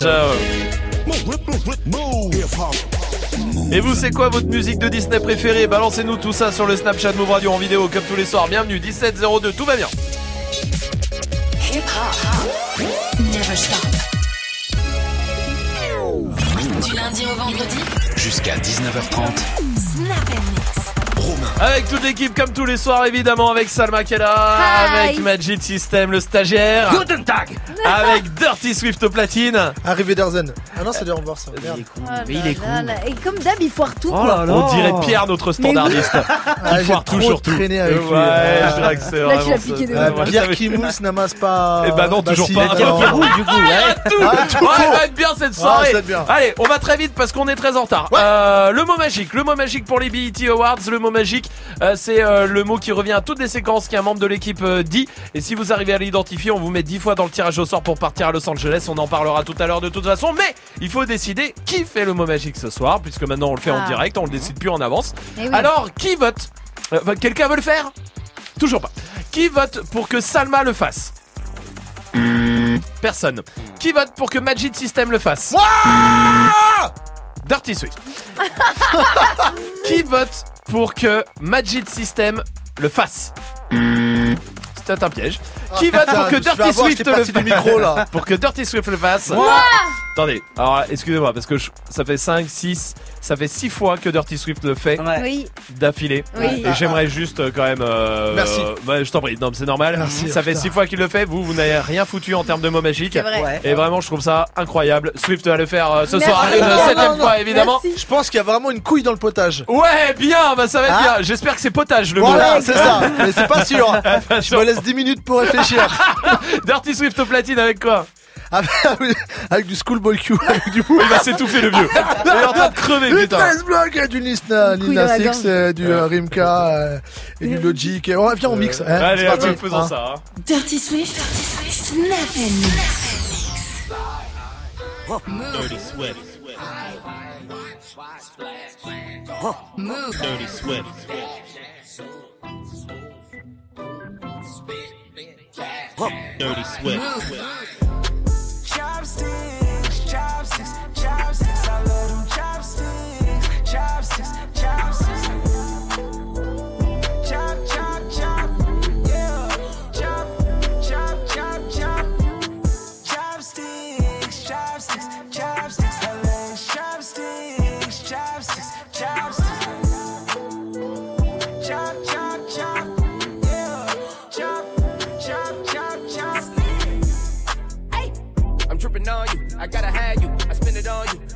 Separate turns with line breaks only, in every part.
Ciao. Et vous, c'est quoi votre musique de Disney préférée? Balancez-nous tout ça sur le Snapchat Move Radio en vidéo comme tous les soirs. Bienvenue 1702, tout va bien.
Hip hop. Never stop. Du lundi au vendredi.
Jusqu'à 19h30.
Snap.
Avec toute l'équipe comme tous les soirs évidemment avec Salma
Hi.
avec Magic System le stagiaire,
Guten Tag
avec Dirty Swift au platine.
Arrivé d'Arzen. Ah non, ça dit au revoir ça. Merde.
Oh
Mais il est
là. Et comme d'hab, il foire tout.
Oh
quoi.
là là.
On dirait Pierre notre standardiste.
Ah,
Il foire
trop
toujours tout.
traîné avec lui.
Ouais,
Ah.
je dirais que c'est
Là, tu
vraiment ça.
Pierre qui mousse n'amasse pas.
Eh ben non, toujours
si,
pas. Pierre
du coup,
Ah, tout.
Tout
Ouais,
faux.
va être bien cette soirée.
ça va être bien.
Allez, on va très vite parce qu'on est très en retard. Euh, le mot magique, le mot magique pour les BET Awards. Le mot magique, euh, c'est euh, le mot qui revient à toutes les séquences qu'un membre de l'équipe euh, dit. Et si vous arrivez à l'identifier, on vous met 10 fois dans le tirage au sort pour partir à Los Angeles. On en parlera tout à l'heure de toute façon. Mais il faut décider qui fait le mot magique ce soir, puisque maintenant on le fait en
Ah.
direct, on le décide plus en avance.
Eh oui.
Alors, qui vote? Quelqu'un veut le faire? Toujours pas. Qui vote pour que Salma le fasse? Personne. Qui vote pour que Magic System le fasse? Dirty Swift. Qui vote pour que Magic System le fasse C'était un piège. Qui vote pour que
Ah, me suis fait
Dirty Swift le
parti du micro là.
pour que Dirty Swift le fasse. Attendez, alors excusez-moi parce que je- ça fait 5, 6, ça fait 6 fois que Dirty Swift le fait.
Oui,
d'affilée.
Oui.
Et j'aimerais juste euh, quand même. euh,
Merci.
euh, bah, je t'en prie, non, mais c'est normal.
Merci,
ça fait
putain.
6 fois qu'il le fait. Vous, vous n'avez rien foutu en termes de mots magiques.
c'est vrai.
Ouais.
Et vraiment, je trouve ça incroyable. Swift va le faire euh, ce
Merci.
soir une septième fois, évidemment.
Merci.
Je pense qu'il y a vraiment une couille dans le potage.
Ouais, bien, bah ça va être
Ah.
bien. J'espère que c'est potage le
Voilà,
mot.
c'est ça. Mais c'est pas sûr. Je me laisse 10 minutes pour réfléchir.
Dirty Swift au platine avec quoi
Avec, avec du schoolboy Q, avec du
Il va s'étouffer le vieux. Il est en train de crever,
Du
putain.
13 blocs, et du Nina, Nina Six, du Rimka et du Logic. Et, oh, viens, on mixe. hein,
Allez,
c'est parti.
allez, faisons
Hein.
ça. hein.
Dirty Swift. Snap and mix.
Dirty Swift. Dirty Swift. Dirty Swift.
Chopsticks, chopsticks, chopsticks. I love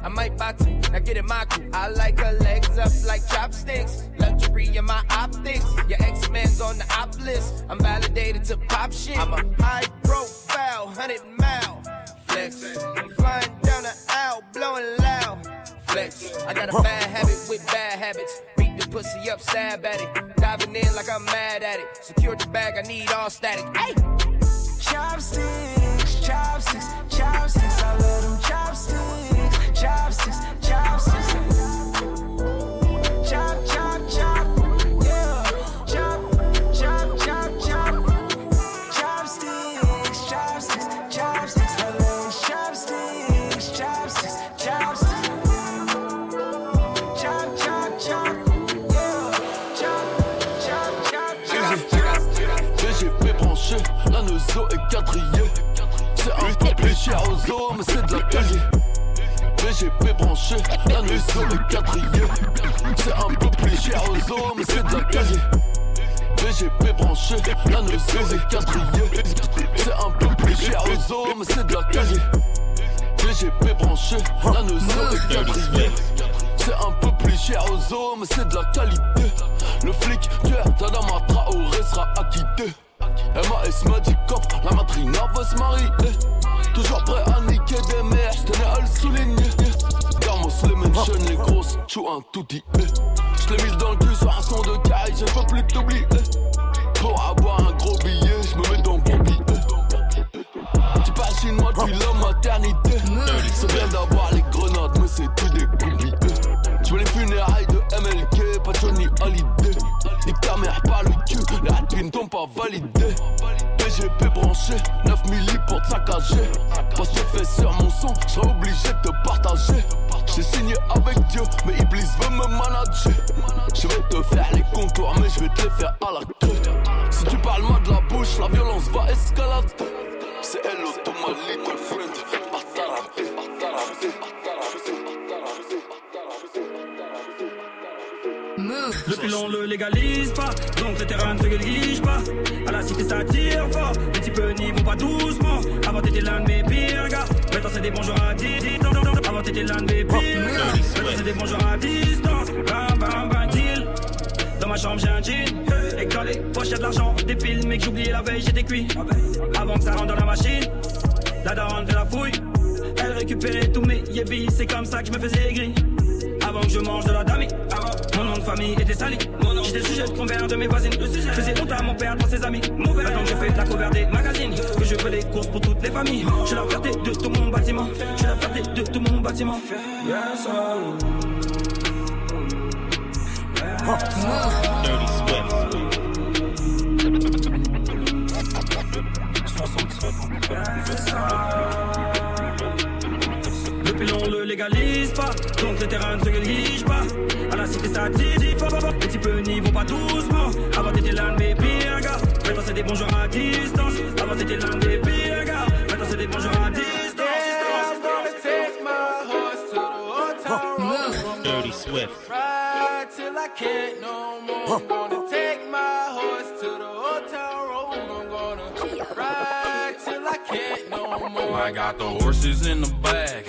I might buy two. Now get in my crew. I like her legs up like chopsticks. Luxury in my optics. Your X-Men's on the op list. I'm validated to pop shit. I'm a high profile, 100 mile flex. Flying down the aisle, blowing loud flex. I got a bad habit with bad habits. Beat the pussy up, stab at it. Diving in like I'm mad at it. Secure the bag, I need all static. Hey! Chopsticks, chopsticks, chopsticks. I love them chopsticks, chopsticks, chopsticks. Chop, chop, chop, yeah. Chop, chop, chop, chop. Chopsticks, chopsticks, chopsticks. Love chopsticks, chopsticks, chopsticks. Chop, chop, chop, yeah. Chop, chop, chop, chop.
VGP branché, la nozo est quadrillée. C'est un peu cher aux os, mais c'est de la qualité. VGP branché, la nozo est quadrillée. C'est un peu plus cher aux mais c'est de la qualité. VGP branché, la nozo est quadrillée. C'est un peu plus cher aux mais c'est de la qualité. VGP branché, la nozo est quadrillée. C'est un peu plus cher aux mais c'est de la qualité. Le flic, tueur, Tadama Traoré sera acquitté. MAS m'a dit cop, la matrina va se marier. Toujours prêt à niquer des mères, à le souligner. Garmos, les mentions, les grosses, chou un tout dit. Mis dans le cul sur un son de caille, je peux plus t'oublier. Pour avoir un gros billet, j'me mets dans bon billet. Tu parles chinois depuis la maternité. C'est bien d'avoir les grenades, mais c'est tout des compliqués. Tu veux les funérailles de MLK, pas Johnny Hallyday. Nique ta mère par le cul, les rapines t'ont pas validé. PGP branché, 9 milli pour te saccager. Fait sur mon son, je serais obligé de te partager. J'ai signé avec Dieu, mais Iblis veut me manager. Je vais te faire les contours, mais je vais te les faire à la queue. Si tu parles mal de la bouche, la violence va escalader. C'est hello to my little friend.
Le pilon le légalise pas, donc le terrain ne se guige pas. À la cité ça tire fort, les types n'y vont pas doucement. Avant t'étais l'un de mes pires gars, maintenant c'est des bonjours à distance. Avant t'étais l'un de mes pires gars, maintenant c'est des bonjours à distance. Bam bam bam deal. Dans ma chambre j'ai un jean, et dans les poches y'a de l'argent, des piles, mais que j'oubliais la veille j'étais cuit. Avant que ça rentre dans la machine, la daronne fait la fouille. Elle récupérait tous mes yébis, c'est comme ça que je me faisais gris. Avant que je mange de la dami, mon nom de famille était sali. J'étais sujet de convers de mes voisines. Faisais honte à mon père devant ses amis. Maintenant que je fais la cover des magazines, que je fais les courses pour toutes les familles. Je suis la fierté de tout mon bâtiment. Je suis la fierté de tout mon bâtiment. Yes, oh.
Dirty Swift.
Le pilon le légalise pas, donc le terrain ne se pas. À la cité ça tire fort, les types n'y vont pas doucement. Avant t'étais l'un de mes pires gars, maintenant c'est des bonjours à distance. Avant t'étais l'un de mes pires gars, maintenant c'est des bonjours à distance.
Dirty Swift.
Ride till I can't no more. I'm gonna take my horse to the hotel room. I'm gonna ride till I can't no more.
I got the horses in the back,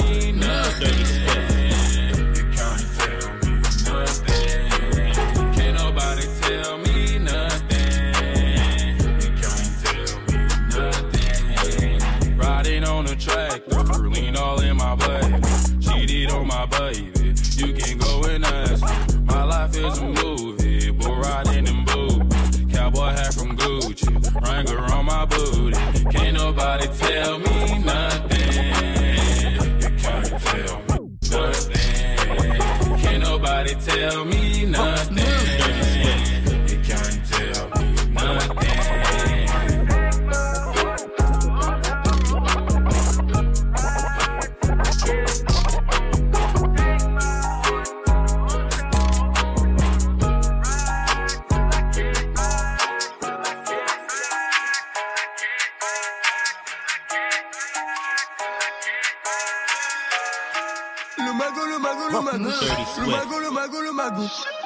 on my baby. You can go and ask. her. My life is a movie, bull riding in boots. Cowboy hat from Gucci, Wrangler on my booty. Can't nobody tell me nothing. You can't tell me nothing. Can't nobody tell me nothing.
Le mago, le mago, le mago.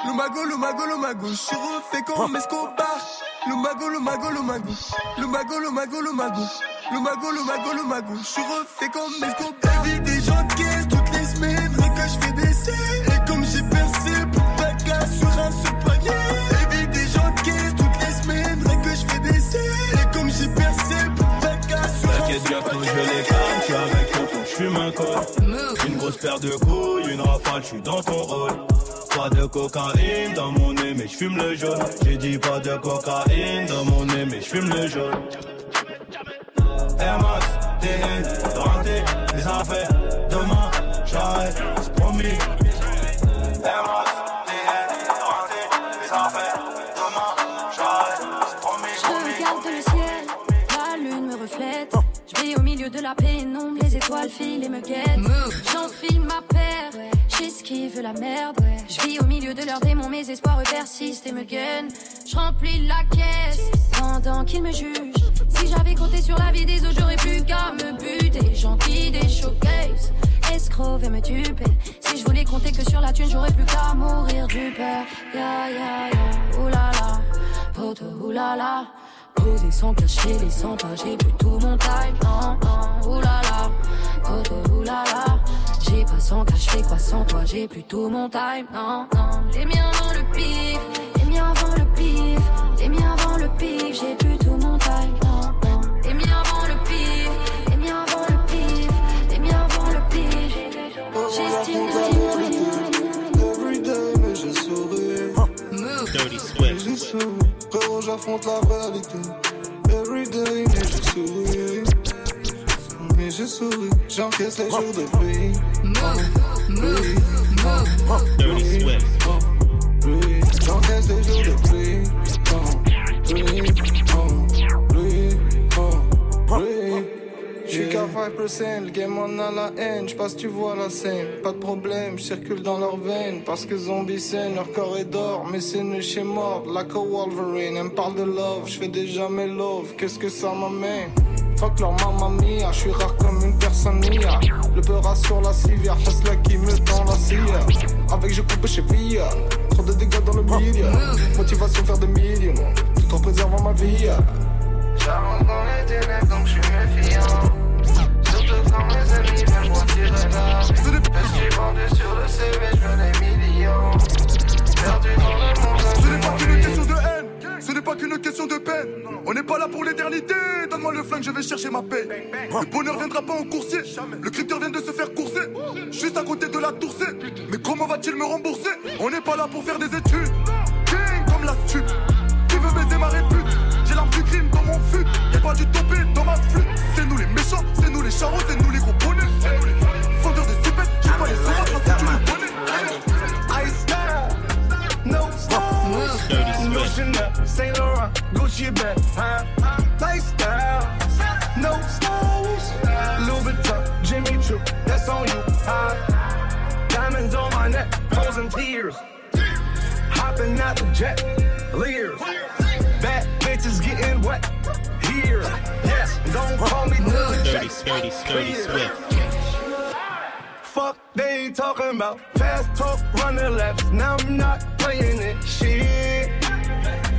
Le mago, le mago, le mago. Je suis refait comme Escobar. Le mago, le mago, le mago. Le mago, le mago, le mago. Le mago, le mago, le mago. Je suis refait comme Escobar. Vie des gens de caisse toutes les semaines. Rien que je fais des baisser. Et comme j'ai percé pour pas de sur un seul panier.
les calme, je je fume un col. Une grosse paire de couilles, une rafale, je suis dans ton rôle. Pas de cocaïne dans mon nez, mais je fume le jaune. J'ai dit pas de cocaïne dans mon nez, mais je fume le jaune. Air Max, TN, rentré, les affaires. Demain, j'arrête, c'est promis. Air Max,
Je vis au milieu de la pénombre, les étoiles filent et me guettent. J'enfile ma paire, j'esquive la merde. Je vis au milieu de leurs démons, mes espoirs persistent et me gagnent. Je remplis la caisse pendant qu'ils me jugent. Si j'avais compté sur la vie des autres, j'aurais plus qu'à me buter. Gentil des showcases, escrocs et me duper. Si je voulais compter que sur la thune, j'aurais plus qu'à mourir du peur. Ya ya ya, oulala, poto oulala. Posé sans cacher les 100 pas, j'ai plus tout mon time. Non, non, oulala, poto oulala. J'ai pas sans cache, fais quoi sans toi, j'ai plus tout mon time. Non, non, les miens avant le pif, les miens avant le pif, les miens
Frérot, j'affronte la réalité. Everyday, mais je souris. Mais je souris, j'encaisse les jours de pluie.
Dirty Swift.
J'encaisse les jours de pluie. J'suis qu'à 5%, le game en a la haine, j'passe tu vois la scène, pas de problème, j'circule dans leurs veines, parce que zombie scène, leur corps est d'or, mais c'est nu chez mort, like a Wolverine, elle me parle de love, j'fais déjà mes love, qu'est-ce que ça m'amène? Fuck leur mamma mia, j'suis rare comme une personne mia. Le beurre sur la civière, Hustler qui me tend la cire Avec je coupe chez Via, trop de dégâts dans le milieu. Motivation faire des millions, tout en préservant ma vie. J'avance dans les ténèbres donc j'suis méfiant Je suis vendu sur le CV, j'veux des millions Perdu dans le
Ce n'est pas qu'une question de haine ce n'est pas qu'une question de peine. On n'est pas là pour l'éternité. Donne-moi le flingue, je vais chercher ma paix. Le bonheur viendra pas en coursier. Le crypteur vient de se faire courser. Juste à côté de la tourcée. Mais comment va-t-il me rembourser On n'est pas là pour faire des études. King comme la stup. Tu veux baiser ma répute pas du topé dans ma flûte. C'est nous les méchants, c'est nous les charros, c'est nous les gros bonnets. Fondeur de stupètes, j'ai pas les parce que tu le connais.
Ice style, no style. No Chanel, Saint Laurent, Gucci bag, huh? Lifestyle, no stylish. Louis Vuitton, Jimmy Choo, that's on you, huh? Diamonds on my neck, frozen tears. Hopping out the jet, leers. Bad bitches getting wet here. Yes, don't call me Dirty
Dirty, sturdy, sturdy Swift.
Fuck, they ain't talking about fast talk, running laps. Now I'm not playing it. Shit.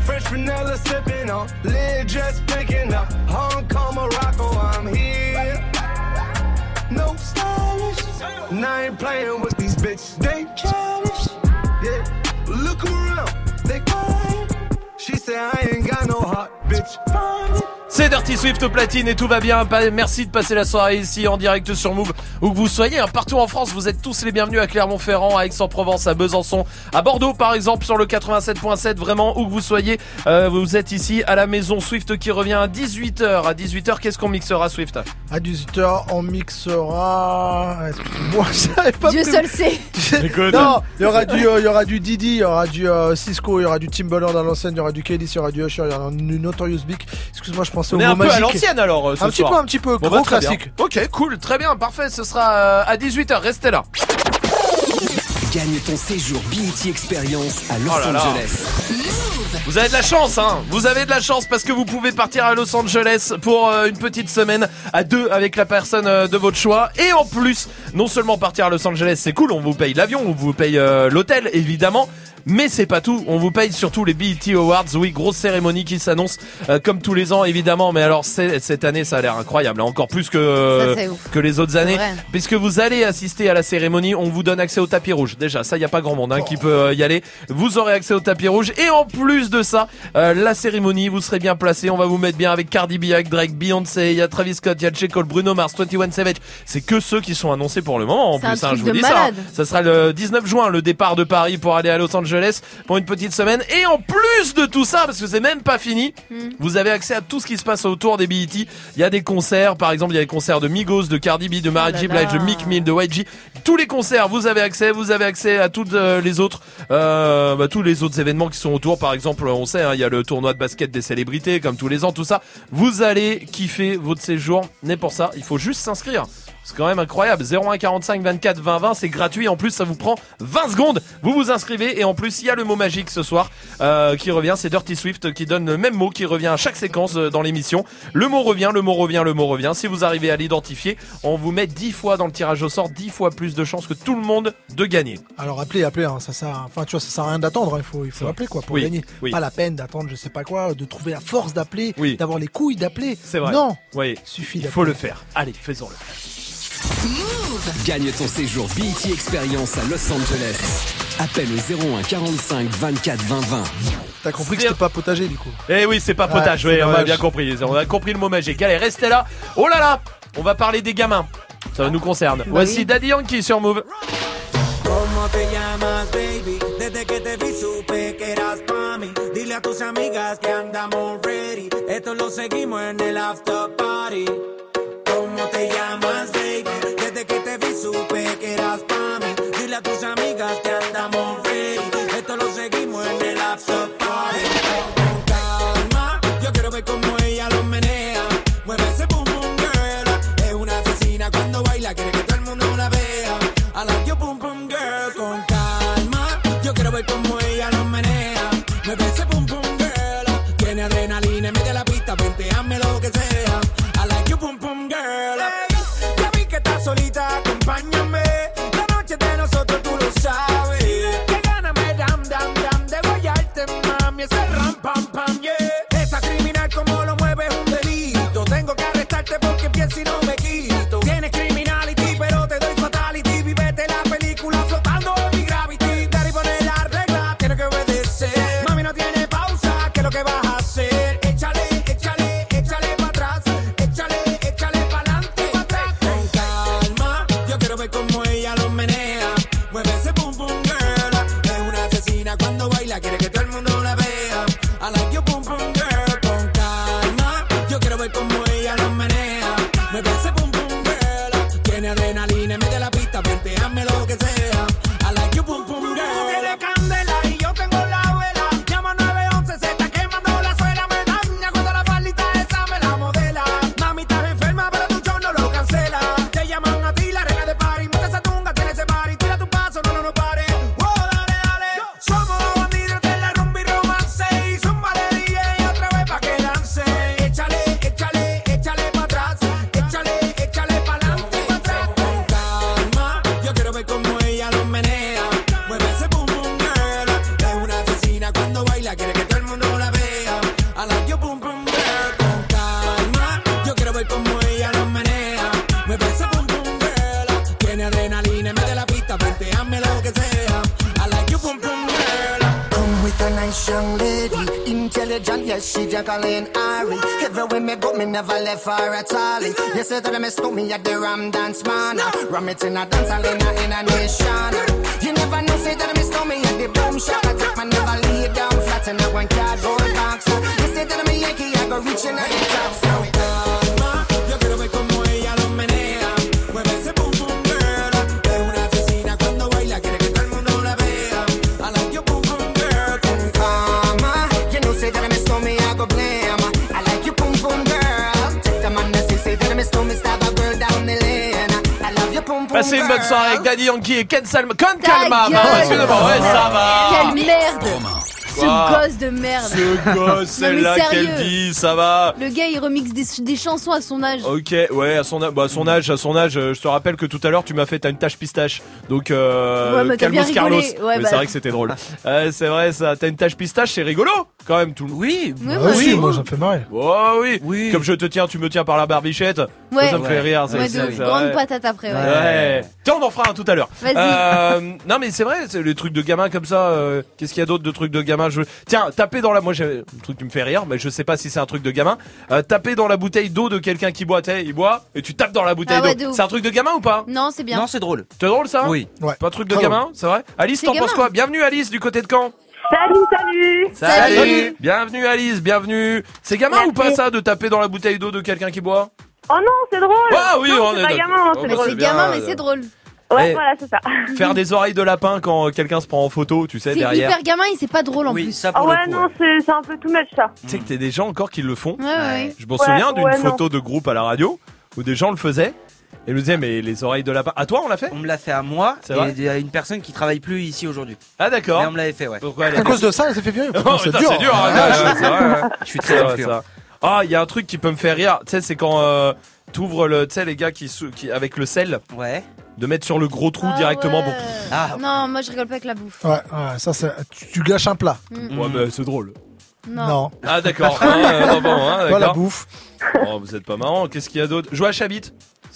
French vanilla sipping on, lid just picking up. Hong Kong, Morocco, I'm here. No stylish. And I ain't playing with these bitches. They childish. Yeah. Look around, they quiet. She said I ain't got no heart, bitch. Find it.
C'est Dirty Swift au platine et tout va bien. Pa- Merci de passer la soirée ici en direct sur Move où que vous soyez. hein. Partout en France, vous êtes tous les bienvenus à Clermont-Ferrand, à Aix-en-Provence, à Besançon, à Bordeaux par exemple sur le 87.7. Vraiment où que vous soyez, euh, vous êtes ici à la maison Swift qui revient à 18h. À 18h, qu'est-ce qu'on mixera Swift?
À 18h, on mixera. Excusez-moi, j'avais pas
Dieu seul sait.
Non, il y aura du, euh, y aura du Didi, il y aura du euh, Cisco, il y aura du Timbaland à l'ancienne, il y aura du Kelly, il y aura du Usher, il y aura du Notorious Big. Excuse-moi, je
On
au
est un peu à l'ancienne alors euh, ce
Un petit
soir.
peu, un petit peu,
Bon,
gros
bah, bien.
classique.
Ok, cool, très bien, parfait. Ce sera euh, à 18h. Restez là.
Gagne ton séjour BET Experience à Los
Oh là là.
Angeles.
Vous avez de la chance, hein Vous avez de la chance parce que vous pouvez partir à Los Angeles pour euh, une petite semaine à deux avec la personne euh, de votre choix. Et en plus, non seulement partir à Los Angeles, c'est cool, on vous paye l'avion, on vous paye euh, l'hôtel, évidemment. Mais c'est pas tout, on vous paye surtout les BET Awards. Oui, grosse cérémonie qui s'annonce euh, comme tous les ans, évidemment. Mais alors cette année, ça a l'air incroyable, hein. encore plus que
Ça, ouf.
que les autres années, puisque vous allez assister à la cérémonie. On vous donne accès au tapis rouge. Déjà, ça, y a pas grand monde hein, qui peut euh, y aller. Vous aurez accès au tapis rouge. Et en plus de ça, euh, la cérémonie, vous serez bien placé. On va vous mettre bien avec Cardi B, avec Drake, Beyoncé, il y a Travis Scott, il y a J. Cole, Bruno Mars, 21 Savage. C'est que ceux qui sont annoncés pour le moment. En plus,
un
hein,
truc
je vous
de
dis
malade.
ça. Ça sera le 19 juin, le départ de Paris pour aller à Los Angeles pour une petite semaine. Et en plus de tout ça, parce que c'est même pas fini, vous avez accès à tout ce qui se passe autour des BET. Il y a des concerts, par exemple, il y a des concerts de Migos, de Cardi B, de Mary
Oh
J.
là
Blige, de. Mick Mill, de YG. Tous les concerts, vous avez accès. Vous avez accès à toutes euh, les autres, euh, bah, tous les autres événements qui sont autour. Par exemple, on sait, hein, il y a le tournoi de basket des célébrités, comme tous les ans, tout ça. Vous allez kiffer votre séjour. N'est pour ça, il faut juste s'inscrire. C'est quand même incroyable. 01 45 24 20 20, c'est gratuit. En plus, ça vous prend 20 secondes. Vous vous inscrivez et en plus, il y a le mot magique ce soir euh, qui revient. C'est Dirty Swift qui donne le même mot qui revient à chaque séquence euh, dans l'émission. Le mot revient, le mot revient, le mot revient. Si vous arrivez à l'identifier, on vous met 10 fois dans le tirage au sort, 10 fois plus de chances que tout le monde de gagner.
Alors appelez, appelez, hein, ça sert, enfin tu vois, ça sert à rien d'attendre, hein, il faut, il faut appeler quoi pour
Oui,
gagner.
oui.
Pas la peine d'attendre, je sais pas quoi, de trouver la force d'appeler,
Oui.
d'avoir les couilles d'appeler.
C'est vrai.
Non,
Oui,
suffit
il faut le faire. Allez, faisons-le.
Gagne ton séjour BET Experience à Los Angeles. Appelle au 01 45 24 20 20.
T'as compris que c'était pas potager du coup.
Eh oui, c'est pas potage, on a bien compris. On a compris le mot magique. Allez, restez là. Oh là là, on va parler des gamins. Ça nous concerne. Voici
oui.
Daddy Yankee sur Move.
¿Cómo te llamas, baby? Desde que te vi supe que eras pa' mí. Dile a tus amigas que andamos ready. Esto lo seguimos en el after party.
Say that me at the Ram Dance Man. Ram it in a dance hall in a, in a nation. You never know, say that me stop me at the boom shop. I take my never lay down flat in a one cardboard box. You say that me Yankee, I go reaching at the top.
Passez une bonne soirée avec Daddy Yankee et Ken Salma. Ken Calma, excusez-moi, ouais, ça va.
Quelle merde Ce gosse de merde
Ce gosse, celle-là
sérieux.
qu'elle dit, ça va.
Le gars il remixe des, des chansons à son âge.
Ok, ouais, à son, bah, à son âge, à son âge, euh, je te rappelle que tout à l'heure tu m'as fait t'as une tache pistache, donc euh,
Ouais,
Carlos.
Ouais,
Mais
bah.
c'est vrai que c'était drôle. Euh, c'est vrai ça, t'as une tache pistache, c'est rigolo quand même tout.
Oui,
Ah
ouais,
oui,
c'est
moi ça me fait marrer.
Oh oui. Comme je te tiens, tu me tiens par la barbichette.
Ouais.
Ça, ça me fait rire. c'est-
Ouais,
c'est-
de ouf.
c'est
grande
vrai.
patate après. Ouais.
Ouais. Tiens, on en fera un tout à l'heure.
Vas-y.
Euh, non, mais c'est vrai, c'est les trucs de gamin comme ça. euh, Qu'est-ce qu'il y a d'autre de trucs de gamin je... Tiens, taper dans la. Moi, j'ai un truc qui me fait rire, mais je sais pas si c'est un truc de gamin. Euh, taper dans la bouteille d'eau de quelqu'un qui boit. Tu sais, il boit et tu tapes dans la bouteille
Ah ouais, de
d'eau.
ouf.
C'est un truc de gamin ou pas?
Non, c'est bien.
Non, c'est drôle.
C'est drôle ça?
Oui.
Ouais.
Pas un truc de gamin, c'est vrai? Alice,
C'est
t'en penses
gamin.
quoi? Bienvenue Alice du côté de Caen.
Salut, salut
Salut.
Bienvenue Alice, bienvenue. C'est gamin
Merci.
ou pas ça de taper dans la bouteille d'eau de quelqu'un qui boit?
Oh non, c'est drôle
Ah oui,
non,
on
c'est
est
pas gamin,
Oh,
c'est
bah,
drôle.
c'est gamin, mais c'est drôle.
Ouais,
Eh.
voilà, c'est ça.
Faire des oreilles de lapin quand quelqu'un se prend en photo, tu sais,
C'est
derrière.
hyper gamin et c'est pas drôle en
Oui,
plus.
ça
Ah
pour
ouais,
le coup.
non, c'est c'est un peu tout much ça.
Tu sais que t'as des gens encore qui le font.
Ouais, ouais.
Je m'en
Ouais,
souviens d'une
ouais, non.
photo de groupe à la radio où des gens le faisaient et me disaient mais les oreilles de lapin. À toi on l'a fait
On me l'a fait à moi
C'est vrai
et il y a une personne qui travaille plus ici aujourd'hui.
Ah d'accord.
Mais on me l'avait fait, ouais.
Pourquoi elle
À cause de ça, elle s'est fait virer.
Oh,
Putain, c'est
putain,
dur.
c'est dur. hein, ouais, ouais, c'est vrai, ouais.
Je suis
C'est
très
vrai,
influent.
ça. Ah, il y a un truc qui peut me faire rire. Tu sais, c'est quand euh, t'ouvres le, tu sais, les gars qui, sou- qui avec le sel,
Ouais.
de mettre sur le gros trou
Ah
directement
ouais.
pour.
Ah.
Non, moi je rigole pas avec la bouffe.
Ouais, ouais, ça, c'est- tu, tu gâches un plat.
Mm.
Ouais, mais c'est drôle.
Non.
Non.
Ah d'accord. Ah, euh, bon, hein,
Pas la
d'accord.
bouffe.
Oh, vous êtes pas marrant. Qu'est-ce qu'il y a d'autre? Jouer à Chabit.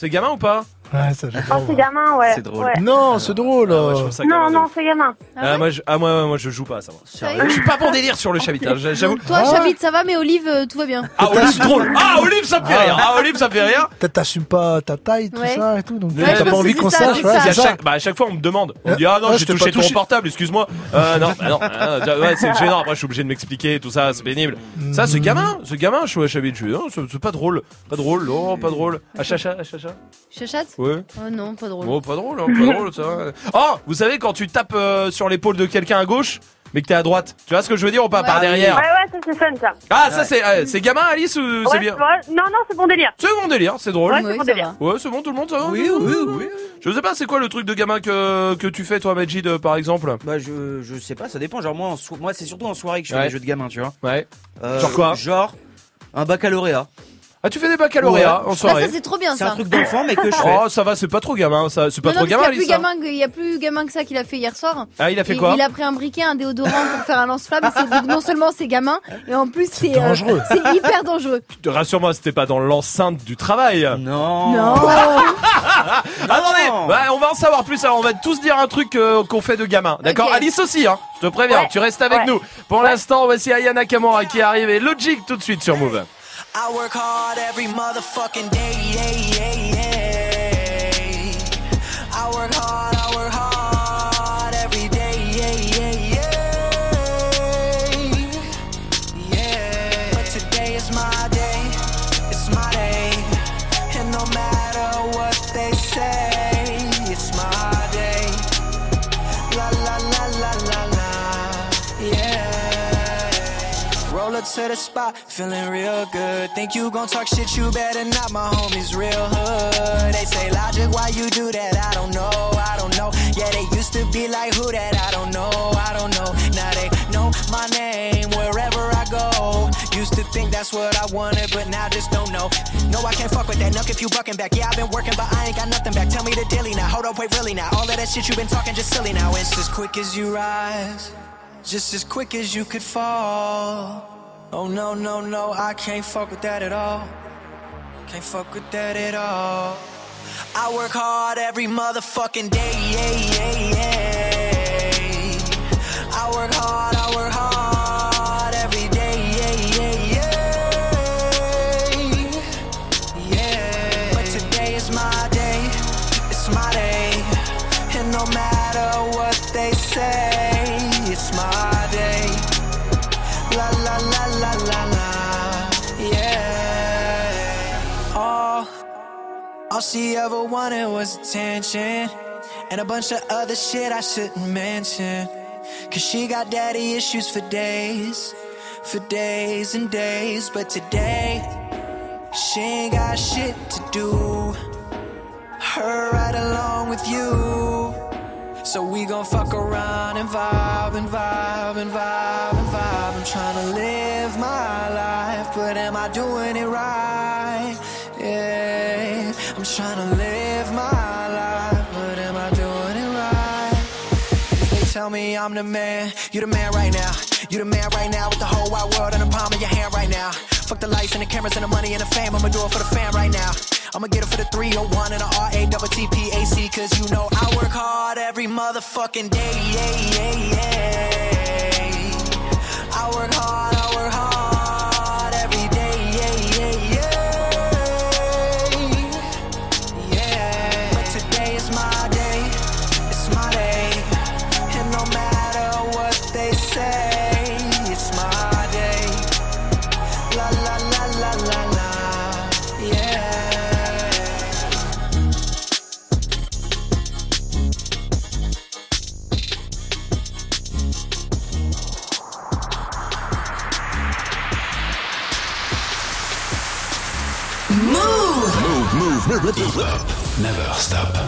C'est gamin ou pas
Ouais, ça,
Oh,
j'adore.
c'est gamin, ouais.
C'est drôle.
ouais.
Non, c'est drôle.
Ah, ouais, je trouve ça gamin
Non,
de
non,
ouf.
c'est gamin.
Ah
Ah,
ouais
moi, je, ah, moi, moi, je joue pas à ça. moi.
Sérieux
Je suis pas bon délire sur le Chabit. hein, J'avoue.
Toi,
Ah.
Chabit, ça va, mais Olive, euh, tout va bien.
Ah, Olive, drôle. Ah, Olive, ça me fait rire. Ah, Olive, ça me fait rire.
Peut-être t'assumes pas ta taille, tout
Ouais.
ça et tout. Donc
Ouais,
t'as pas envie qu'on
ça,
sache.
c'est
ouais,
ça.
Puis à
c'est ça.
chaque, bah, à chaque fois, on me demande. On me dit, ah non,
ouais,
j'ai
je t'ai
touché
pas
ton
touché.
portable, excuse-moi. Euh, non, bah non, euh, ouais, c'est gênant. Après, je suis obligé de m'expliquer, tout ça, c'est pénible. Ça, c'est gamin, c'est gamin, je suis à Chabit. Je suis, non, c'est c'est pas drôle. Pas drôle, non, pas drôle. À chacha, chacha.
Chachate?
Ouais.
Oh non, pas drôle.
Bon, pas drôle, hein, pas drôle, ça. Oh, vous savez, quand tu tapes euh, sur l'épaule de quelqu'un à gauche, mais que t'es à droite, tu vois ce que je veux dire ou pas Par derrière.
Ouais, ouais, ça c'est fun ça.
Ah, ça c'est euh, c'est gamin, Alice, ou c'est
Ouais,
bien
ouais, Non, non, c'est bon délire.
C'est bon délire, c'est drôle.
Ouais, c'est bon délire.
Ouais, c'est bon, tout le monde, ça va Oui, oui, oui. Je sais pas, c'est quoi le truc de gamin que, que tu fais, toi, Majid, euh, par exemple?
Bah je, je sais pas, ça dépend. Genre moi, en so- moi c'est surtout en soirée que je fais
Ouais.
des jeux de gamin, tu vois.
Ouais.
Euh,
Genre quoi?
Genre un baccalauréat.
Ah, tu fais des baccalauréats en soirée
Ah, ça, c'est trop bien,
C'est
ça.
un truc d'enfant mais que je fais.
Oh, ça va, c'est pas trop gamin, ça. C'est pas
Non,
trop
non,
gamin,
parce qu'il y a
Alice.
plus gamin que- Il y a plus gamin que ça qu'il a fait hier soir.
Ah, il a fait
Et
quoi
Il a pris un briquet, un déodorant pour faire un lance-flamme. et c'est- donc Non seulement c'est gamin, et en plus c'est euh,
dangereux.
c'est hyper dangereux.
Rassure-moi, c'était pas dans l'enceinte du travail.
Non.
Non.
Attendez, ouais, on va en savoir plus. Alors, on va tous dire un truc euh, qu'on fait de gamin. D'accord
Ok.
Alice aussi, hein. Je te préviens,
Ouais.
tu restes avec
Ouais.
nous. Pour l'instant, voici Ayana Kamura qui arrive et Logic tout de suite sur Move.
I work hard every motherfucking day. yeah, yeah. To the spot, feeling real good. Think you gon' talk shit, you better not. My homies real hood. They say logic, why you do that? I don't know, I don't know. Yeah, they used to be like who that? I don't know, I don't know. Now they know my name wherever I go. Used to think that's what I wanted, but now just don't know. No, I can't fuck with that. Nuck if you bucking back. Yeah, I've been working, but I ain't got nothing back. Tell me the dilly now. Hold up, wait, really now. All of that shit you been talking just silly now. It's as quick as you rise, just as quick as you could fall. Oh no, no, no, I can't fuck with that at all. Can't fuck with that at all. I work hard every motherfucking day. Yeah, yeah, yeah. I work hard, all she ever wanted was attention, and a bunch of other shit I shouldn't mention. Cause she got daddy issues for days, for days and days. But today, she ain't got shit to do. Her right along with you. So we gon' fuck around and vibe and vibe and vibe and vibe. I'm tryna live my life, but am I doing it right? Yeah, I'm live my life, but am I doing it right? They tell me I'm the man, you the man right now. You the man right now with the whole wide world in the palm of your hand right now. Fuck the lights and the cameras and the money and the fame. I'ma do it for the fam right now. I'ma get it for the 301 and the RA double TPAC. Cause you know I work hard every motherfucking day. Yeah, yeah, yeah. I work hard
never give up. Never stop.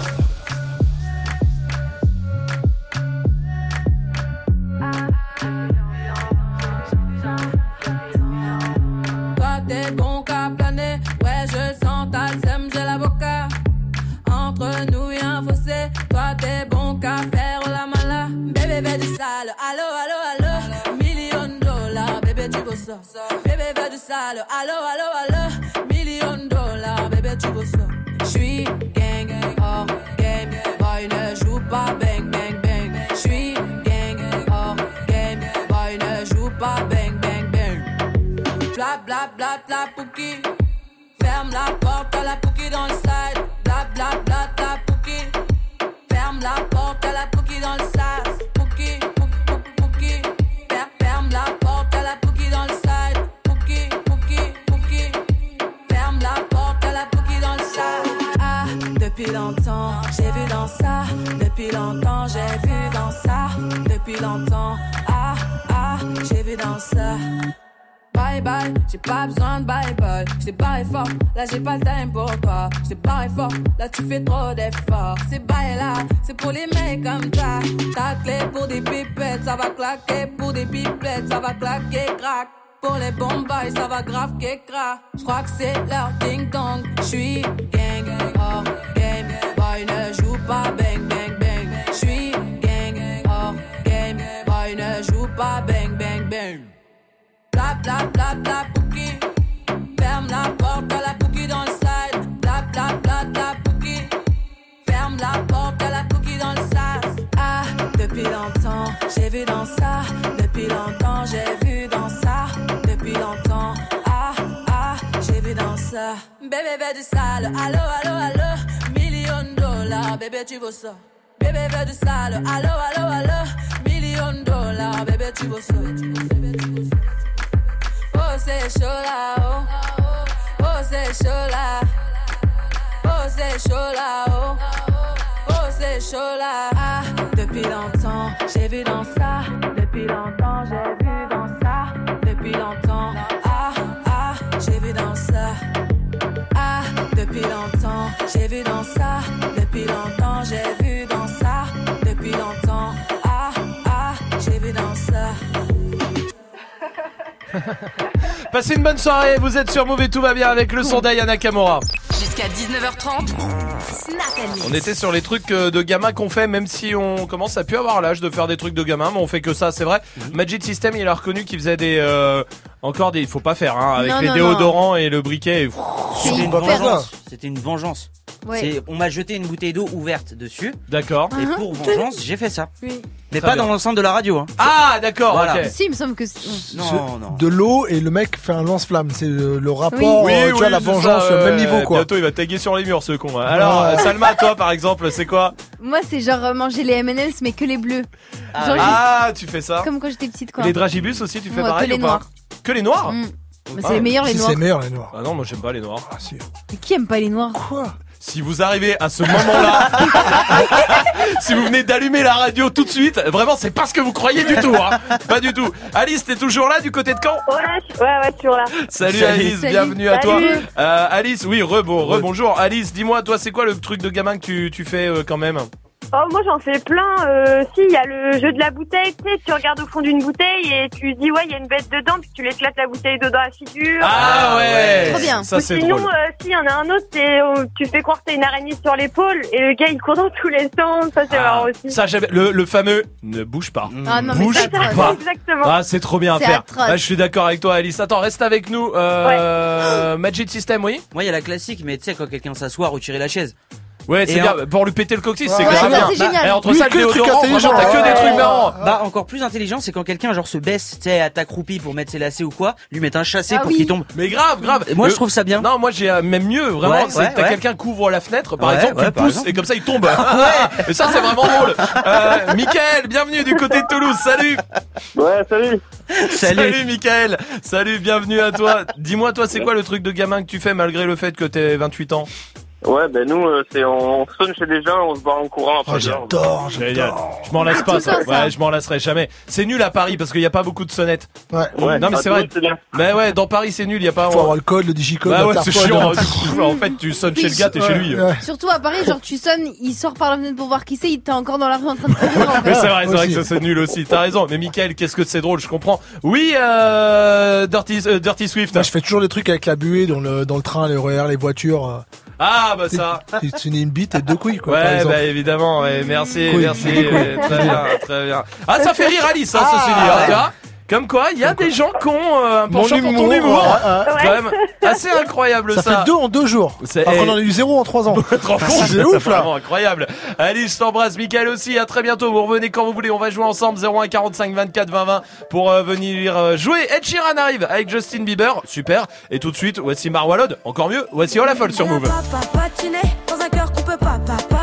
Soirée, vous êtes sur Move et tout va bien avec le son d'Ayana Nakamura.
Jusqu'à 19h30. Snap and Mix.
On était sur les trucs euh, de gamins qu'on fait, même si on commence à plus avoir l'âge de faire des trucs de gamins, mais on fait que ça, c'est vrai.
Mhm.
Magic System, il a reconnu qu'il faisait des, euh, encore des, il faut pas faire, hein, avec
Non,
les
non,
déodorants et le briquet. et-
C'était une vengeance. C'était une vengeance.
Ouais.
C'est- On m'a jeté une bouteille d'eau ouverte dessus.
D'accord.
Et pour vengeance, j'ai fait ça.
Oui.
Mais
Très
pas
bien.
dans l'enceinte de la radio. Hein.
Ah, d'accord,
Voilà.
ok.
Si, il me semble que. c'est-
Non,
Ce-
non.
De l'eau et le mec fait un lance-flamme. C'est le, le rapport,
Oui.
euh, tu vois, la
c'est
vengeance,
ça,
au même niveau quoi.
Bientôt, il va taguer sur les murs, ce con. hein. Alors,
Ouais.
euh, Salma, toi, par exemple, c'est quoi?
Moi, c'est genre euh, manger les M&M's, mais que les bleus.
ah,
Genre,
ah, tu fais ça
Comme quand j'étais petite, quoi.
Les dragibus aussi, tu fais pareil
que les
ou pas?
noirs.
Que les noirs?
Mm. Mais
Ah.
c'est les meilleurs, les
Si
noirs.
c'est meilleur les noirs.
Ah non, moi j'aime pas les noirs.
Ah si.
Mais qui aime pas les noirs?
Quoi?
Si vous arrivez à ce moment-là, si vous venez d'allumer la radio tout de suite, vraiment c'est pas ce que vous croyez du tout, hein. Pas du tout. Alice, t'es toujours là du côté de Caen
Ouais, je- ouais, ouais, toujours là.
Salut,
Salut.
Alice,
Salut.
bienvenue à toi.
Salut.
Euh, Alice, oui, re, bon, re, bonjour. Alice, dis-moi, toi, c'est quoi le truc de gamin que tu, tu fais euh, quand même?
Oh, moi j'en fais plein. Euh, si, il y a le jeu de la bouteille. Tu sais, tu regardes au fond d'une bouteille et tu dis, ouais, il y a une bête dedans, puis tu l'éclates la bouteille d'eau dans la figure.
Ah ouais
Trop bien.
Ça
Ou
c'est
sinon,
drôle.
euh, si, il y en a un autre, c'est euh, tu fais croire que t'as une araignée sur l'épaule et le gars il court dans tous les sens. Ça, c'est
Ah,
marrant aussi.
ça, j'avais- le, le fameux ne bouge pas.
Ah non, mais
Bouge
c'est
pas.
Exactement.
Ah, c'est trop bien à
C'est
faire.
atroce.
Ah, je suis d'accord avec toi, Alice. Attends, reste avec nous. Euh, Magic System, oui?
Moi, il y a la classique, mais tu sais, quand quelqu'un s'assoit, retirer la chaise.
Ouais, c'est bien. Pour lui péter le coccyx,
Ouais,
c'est
ouais,
grave bien.
c'est génial.
Et entre
Lui,
ça,
que
le déodorant, vraiment, t'as que des trucs marrants.
Bah, encore plus intelligent, c'est quand quelqu'un, genre, se baisse, tu sais, à t'accroupi pour mettre ses lacets ou quoi, lui mettre un chassé
Ah
pour
oui.
qu'il tombe.
Mais grave, grave.
Et moi,
Le-
je trouve ça bien.
Non, moi j'ai euh, même mieux, vraiment,
Ouais,
c'est
ouais,
que t'as
ouais.
quelqu'un couvre la fenêtre, par
Ouais,
exemple, tu pousses
exemple.
et comme ça il tombe. Et ça c'est vraiment drôle. Euh, Michael, bienvenue du côté de Toulouse, salut.
Ouais, salut.
Salut.
Michael, salut, bienvenue à toi. Dis-moi toi c'est quoi le truc de gamin que tu fais malgré le fait que t'aies 28 ans?
Ouais, ben nous, euh, c'est on sonne chez les gens, on se barre en courant après.
Oh, j'adore,
Génial.
j'adore.
Je m'en lasse
Ah,
pas ça. Ouais, je m'en lasserai jamais. C'est nul à Paris parce qu'il n'y a pas beaucoup de sonnettes.
Ouais.
Ouais,
non mais c'est vrai. Mais ouais, dans Paris c'est nul, il y a pas
Faut avoir le code, le digicode.
Bah ouais, c'est chiant. hein. Du coup, En fait, tu sonnes chez le gars, t'es chez lui.
Ouais.
Surtout à Paris, genre tu sonnes, il sort par la fenêtre pour voir qui c'est, il était encore dans la rue en train de
Mais c'est vrai, c'est vrai que ça c'est nul aussi. T'as raison. Mais Michael, qu'est-ce que c'est drôle, je comprends. Oui, euh, Dirty, euh, Dirty Swift.
Moi, je fais toujours des trucs avec la buée dans le, dans le train, les RER, les voitures. Euh.
Ah bah ça.
N'es une bite et deux couilles, quoi. par
Ouais,
exemple.
bah évidemment, ouais, merci, merci, ouais, très bien, très bien. Ah, ça fait rire Alice, hein, ceci dit, hein. Comme quoi, il y a des gens qui ont euh, un
Mon
penchant pour ton
humour, ouais, ouais.
Quand même, assez incroyable ça.
Ça fait deux en deux jours.
C'est-
qu'on en a eu zéro en trois ans. C'est ouf, là.
Vraiment incroyable. Alice, je t'embrasse. Michael aussi. À très bientôt. Vous revenez quand vous voulez. On va jouer ensemble 01 45 24 20 20 pour euh, venir euh, jouer. Ed Sheeran arrive avec Justin Bieber. Super. Et tout de suite, voici Marwalod. Encore mieux. Voici Olafol sur Move.
Papa patiné dans un cœur qu'on peut pas, papa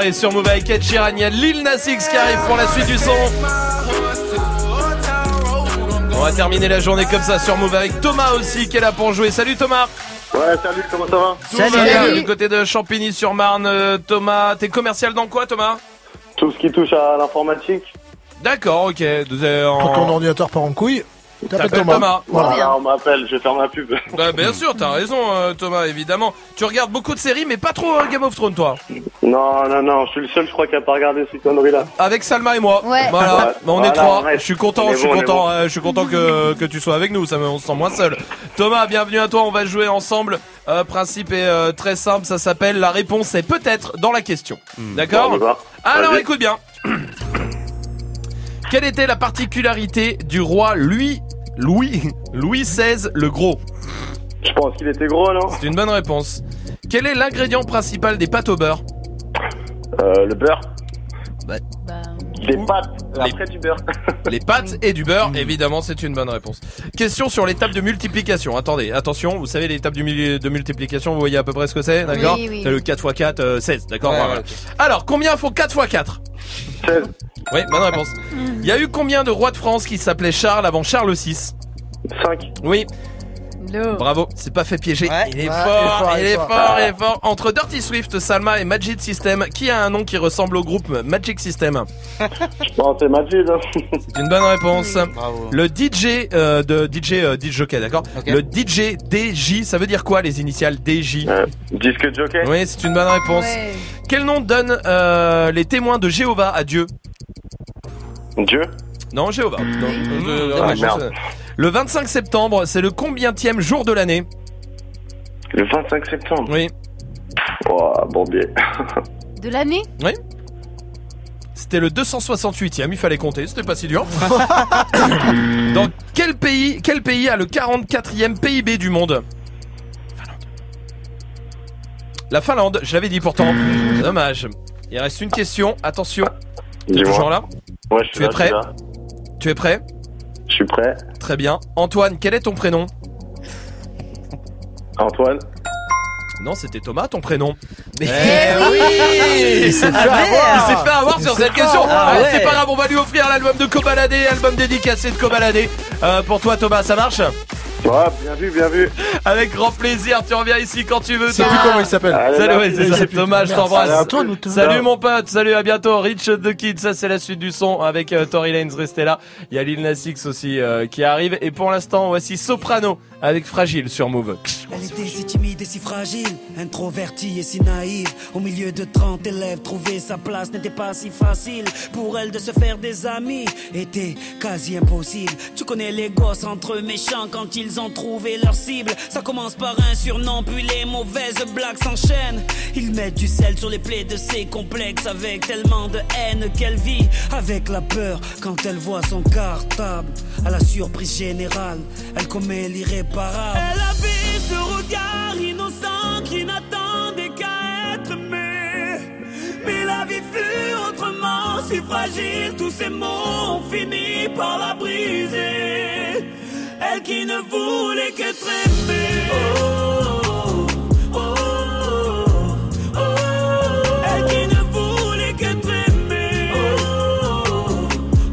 Soirée sur Move avec Ed Sheeran. Il y a Lil Nas X qui arrive pour la suite du son. On va terminer la journée comme ça sur Move avec Thomas aussi qui est là pour jouer. Salut Thomas
Ouais, salut, comment ça va
Tout va bien du côté de Champigny-sur-Marne. Euh, Thomas, t'es commercial dans quoi Thomas?
Tout ce qui touche à l'informatique.
D'accord, ok. En-
Quand ton ordinateur part en couille, t'appelles Thomas.
Thomas.
Voilà, on m'appelle, je vais faire ma pub.
Bah, bien sûr, t'as raison euh, Thomas, évidemment. Tu regardes beaucoup de séries mais pas trop euh, Game of Thrones toi.
Non, non, non, je suis le seul, je crois, qui a pas regardé ces conneries-là.
Avec Salma et moi.
Ouais.
Voilà,
Ouais.
Bah, on est
Voilà,
trois. Je suis content, je suis
bon,
content,
bon.
euh, je suis content que, que tu sois avec nous. Ça me, on se sent moins seul. Thomas, bienvenue à toi. On va jouer ensemble. Euh, principe est euh, très simple. Ça s'appelle la réponse est peut-être dans la question. D'accord
Bon, y va.
Alors écoute bien. Quelle était la particularité du roi Louis Louis Louis XVI le Gros?
Je pense qu'il était gros, non?
C'est une bonne réponse. Quel est l'ingrédient principal des pâtes au beurre?
Euh, le beurre.
Bah.
Les pâtes, après du beurre.
Les pâtes et du beurre, évidemment, c'est une bonne réponse. Question sur l'étape de multiplication. Attendez, attention, vous savez l'étape de multiplication, vous voyez à peu près ce que c'est, d'accord
Oui, oui.
C'est le 4 x 4, euh, 16, d'accord
Ouais,
voilà.
ok.
Alors, combien faut 4 x 4
16.
Oui, bonne réponse. Il y a eu combien de rois de France qui s'appelaient Charles avant Charles VI
5.
Oui. Bravo, c'est pas fait piéger. Il est
Ouais,
fort, il est fort, il est fort. Entre Dirty Swift, Salma et Magic System, qui a un nom qui ressemble au groupe Magic System
Bon, c'est Majid. hein.
C'est une bonne réponse. Le DJ euh, de DJ euh, DJ Jockey, d'accord Le DJ DJ, ça veut dire quoi les initiales DJ
Disque jockey
Oui, c'est une bonne réponse. Quel nom donnent euh, les témoins de Jéhovah à Dieu?
Dieu
Non, Jéhovah. Non, euh,
Ah, merde.
Le 25 septembre, c'est le combientième jour de l'année
Le 25 septembre
Oui.
Oh, bon biais.
De l'année
Oui. C'était le 268e, il fallait compter, c'était pas si dur. Dans quel pays, quel pays a le 44e PIB du monde? La Finlande, je l'avais dit pourtant. Dommage. Il reste une question, attention. Tu es
Dis-moi.
toujours là?
Ouais, je suis
Tu es
là, je
prêt?
suis là.
Tu es prêt?
Je suis prêt.
Très bien. Antoine, quel est ton prénom?
Antoine
Non, c'était Thomas, ton prénom. Mais
Eh oui
Il s'est fait
Ah,
avoir fait sur cette question. Ouais,
Ah
C'est pas grave, on va lui offrir l'album de Cobaladé, album dédicacé de Cobaladé. Euh, pour toi Thomas, ça marche?
Ouais, bien vu, bien vu.
Avec grand plaisir, tu reviens ici quand tu veux.
C'est plus comment il s'appelle.
Salut, ouais, c'est ça. Thomas, je t'embrasse. Salut mon pote, salut, à bientôt. Rich the Kid, ça c'est la suite du son avec euh, Tory Lanez, restez là. Il y a Lil Nas X aussi euh, qui arrive. Et pour l'instant, voici Soprano avec Fragile sur Move.
Elle était si timide et si fragile, introvertie et si naïve. Au milieu de 30 élèves, trouver sa place n'était pas si facile. Pour elle de se faire des amis était quasi impossible. Tu connais les gosses entre eux méchants quand ils ont trouvé leur cible. Ça commence par un surnom, puis les mauvaises blagues s'enchaînent. Ils mettent du sel sur les plaies de ses complexes avec tellement de haine qu'elle vit avec la peur quand elle voit son cartable. À la surprise générale, elle commet l'irréparable. Elle avait ce regard innocent qui n'attendait qu'à être aimé. Mais la vie fut autrement si fragile, tous ces mots ont fini par la briser. Elle qui ne voulait qu'être aimée. Oh, oh, oh, oh. Elle qui ne voulait qu'être aimée. Oh,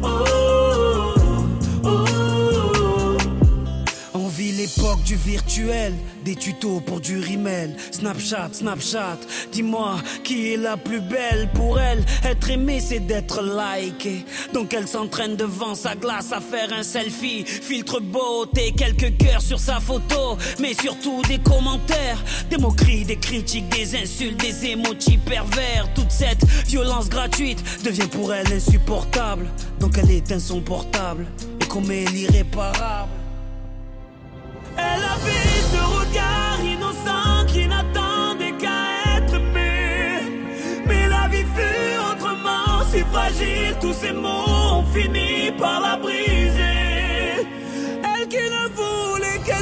oh, oh. On vit l'époque du virtuel, des tutos pour du rimel. Snapchat, Snapchat, dis-moi qui est la plus belle pour elle? Être aimée, c'est d'être liké. Donc elle s'entraîne devant sa glace à faire un selfie. Filtre beauté, quelques cœurs sur sa photo. Mais surtout des commentaires, des moqueries, des critiques, des insultes, des émojis pervers. Toute cette violence gratuite devient pour elle insupportable. Donc elle éteint son portable et commet l'irréparable. Elle avait ce regard innocent qui n'attendait qu'à être aimé. Mais la vie fut autrement si fragile, tous ces mots ont fini par la briser. Elle qui ne voulait qu'être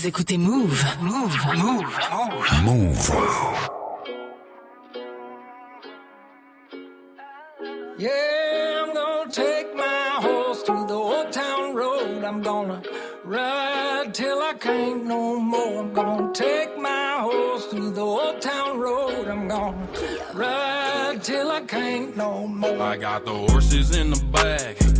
Vous écoutez Move. Move. Move. Move.
Move.
Yeah, I'm gonna take my horse to the old town road. I'm gonna ride till I can't no more. I'm gonna take my horse to the old town road. I'm gonna ride till I can't no more.
I got the horses in the back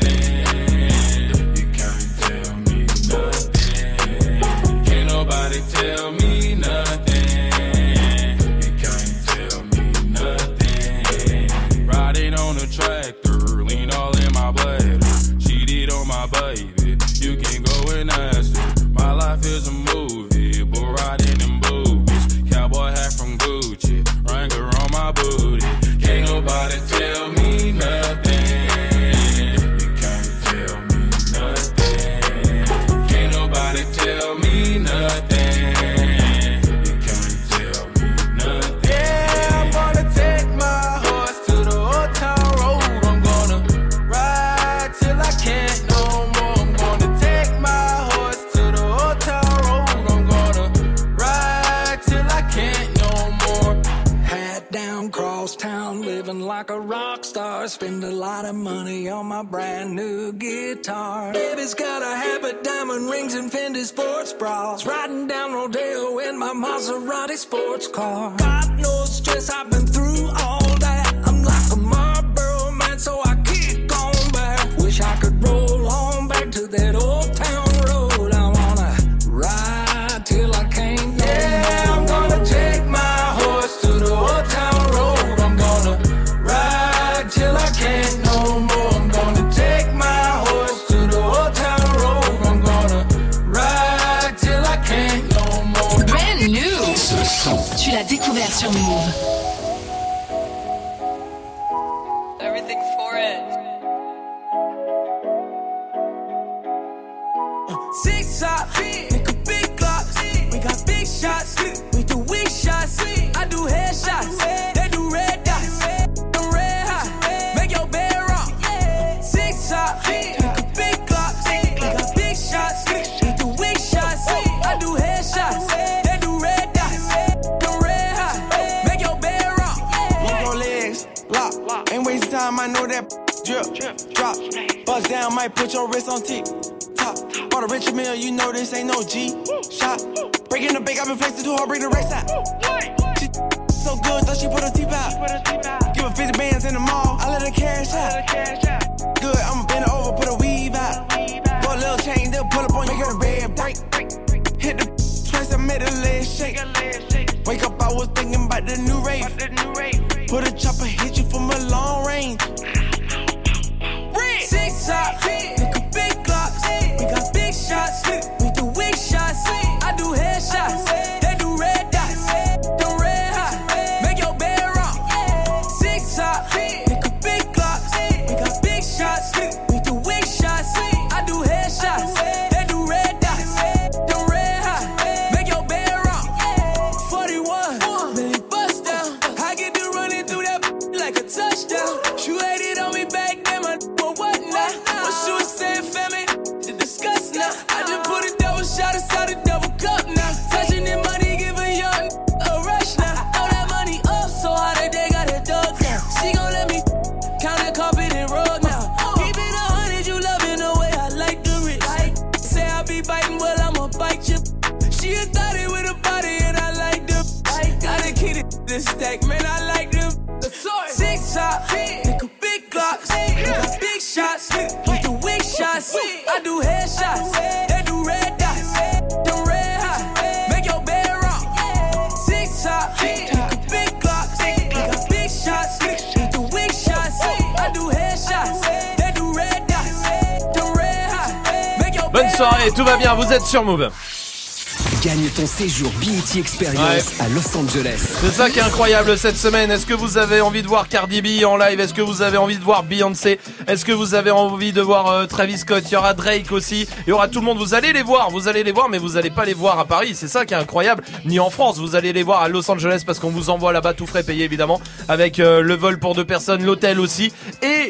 sports car. God knows, stress I've been
Gagne ton séjour BET Experience à Los Angeles.
C'est ça qui est incroyable cette semaine. Est-ce que vous avez envie de voir Cardi B en live? Est-ce que vous avez envie de voir Beyoncé? Est-ce que vous avez envie de voir euh, Travis Scott? Il y aura Drake aussi. Il y aura tout le monde. Vous allez les voir. Vous allez les voir, mais vous n'allez pas les voir à Paris. C'est ça qui est incroyable. Ni en France. Vous allez les voir à Los Angeles parce qu'on vous envoie là-bas tout frais payé évidemment avec euh, le vol pour deux personnes, l'hôtel aussi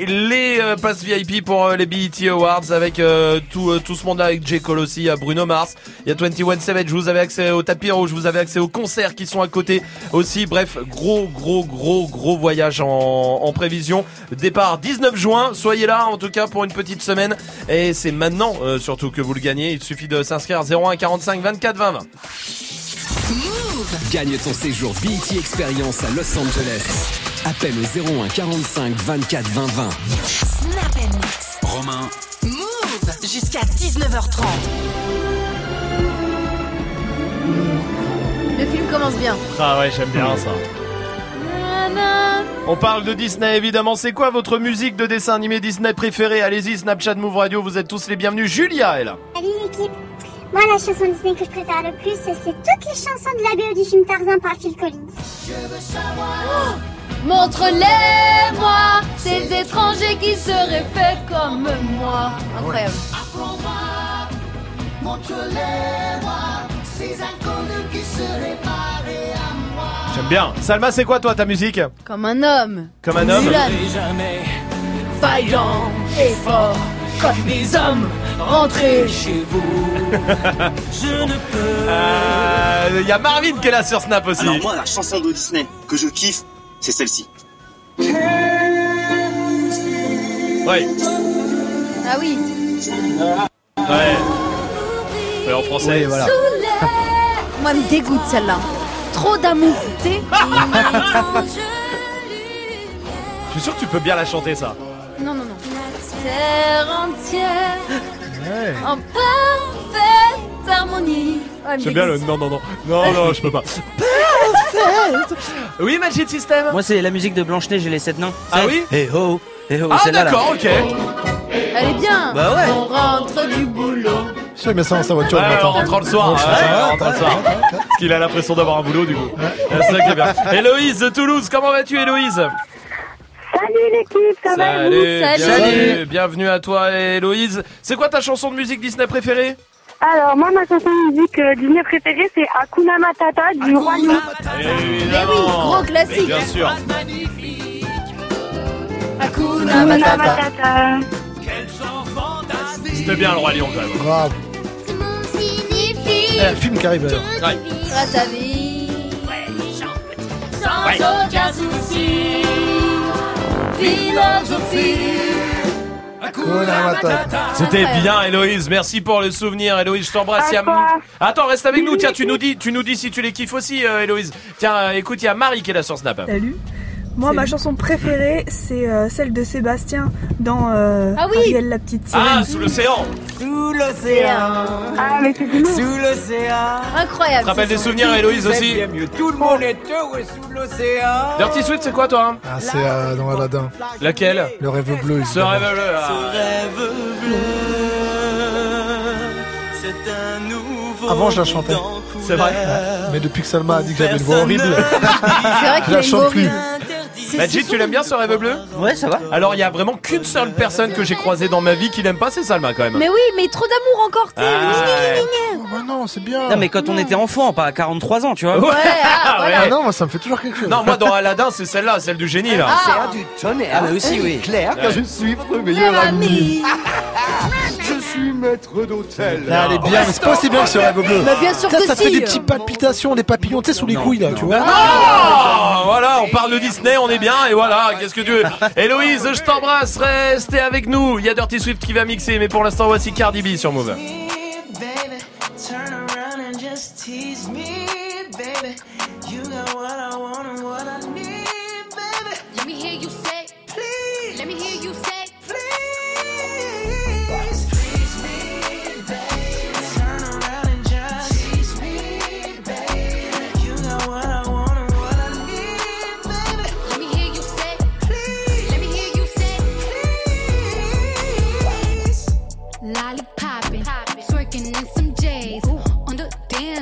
les euh, passes VIP pour euh, les BET Awards avec euh, tout euh, tout ce monde-là avec J Cole aussi, Bruno Mars. Il y a 21 Savage. Vous avez accès au tapis rouge. Vous avez accès aux concerts qui sont à côté aussi. Bref, gros gros gros gros voyage en, prévision. Départ 19 juin. Soyez là en tout cas pour une petite semaine et c'est maintenant euh, surtout que vous le gagnez. Il suffit de s'inscrire 01 45 24 20 20.
Gagne ton séjour BET Experience à Los Angeles. Appelle au 01 45 24 20 20.
Snap and Mix.
Romain,
Move jusqu'à 19h30.
Le film commence bien.
Ah ouais, j'aime bien ça. On parle de Disney évidemment. C'est quoi votre musique de dessin animé Disney préférée? Allez-y, Snapchat Move Radio, vous êtes tous les bienvenus. Julia est là.
Salut l'équipe Moi la chanson Disney que je préfère le plus, c'est toutes les chansons de la BO du film Tarzan par Phil Collins.
Montre-les-moi ces étrangers qui seraient faits comme moi. Incroyable.
J'aime bien. Salma, c'est quoi toi ta musique
Comme un homme.
Comme un homme
Mulan.
jamais
Vaillant et fort comme des hommes rentrés chez vous.
Je ne peux.
Euh, Il y a Marvin qui est là sur Snap aussi.
Alors moi, la chanson de Disney que je kiffe, c'est celle-ci.
Ouais.
Ah oui.
Ouais. Ouais, en français. voilà.
Moi, elle me dégoûte celle-là. Trop d'amour, tu sais.
Je suis sûr que tu peux bien la chanter ça.
Non, non, non. Terre entière en parfaite harmonie.
J'aime bien le non non non non non je peux pas. Oui Magic System.
Moi, c'est la musique de Blanche-Neige et les sept nains.
Ah oui
Eh oh Eh oh,
Ah
celle-là, là.
d'accord ok.
Elle est bien.
Bah ouais.
On rentre du boulot.
Je sais, mais ça dans sa voiture
Ouais,
le matin.
en rentrant le soir, ouais, le soir. Parce qu'il a l'impression d'avoir un boulot du coup. C'est ça qui est bien. Héloïse de Toulouse, comment vas-tu Héloïse?
Salut l'équipe, ça va et vous?
Salut, bienvenue, bienvenue à toi Héloïse. C'est quoi ta chanson de musique Disney préférée?
Alors, moi, ma chanson de musique euh, Disney préférée, c'est Hakuna Matata du Roi Lion.
Évidemment.
gros classique.
Bien sûr.
Hakuna
Hakuna
Matata.
C'était bien le roi lion quand même.
Grave.
Signifie
Eh, film qui arrive d'ailleurs.
Ouais.
vivre à ta vie. Sans
Ouais.
aucun souci. Philosophie.
C'était bien Héloïse, merci pour le souvenir Héloïse, je t'embrasse. A- Attends, reste avec nous, tiens, tu nous dis, tu nous dis si tu les kiffes aussi euh, Héloïse. Tiens, euh, écoute, il y a Marie qui est là sur Snap.
Salut. Moi, ma chanson préférée, c'est euh, celle de Sébastien dans euh,
Ah oui.
Ariel la petite sirène.
Ah, sous l'océan
Sous l'océan.
Ah, mais c'est du
Sous l'océan.
Tu
Incroyable.
te rappelles des
ce
souvenirs Héloïse aussi
mieux. Tout le monde est heureux sous l'océan.
Dirty Sweet, c'est quoi toi hein
Ah, c'est euh, dans Aladdin.
Laquelle
Le rêve bleu.
Ce
évidemment.
rêve bleu. ah.
Rêve bleu, c'est un nouveau.
Avant, je la chantais.
C'est vrai.
Mais depuis que Salma a dit que j'avais une voix horrible,
C'est vrai
je la chante plus.
horrible.
Magic, tu l'aimes bien ce rêve bleu?
Ouais, ça va.
Alors, il y a vraiment qu'une seule personne que j'ai croisée dans ma vie qui l'aime pas, c'est Salma quand même.
Mais oui, mais trop d'amour encore, tu sais.
Ah.
Oh, bah non, c'est bien.
Non, mais quand on était enfant, pas à 43 ans, tu vois.
Ouais,
ah,
ouais.
Ah non, moi ça me fait toujours quelque chose.
Non, moi dans Aladdin, c'est celle-là, celle du génie là.
Ah,
du tonnerre.
Ah, mais aussi, oui.
Claire,
je
suis votre
meilleur ami.
Je suis maître d'hôtel.
Là, elle est bien, mais c'est pas aussi bien que ce rêve bleu.
Bah, bien sûr
Ça,
que
ça
si.
fait des petites palpitations, des papillons, tu sais, sous les couilles là, tu vois.
Ah, voilà, on parle de Disney, on est bien, et voilà, qu'est-ce que tu veux. Héloïse, je t'embrasse, restez avec nous. Il y a Dirty Swift qui va mixer, mais pour l'instant, voici Cardi B sur Move.
baby. Turn around and just tease me, baby. You got what I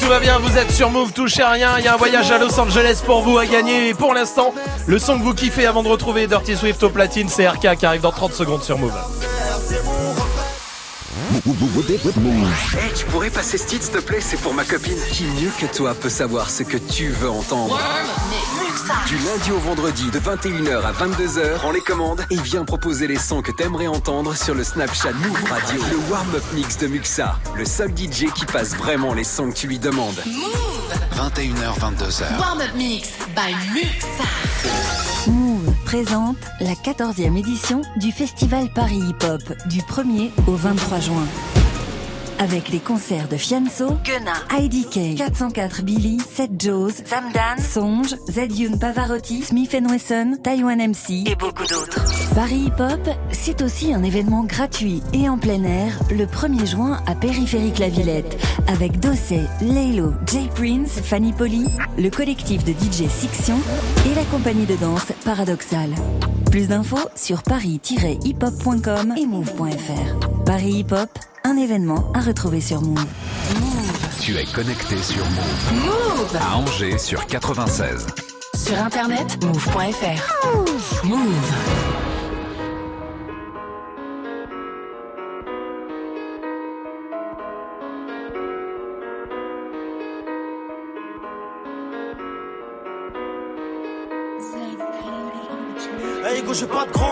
tout va bien, vous êtes sur Move, touchez à rien, il y a un voyage à Los Angeles pour vous à gagner et pour l'instant, le son que vous kiffez avant de retrouver Dirty Swift au platine, c'est RK qui arrive dans 30 secondes sur Move.
Hey, tu pourrais passer ce titre, s'il te plaît C'est pour ma copine. Qui mieux que toi peut savoir ce que tu veux entendre? Du lundi au vendredi, de 21h à 22h, prends les commandes et viens proposer les sons que t'aimerais entendre sur le Snapchat Move Radio. Le warm-up mix de Muxa, le seul DJ qui passe vraiment les sons que tu lui demandes.
21h, 22h.
Warm-up mix by Muxa.
Move présente la 14e édition du Festival Paris Hip Hop du 1er au 23 juin. Avec les concerts de Fianso, Gunna, IDK, 404 Billy, Seth Joes, Zamdan, Songe, Zedune Pavarotti, Smith Wesson, Taiwan MC et beaucoup d'autres. Paris Hip Hop, c'est aussi un événement gratuit et en plein air le 1er juin à Périphérique La Villette avec Dossé, Laylo, Jay Prince, Fanny Poli, le collectif de DJ Sixion et la compagnie de danse Paradoxal. Plus d'infos sur paris-hiphop.com et move.fr. Paris Hip Hop, un événement à retrouver sur Move.
Tu es connecté sur Move.
Move
À Angers sur 96.
Sur internet, move.fr. Move.
Hey go j'ai pas de grand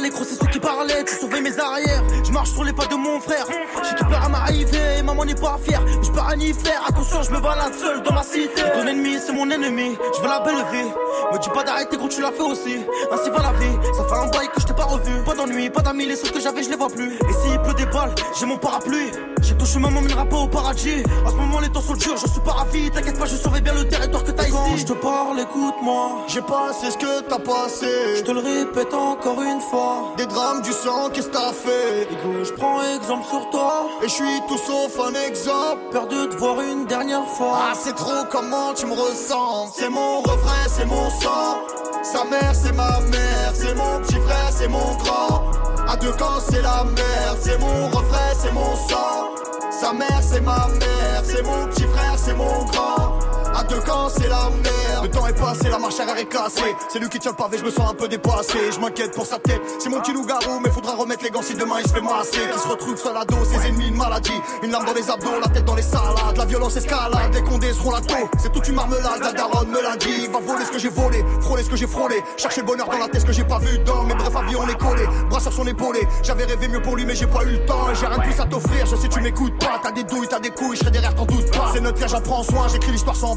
les gros c'est ceux qui parlaient Tu surveilles mes arrières, marche sur les pas de mon frère J'ai tout peur à m'arriver et maman n'est pas fière Mais je peux rien y faire, attention je me balade seul dans ma cité Ton ennemi c'est mon ennemi, je veux la belle vie Me dis pas d'arrêter gros tu l'as fait aussi Ainsi va la vie, ça fait un bail que je t'ai pas revu Pas d'ennui, pas d'amis, les seuls que j'avais je les vois plus Et s'il pleut des balles, j'ai mon parapluie J'ai touché ma maman, mènera pas au paradis. À ce moment, les temps sont durs, je suis pas ravi. T'inquiète pas, je surveille bien le territoire que t'as ici. Quand je te parle, écoute-moi.
J'ai passé ce que t'as passé.
Je te le répète encore une fois.
Des drames, du sang, qu'est-ce que t'as fait?
Écoute, je prends exemple sur toi.
Et je suis tout sauf un exemple.
Peur de te voir une dernière fois.
Ah, c'est trop comment tu me ressens? C'est mon refrain, c'est mon sang. Sa mère, c'est ma mère. C'est mon petit frère, c'est mon grand. À deux camps, c'est la merde. C'est mon refrain, c'est mon sang. Sa mère, c'est ma mère. C'est mon petit frère, c'est mon grand. À deux camps, c'est la merde. Le temps est passé, la marche arrière est cassée. C'est lui qui tient le pavé, je me sens un peu dépassé. Je m'inquiète pour sa tête. C'est mon petit loup-garou, mais faudra remettre les gants si demain il se fait masser. Qui se retrouve seul à dos, ses ennemis, une maladie. Une larme dans les abdos, la tête dans les salades. La violence escalade, les condés seront la taux. C'est toute une marmelade, la daronne me l'a dit. Va voler ce que j'ai volé, frôler ce que j'ai frôlé. Chercher le bonheur dans la tête, ce que j'ai pas vu dans. Mais bref, avis, on est collé. Bras sur son épaulé. J'avais rêvé mieux pour lui, mais j'ai pas eu le temps. J'ai rien de plus à t'offrir, je sais, tu m'écoutes pas. T'as des douilles, t'as des couilles, je serai derrière, t'en doute pas. C'est notre j'en prends soin, j'écris l'histoire sans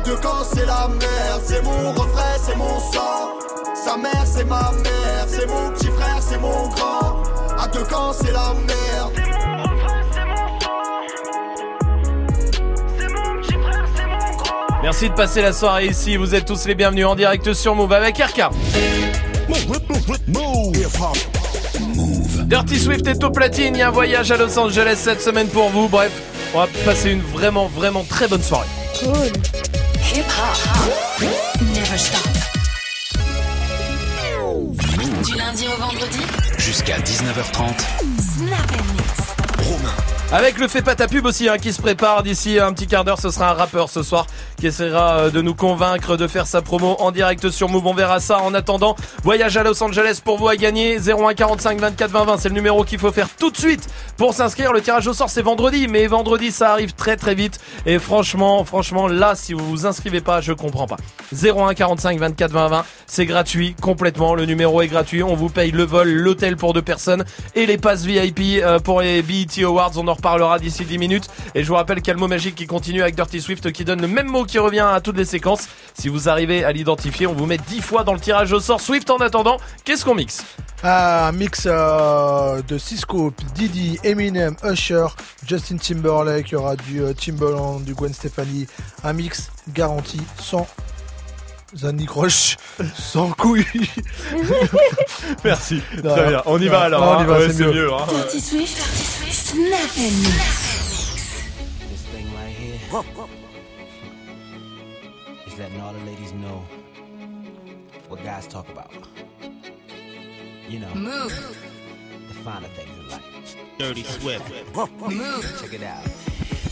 À deux camps, c'est la merde. C'est mon refrain, c'est mon sang. Sa mère, c'est ma mère. C'est mon petit frère, c'est mon grand. À deux camps, c'est la merde.
C'est mon refrain, c'est mon sang. C'est mon petit frère, c'est mon grand.
Merci de passer la soirée ici. Vous êtes tous les bienvenus en direct sur Move avec RK. Dirty Swift est au platine. Il y a un voyage à Los Angeles cette semaine pour vous. Bref, on va passer une vraiment, vraiment très bonne soirée.
Cool. Hip hop. Never stop. Du lundi au vendredi.
Jusqu'à 19h30.
Snap and mix.
Romain.
Avec le fait pas ta pub aussi hein, qui se prépare d'ici un petit quart d'heure, ce sera un rappeur ce soir qui essaiera euh, de nous convaincre de faire sa promo en direct sur Move. On verra ça. En attendant, voyage à Los Angeles pour vous à gagner 01 45 24 20 20. C'est le numéro qu'il faut faire tout de suite pour s'inscrire. Le tirage au sort c'est vendredi, mais vendredi ça arrive très très vite. Et franchement, franchement, là si vous vous inscrivez pas, je comprends pas. 01 45 24 20 20, c'est gratuit complètement. Le numéro est gratuit. On vous paye le vol, l'hôtel pour deux personnes et les passes VIP euh, pour les BET Awards. On en reparlera d'ici 10 minutes. Et je vous rappelle qu'il y a le mot magique qui continue avec Dirty Swift qui donne le même mot qui revient à toutes les séquences. Si vous arrivez à l'identifier, on vous met 10 fois dans le tirage au sort. Swift en attendant, qu'est-ce qu'on mixe?
Un mix euh, de Cisco, Didi, Eminem, Usher, Justin Timberlake, il y aura du euh, Timbaland, du Gwen Stefani, un mix garanti sans anicroche, sans couilles.
Merci.
Non,
Très bien. On y va
non,
alors.
non, on y
hein.
va,
Ouais,
c'est mieux.
mieux. hein.
Dirty Swift. Dirty Swift. Snap and mix.
This thing right here is letting all the ladies know what guys talk about. You know,
Move.
the finer things in life.
Dirty Swift.
Move.
Check it out.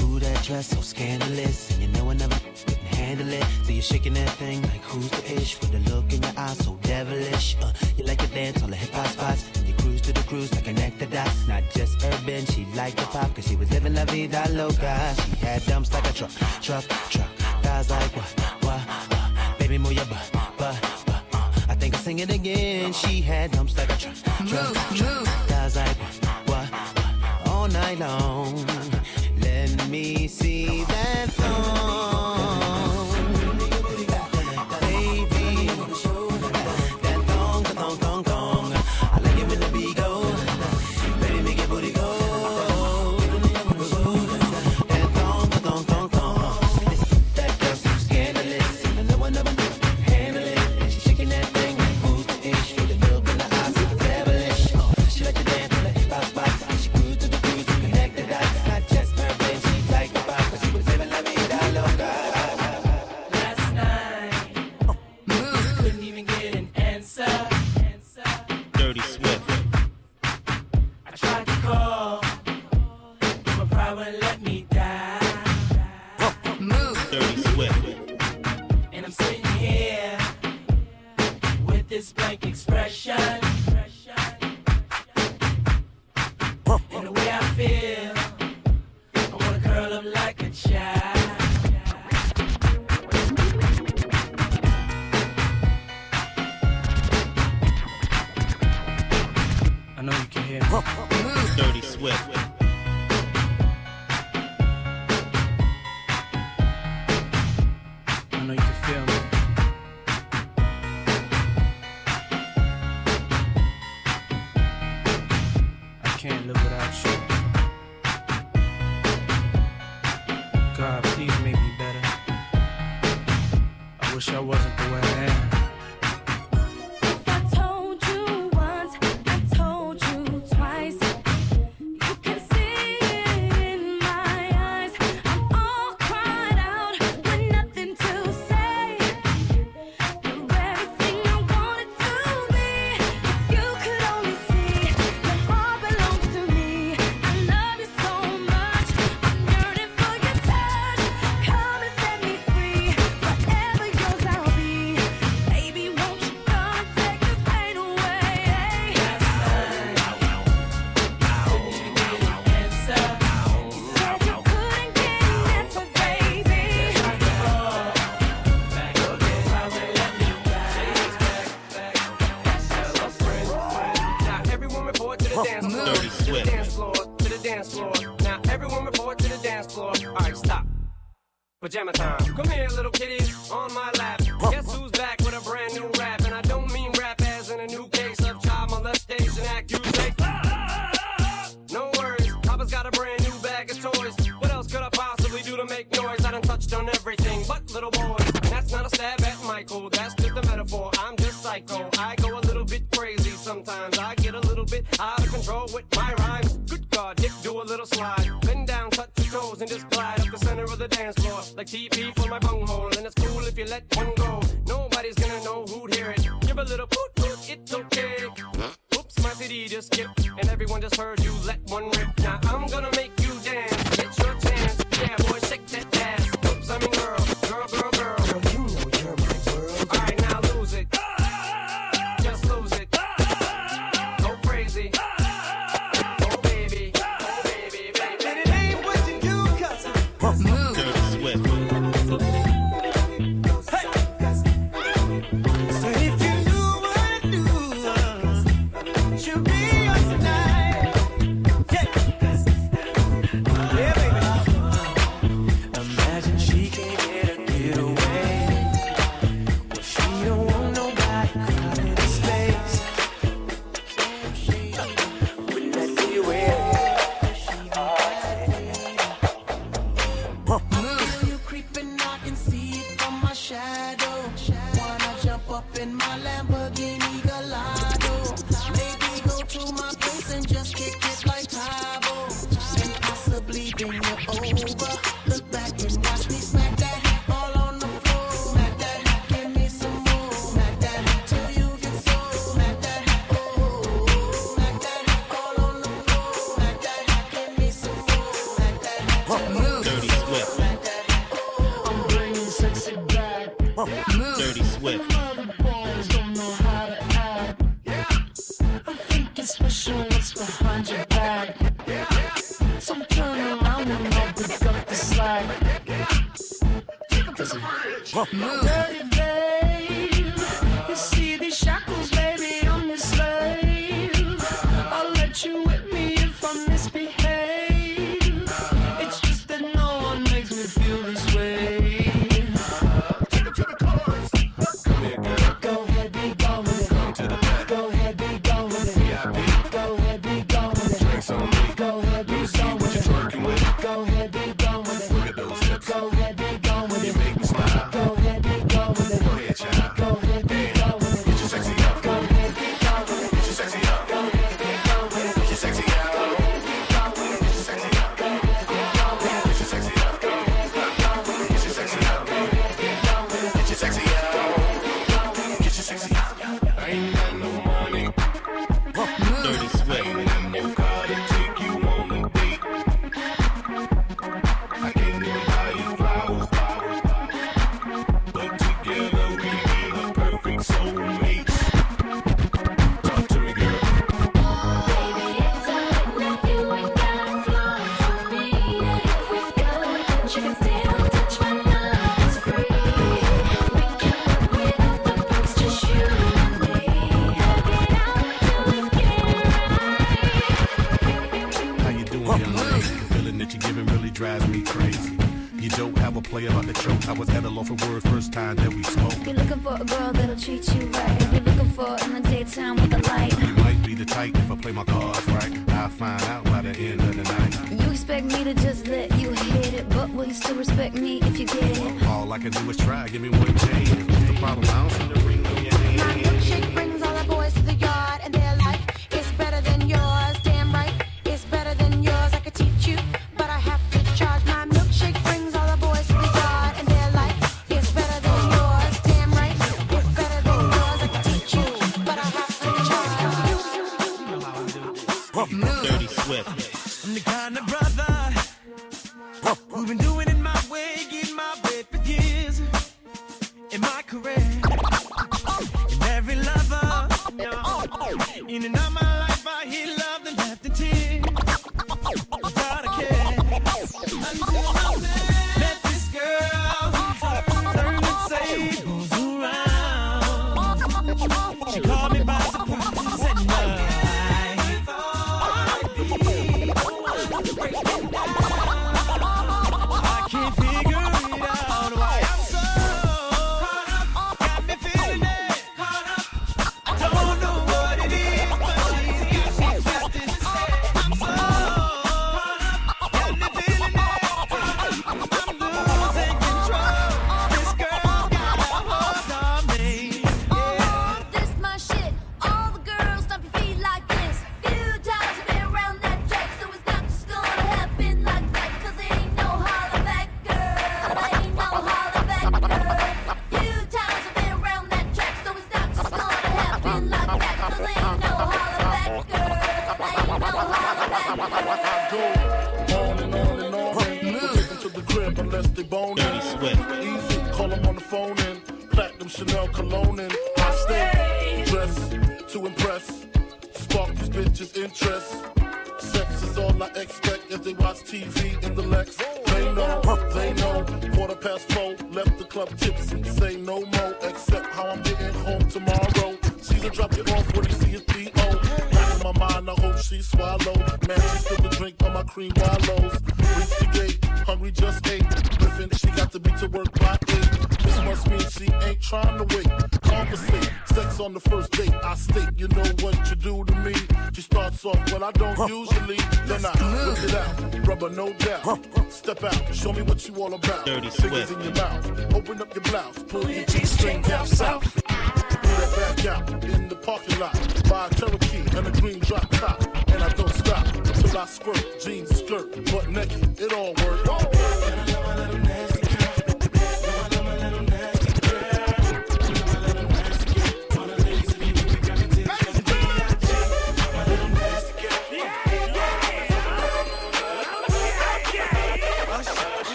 Ooh, that dress so scandalous, and you know I never couldn't handle it. So you're shaking that thing like who's the ish with a look in your eyes so devilish. Uh, you like to dance on the hip hop spots, and you cruise to the cruise like connect the dots. Not just urban, she liked the pop, cause she was living la vida loca. She had dumps like a truck, truck, truck. Guys like what, baby move your butt, butt, butt. I think I'll sing it again. She had dumps like a truck, truck, truck. Guys like what, what, all night long. Let me see that thong.
Pajama time.
Come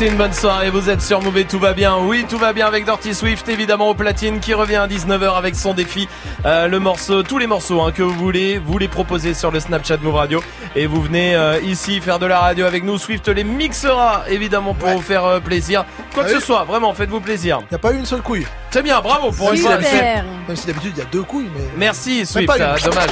Passez une bonne soirée, vous êtes sur Move et tout va bien. Oui, tout va bien avec Dirty Swift, évidemment au platine, qui revient à 19h avec son défi. Euh, le morceau, tous les morceaux hein, que vous voulez, vous les proposez sur le Snapchat Move Radio. Et vous venez euh, ici faire de la radio avec nous. Swift les mixera, évidemment, pour vous faire euh, plaisir. Quoi que
Ah
ce
oui.
soit, vraiment, faites-vous plaisir.
Y a pas eu une seule couille.
C'est bien, bravo pour une
Même
fois.
si d'habitude- Même si d'habitude, il y a deux couilles, mais.
Merci Swift, ah, dommage.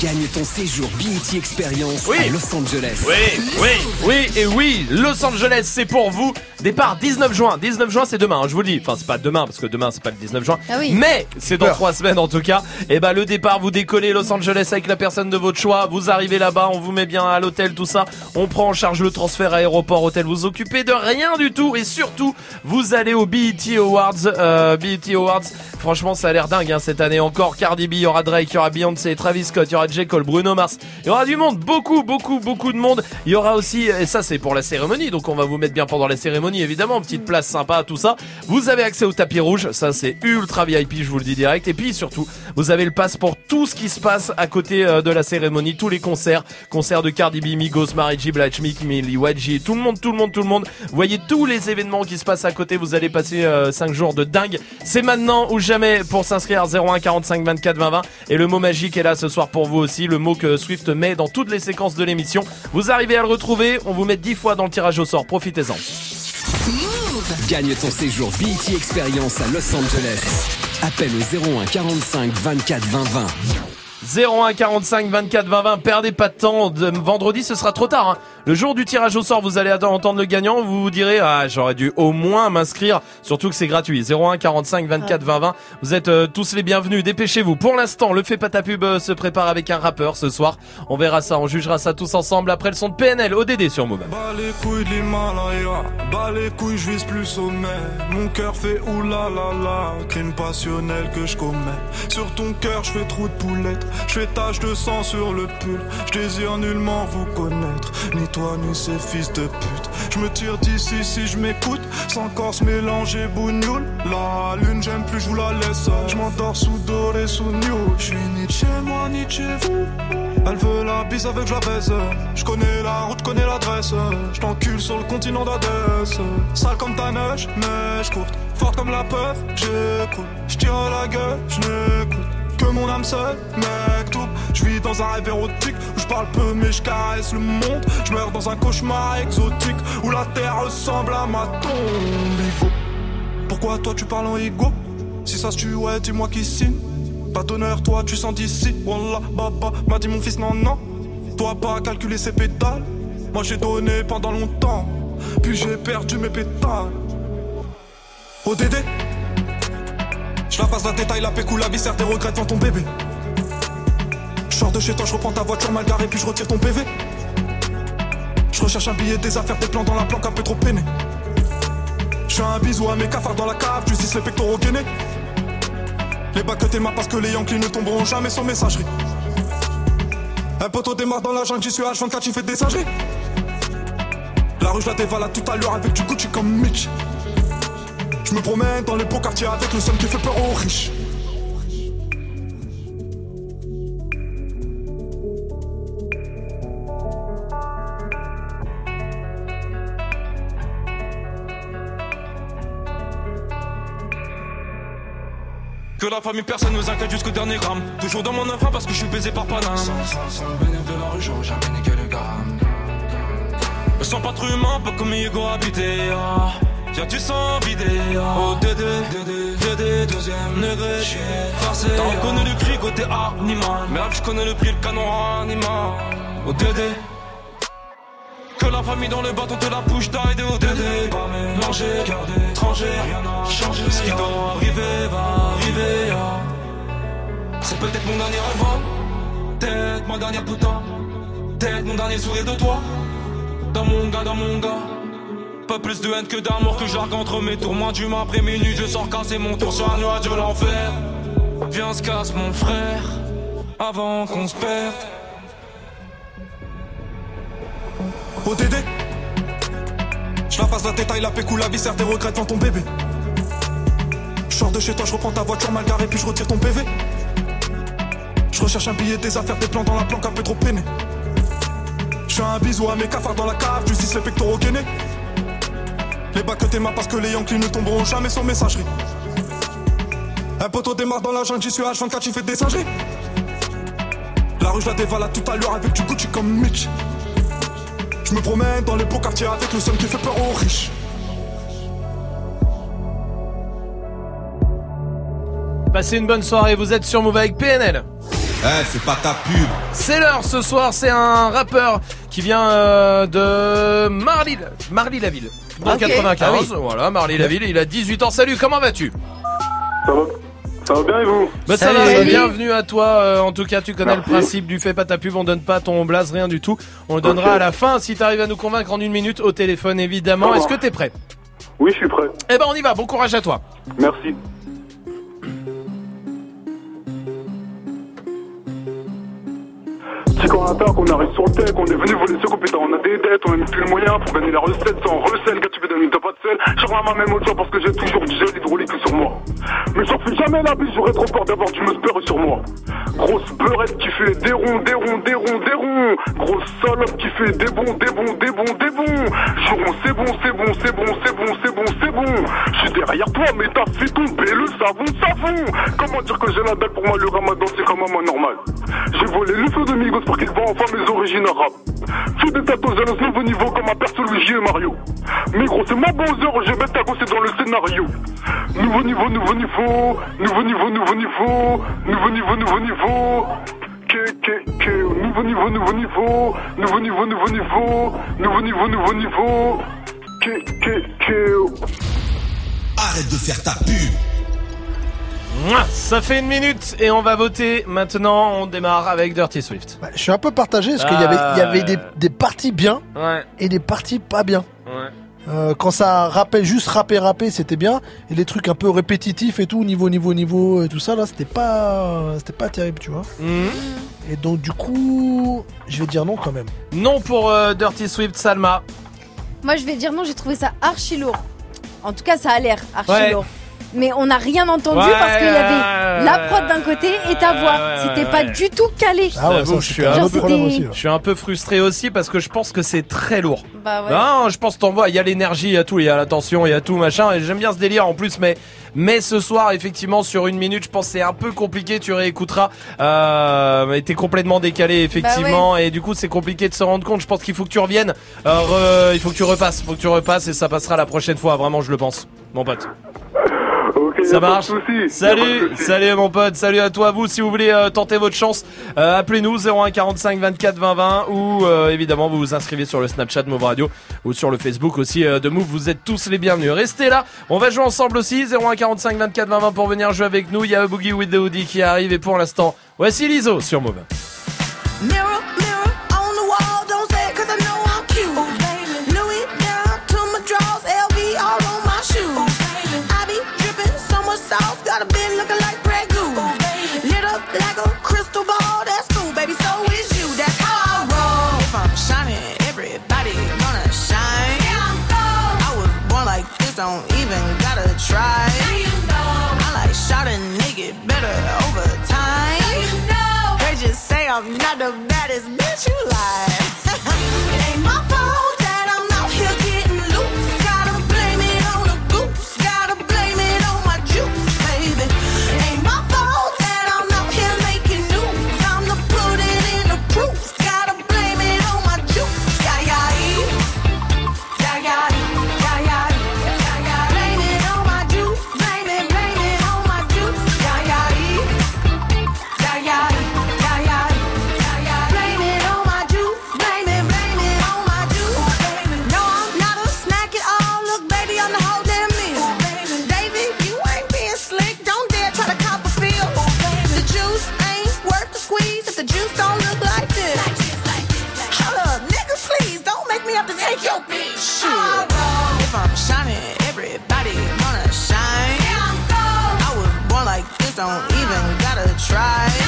Gagne ton séjour BET Experience
Oui.
à Los Angeles.
Oui, oui, oui et oui, Los Angeles c'est pour vous. Départ 19 juin. 19 juin c'est demain, hein, je vous le dis. Enfin c'est pas demain parce que demain c'est pas le 19 juin.
Ah oui.
Mais c'est dans trois semaines en tout cas. Et bah le départ vous décollez Los Angeles avec la personne de votre choix. Vous arrivez là-bas, on vous met bien à l'hôtel tout ça. On prend en charge le transfert aéroport hôtel. Vous occupez de rien du tout et surtout vous allez au BET Awards. Euh, BET Awards. Franchement ça a l'air dingue hein, cette année encore. Cardi B, il y aura Drake, il y aura Beyoncé, Travis Scott, il y aura J Cole, Bruno Mars. Il y aura du monde, beaucoup, beaucoup, beaucoup de monde. Il y aura aussi, et ça c'est pour la cérémonie, donc on va vous mettre bien pendant la cérémonie évidemment, petite place sympa, tout ça. Vous avez accès au tapis rouge, ça c'est ultra VIP, je vous le dis direct. Et puis surtout, vous avez le pass pour tout ce qui se passe à côté euh, de la cérémonie, tous les concerts, concerts de Cardi B, Migos, Mary J, Blige, Mick, YG, tout le monde, tout le monde, tout le monde. Vous voyez tous les événements qui se passent à côté, vous allez passer 5 jours de dingue. C'est maintenant ou jamais pour s'inscrire 01 45 24 20 20 et le mot magique est là ce soir pour vous aussi, le mot que Swift met dans toutes les séquences de l'émission. Vous arrivez à le retrouver, on vous met 10 fois dans le tirage au sort, profitez-en.
Gagne ton séjour BET Experience à Los Angeles. Appelle au 01 45 24 20 20.
01 45 24 20 20 perdez pas de temps. Vendredi ce sera trop tard hein. le jour du tirage au sort vous allez entendre le gagnant. Vous vous direz ah j'aurais dû au moins m'inscrire. Surtout que c'est gratuit. 01 45 24 20 20 vous êtes euh, tous les bienvenus. Dépêchez-vous. Pour l'instant le fait pas pub euh, se prépare avec un rappeur ce soir. On verra ça on jugera ça tous ensemble après le son de PNL ODD sur Move
Bas les couilles l'Himalaya, bas les couilles, je vise plus sommet. Mon cœur fait oulala, crime passionnel que je commets. Sur ton cœur, je fais trop de poulettes, je fais tache de sang sur le pull. Je désire nullement vous connaître, ni toi ni ces fils de pute. Je me tire d'ici si je m'écoute, sans corse mélanger bougnoule. La lune, j'aime plus, je vous la laisse. Je m'endors sous doré, sous new. Je suis ni de chez moi, ni de chez vous. Elle veut la bise avec la baise. Je connais la route, connais l'adresse. Je t'encule sur le continent d'Adès. Sale comme ta neige, neige courte. Forte comme la peur, j'écoute. Je tire la gueule, je. Mon âme seule, mec, tout. Je vis dans un rêve érotique où je parle peu mais je caresse le monde. Je meurs dans un cauchemar exotique où la terre ressemble à ma tombe. Pourquoi toi tu parles en ego? Si ça se tue, ouais, dis-moi qui signe. Pas d'honneur, toi tu sens d'ici. Wallah, baba, m'a dit mon fils, non, non. Toi pas calculer ses pétales. Moi j'ai donné pendant longtemps. Puis j'ai perdu mes pétales. ODD La passe la détail, la pécou, la viscère, tes regrets devant ton bébé. Je de chez toi, je reprends ta voiture mal garée, puis je retire ton PV. Je recherche un billet, des affaires, des plans dans la planque un peu trop peiné. Je fais un bisou à mes cafards dans la cave, tu les pectoraux gainés. Les bacs que t'aimas parce que les Yankees ne tomberont jamais sans messagerie. Un poteau démarre dans la jungle, j'y suis H24, tu fais des singeries. La rue, je la dévalade tout à l'heure avec du Gucci comme Mitch. Je me promène dans les beaux quartiers avec le seum qui fait peur aux riches.
Que la famille, personne nous inquiète jusqu'au dernier gramme. Toujours dans mon enfant parce que je suis baisé par Paname. Sans, sans, sans de la rue, j'aurais jamais niqué le gramme. Me sens pas trop humain, pas comme Hugo habité. Ah. Y'a du sang vidé. Oh, Dédé, Dédé, Dédé, deuxième degré. J'suis farcé. T'as reconnu le cri côté animal. Mais là, je connais le prix, le canon animal. Oh, Dédé. Que la famille dans le bâton te la bouche d'aide de ODD Pas mélangé, cœur d'étranger, rien n'a changé Ce qui doit arriver va arriver ah. C'est peut-être mon dernier rêve Peut-être ma dernière putain Peut-être mon dernier sourire de toi dans mon gars, dans mon gars. Pas plus de haine que d'amour que j'argue entre mes tours. Moins d'humain après minuit, je sors casser mon tour sur un nuage de l'enfer. Viens, se casse, mon frère, avant qu'on se perde.
ODD Je la passe la détail, la pécou, la viscère, tes regrets devant ton bébé. Je sors de chez toi, je reprends ta voiture mal garée, puis je retire ton PV. Je recherche un billet, des affaires, des plans dans la planque, un peu trop peiné. Je fais un bisou à mes cafards dans la cave, justice les pectoraux gainés. Les bacs que t'aimas parce que les Yankees ne tomberont jamais sur messagerie. Un poteau démarre dans la jungle, j'y suis H24, j'y fais des singeries. La rue, je la dévale à tout à l'heure avec du Gucci comme Mitch. Je me promène dans les beaux quartiers avec le seum qui fait peur aux riches.
Passez une bonne soirée, vous êtes sur Move avec PNL.
Eh, c'est pas ta pub.
C'est l'heure ce soir, c'est un rappeur qui vient euh, de Marly, Marly la ville. Dans
Ok.
95,
Ah oui.
voilà, Marly la ville, il a 18 ans. Salut, comment vas-tu?
Ça va, ça va bien et vous?
Bah ça va, bienvenue à toi. euh, en tout cas, tu connais
Merci.
le principe du fais pas ta pub, on donne pas ton blaze, rien du tout. On le donnera à la fin si t'arrives à nous convaincre en une minute au téléphone, évidemment. Est-ce que t'es prêt?
Oui, je suis prêt.
Eh ben on y va, bon courage à toi.
Merci. Si quand on attaque, on arrive sur le tech, on est venu voler ce compétent, on a des dettes, on a plus le moyen pour gagner la recette sans recel, quand tu veux donner t'as pas de sel? La main même chose parce que j'ai toujours du gel hydraulique sur moi. Mais j'en fais jamais la bise, j'aurais trop peur d'avoir du musper sur moi. Grosse beurette qui fait des ronds, des ronds, des ronds, des ronds. Grosse salope qui fait des bons, des bons, des bons, des bons. Juron, c'est bon, c'est bon, c'est bon, c'est bon, c'est bon, c'est bon. Je suis derrière toi, mais t'as fait tomber le savon, savon. Comment dire que j'ai la dalle pour moi, le ramadan, c'est quand même normal. J'ai volé le feu de Migos pour qu'ils voient enfin mes origines arabes. Fais des tatouages à nouveau niveau comme un perso Luigi et Mario. Migros, c'est mon Bowser, je vais t'agosser dans le scénario. Nouveau niveau, nouveau niveau, nouveau niveau, nouveau niveau, nouveau niveau, nouveau niveau. Que, que, que, nouveau niveau, nouveau niveau, nouveau niveau, nouveau niveau, nouveau niveau, nouveau niveau. Que, que, que.
Arrête de faire ta pub.
Ça fait une minute et on va voter maintenant. On démarre avec Dirty Swift.
Je suis un peu partagé parce qu'il y avait, il y avait des, des parties bien
Ouais.
et des parties pas bien.
Ouais.
Euh, quand ça rappait juste rapper rapper c'était bien et les trucs un peu répétitifs et tout niveau niveau niveau et tout ça là c'était pas c'était pas terrible tu vois
Mhm.
et donc du coup je vais dire non quand même
Non pour euh, Dirty Swift, Salma.
Moi, je vais dire non, j'ai trouvé ça archi lourd. En tout cas, ça a l'air archi
Ouais.
lourd. Mais on n'a rien entendu
Ouais,
parce qu'il y avait
ouais,
la
ouais,
prod d'un côté et ta voix.
ouais,
C'était
ouais,
pas
ouais.
du tout calé.
Ah
J'avoue, je suis un peu
c'était-
Je suis un peu frustré aussi parce que je pense que c'est très lourd.
Bah ouais.
Non, je pense que t'en vois, il y a l'énergie, il y a tout, il y a la tension, il y a tout machin. Et j'aime bien ce délire en plus, mais mais ce soir effectivement sur une minute, je pense que c'est un peu compliqué. Tu réécouteras, euh, mais t'es complètement décalé effectivement, et du coup c'est compliqué de se rendre compte. Je pense qu'il faut que tu reviennes. Euh, il faut que tu repasses, faut que tu repasses et ça passera la prochaine fois. Vraiment, je le pense, mon pote. Ça marche. Salut, salut mon pote, salut à toi. Vous, si vous voulez euh, tenter votre chance, euh, appelez-nous 01 45 24 20 20 ou euh, évidemment vous vous inscrivez sur le Snapchat Move Radio ou sur le Facebook aussi euh, de Move. Vous êtes tous les bienvenus. Restez là, on va jouer ensemble aussi 01 45 24 20 20 pour venir jouer avec nous. Il y a Boogie with the Hoodie qui arrive et pour l'instant, voici Liso sur Move.
Don't even gotta try. Now you know. I like shot a nigga better over time. Now you know. They just say I'm not the baddest bitch you like. it ain't my fault
your bitch. Shit. If I'm shining, everybody wanna shine. I was born like this, don't even gotta try.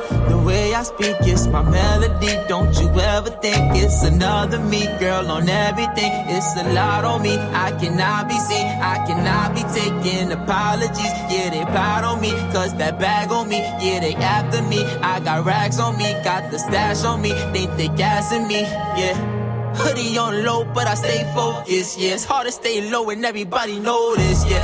The way I speak is my melody. Don't you ever think it's another me, girl, on everything. It's a lot on me. I cannot be seen. I cannot be taking apologies. Yeah, they proud on me. Cause that bag on me. Yeah, they after me. I got rags on me. Got the stash on me. They think they gassing me. Yeah. Hoodie on low, but I stay focused. Yeah, it's hard to stay low and everybody know this. Yeah.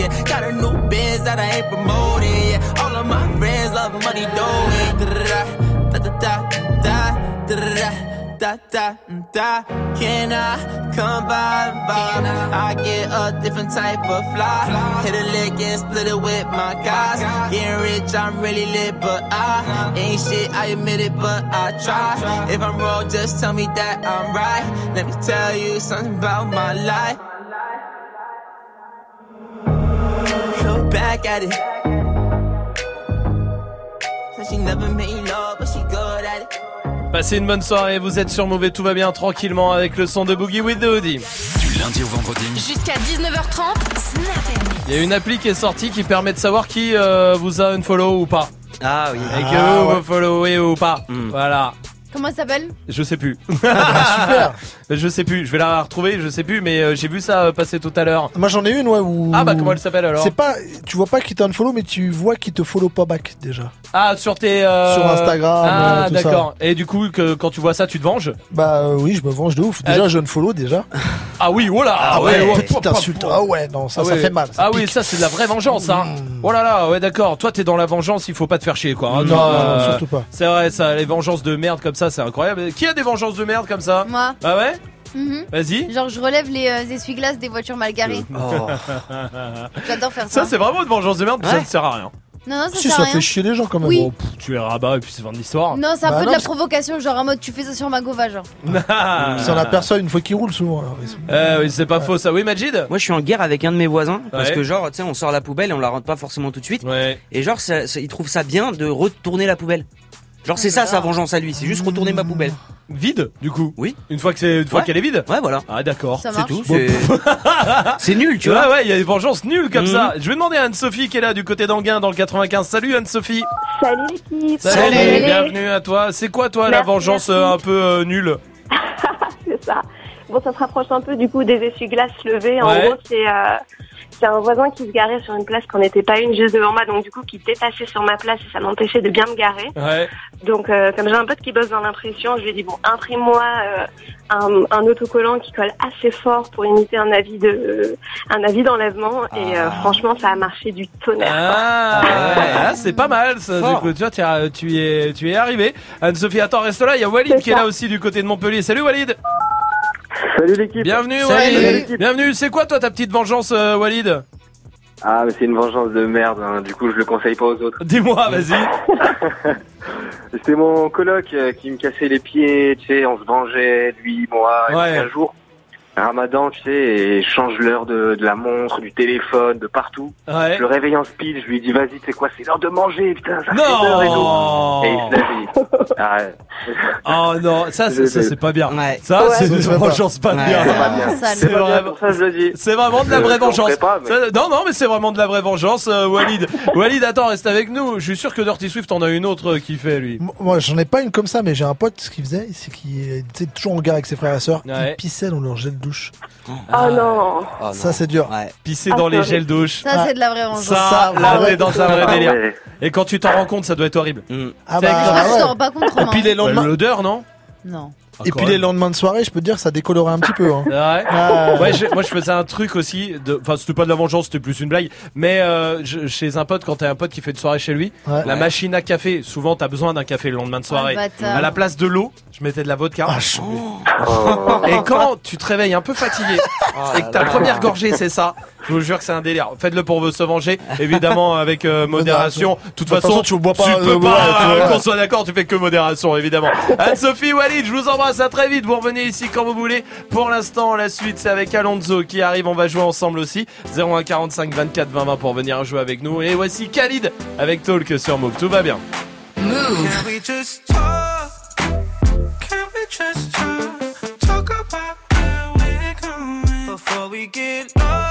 yeah got a new biz that I ain't promoting yeah. All of my friends love money doing da da da da da da da da da can I come by by I get a different type of fly. Hit a lick and split it with my guys. Getting rich I'm really lit but I ain't shit I admit it but I try. If I'm wrong just tell me that I'm right. Let me tell you something about my life back at it. Said she never made love, but she good at it.
Passez une bonne soirée, vous êtes sur Mauvais, tout va bien tranquillement avec le son de Boogie with the Hoodie.
Du lundi au vendredi.
Jusqu'à 19h30, Snap.
Il y a une appli qui est sortie qui permet de savoir qui euh, vous a un follow ou pas.
Ah oui.
Et que
Ah,
vous
ouais.
followez ou pas.
Hmm.
Voilà.
Comment ça s'appelle
Je sais plus.
Super.
Je sais plus. Je vais la retrouver. Je sais plus. Mais euh, j'ai vu ça euh, passer tout à l'heure.
Moi j'en ai une ouais où.
Ah bah comment elle s'appelle alors
C'est pas, tu vois pas qui t'a follow mais tu vois qui te follow pas back déjà.
Ah sur tes. euh,
Sur Instagram,
Ah
euh, tout ça.
d'accord. Et du coup que quand tu vois ça, tu te venges
Bah euh, oui, je me venge de ouf. Déjà
Ah,
je follow déjà.
Ah oui, voilà.
Ah ouais,
ouais,
petite insulte. Ah ouais, non, ça,
Ah
ça
ouais.
fait mal. ça
Ah oui,
pique.
ça c'est de la vraie vengeance, hein. Oh là là, ouais d'accord. Toi t'es dans la vengeance, il faut pas te faire chier quoi. hein.
Non,
Toi,
non, surtout pas.
C'est vrai, ça, les vengeances de merde comme ça, c'est incroyable. Qui a des vengeances de merde comme ça
Moi.
Ah ouais
Mhm.
Vas-y.
Genre, je relève les euh, essuie-glaces des voitures mal garées. J'adore faire ça.
Ça c'est vraiment une vengeance de merde, puis ça
Ouais.
ne sert à rien.
Non, non, ça
Si,
sert à
ça
rien.
fait chier les gens quand même.
Oui.
Oh, pff.
Tu es rabat et puis c'est fin de l'histoire.
Non, c'est un
Bah
peu de la provocation, genre en mode tu fais ça sur ma gova, genre.
Si on aperçoit une fois qu'il roule souvent. alors,
Euh, oui, c'est pas faux ça. Oui, Majid
Moi, je suis en guerre avec un de mes voisins parce
Ouais.
que genre, tu sais, on sort la poubelle et on la rentre pas forcément tout de suite.
Ouais.
Et genre, ça, ça- il trouve ça bien de retourner la poubelle. Genre, c'est ça sa vengeance à lui, c'est juste retourner ma poubelle.
Vide, du coup
Oui.
Une fois que c'est, une fois
Ouais.
qu'elle est vide?
Ouais, voilà.
Ah d'accord.
C'est tout. C'est c'est nul, tu
ouais,
vois.
ouais, il y a des vengeances nulles comme
Mhm.
ça. Je vais demander à Anne-Sophie qui est là du côté d'Anguin dans le 95. Salut Anne-Sophie.
Salut l'équipe
Salut. Bienvenue à toi. C'est quoi toi la vengeance
merci.
euh, un peu euh, nulle
C'est ça. Bon, ça se rapproche un peu du coup des essuie-glaces levés. En
Ouais.
gros, c'est euh, c'est un voisin qui se garait sur une place qui n'était pas une juste devant moi, donc du coup qui dépassait sur ma place et ça m'empêchait de bien me garer.
Ouais.
Donc euh, comme j'ai un pote qui bosse dans l'impression, je lui ai dit bon imprime-moi euh, un, un autocollant qui colle assez fort pour imiter un avis de un avis d'enlèvement et euh, franchement ça a marché du tonnerre.
Ah, ouais, ah, c'est pas mal ça. Du coup, tu vois, tu es, tu y es, tu y es arrivé. Anne-Sophie, attends, reste là. Il y a Walid qui est là aussi du côté de Montpellier. Salut Walid.
Salut l'équipe.
Bienvenue
Salut.
Walid. Bienvenue. C'est quoi toi ta petite vengeance euh, Walid
Ah, mais c'est une vengeance de merde, hein. du coup je le conseille pas aux autres.
Dis-moi, vas-y.
C'était mon coloc euh, qui me cassait les pieds, tu sais, on se vengeait, lui, moi, et
Ouais.
puis un jour, Ramadan, tu sais, et change l'heure de, de la montre, du téléphone, de partout.
Ouais.
Je le réveille en speed, je lui dis, vas-y, c'est quoi, c'est l'heure de manger, putain, ça fait l'heure et tout.
Non.
Et il se Ah, ouais.
Oh non, ça, c'est- ça c'est pas bien.
Ouais.
Ça,
Ouais.
c'est une vengeance pas
Ouais.
bien.
C'est pas bien.
C'est vraiment,
pour ça je le dis.
c'est vraiment de la vraie vengeance.
pas, mais-
Ça- Non, non, mais c'est vraiment de la vraie vengeance, euh, Walid. Walid, attends, reste avec nous. Je suis sûr que Dirty Swift en a une autre euh, qui fait lui.
Moi, j'en ai pas une comme ça, mais j'ai un pote, ce qu'il faisait, c'est qu'il était toujours en gare avec ses frères et sœurs.
Ouais.
Il pissait dans leur gel douche.
Oh non
Oh, non.
Ça, c'est dur.
Ouais.
Pisser
Ah,
dans les gels douche.
Ça, c'est de la vraie vengeance.
Ça,
Ça,
là,
ouais.
dans un vrai
Ah,
délire.
ouais.
Et quand tu t'en rends compte, ça doit être horrible.
Mm.
Ah bah,
Je t'en rends pas compte,
Et
Romain.
puis les
Ouais,
lendemains,
L'odeur, non?
Non.
Ah,
et puis les lendemains de soirée, je peux te dire, ça décolorait un petit peu. Hein. Ah.
Ouais, je- moi je faisais un truc aussi, enfin c'était pas de la vengeance, c'était plus une blague, mais euh, je- chez un pote, quand t'as un pote qui fait une soirée chez lui,
Ouais.
la machine à café, souvent t'as besoin d'un café le lendemain de soirée.
Oh, bâtard.
à la place de l'eau, je mettais de la vodka.
Ah, chaud.
Oh.
Et quand tu te réveilles un peu fatigué et que ta première gorgée c'est ça, je vous jure que c'est un délire. Faites-le pour se venger, évidemment avec euh, modération. De toute
De toute
façon,
façon, tu bois pas,
Tu
euh,
peux pas, euh, qu'on soit d'accord, tu fais que modération évidemment. Anne-Sophie Walid, je vous embrasse à très vite. Vous revenez ici quand vous voulez. Pour l'instant, la suite c'est avec Alonso qui arrive. On va jouer ensemble aussi. 01 45 24 20 20 pour venir jouer avec nous. Et voici Khalid avec Talk sur Move. Tout va bien.
Can we just talk? Can we just talk? Talk about where we're going before we get lost.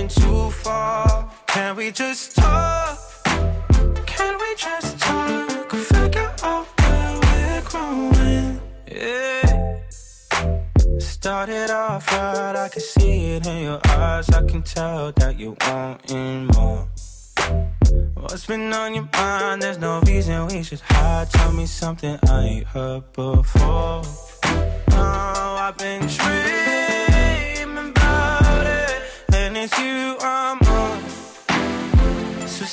Moving too far. Can we just talk? Can we just talk? Figure out where we're growing. Yeah. Started off right, I can see it in your eyes. I can tell that you wanting more. What's been on your mind? There's no reason we should hide. Tell me something I ain't heard before. Oh, I've been dreaming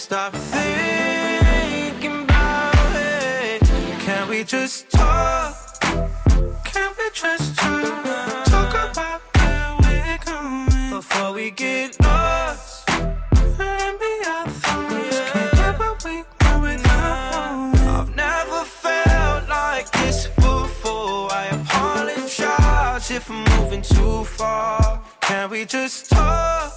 stop thinking about it. Can we just talk? Can we just talk? Talk about where we're going before we get lost. Let me our thoughts. Can't get what we want without knowing. I've never felt like this before. I apologize if I'm moving too far. Can we just talk?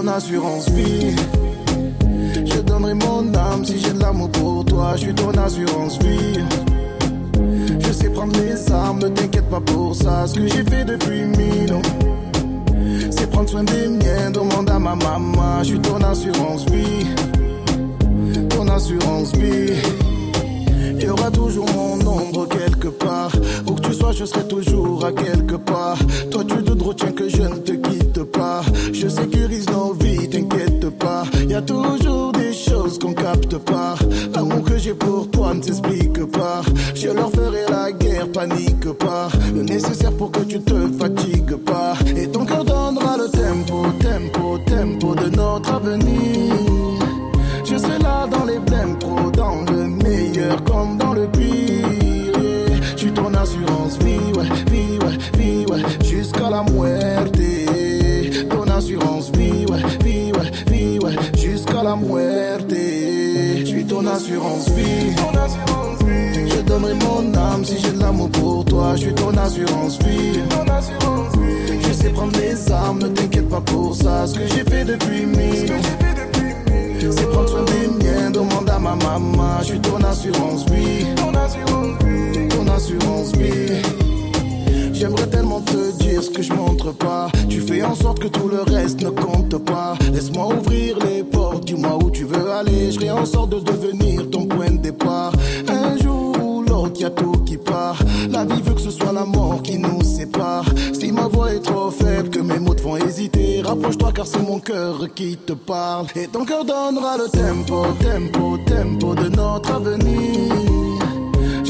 Ton assurance vie. Je donnerai mon âme si j'ai de l'amour pour toi. Je suis ton assurance vie. Je sais prendre les armes, ne t'inquiète pas pour ça. Ce que j'ai fait depuis mille ans, c'est prendre soin des miens. Demande à ma maman. Je suis ton assurance vie. Ton assurance vie. Il y aura toujours mon ombre quelque part. Où que tu sois, je serai toujours à quelque part. Toi, tu te retiens que je ne te quitte pas. Je sécurise nos vies, t'inquiète pas. Y a toujours des choses qu'on capte pas. L'amour que j'ai pour toi ne s'explique pas. Je leur ferai la guerre, panique pas. Le nécessaire pour que tu te fatigues pas. Et ton cœur donnera le tempo, tempo, tempo de notre avenir. Assurance vie. Je donnerai mon âme si j'ai de l'amour pour toi. Je suis ton assurance vie. Je sais prendre les armes, ne t'inquiète pas pour ça. Ce que j'ai fait depuis mille. C'est prendre soin des miens, demande à ma maman. Je suis ton assurance vie. Ton assurance vie. Ton assurance vie. J'aimerais tellement te dire ce que je montre pas. Tu fais en sorte que tout le reste ne compte pas. Laisse-moi ouvrir les portes, dis-moi où tu veux aller. Je ferai en sorte de devenir ton point de départ. Un jour ou l'autre, y a tout qui part. La vie veut que ce soit la mort qui nous sépare. Si ma voix est trop faible, que mes mots te font hésiter, rapproche-toi car c'est mon cœur qui te parle. Et ton cœur donnera le tempo, tempo, tempo de notre avenir.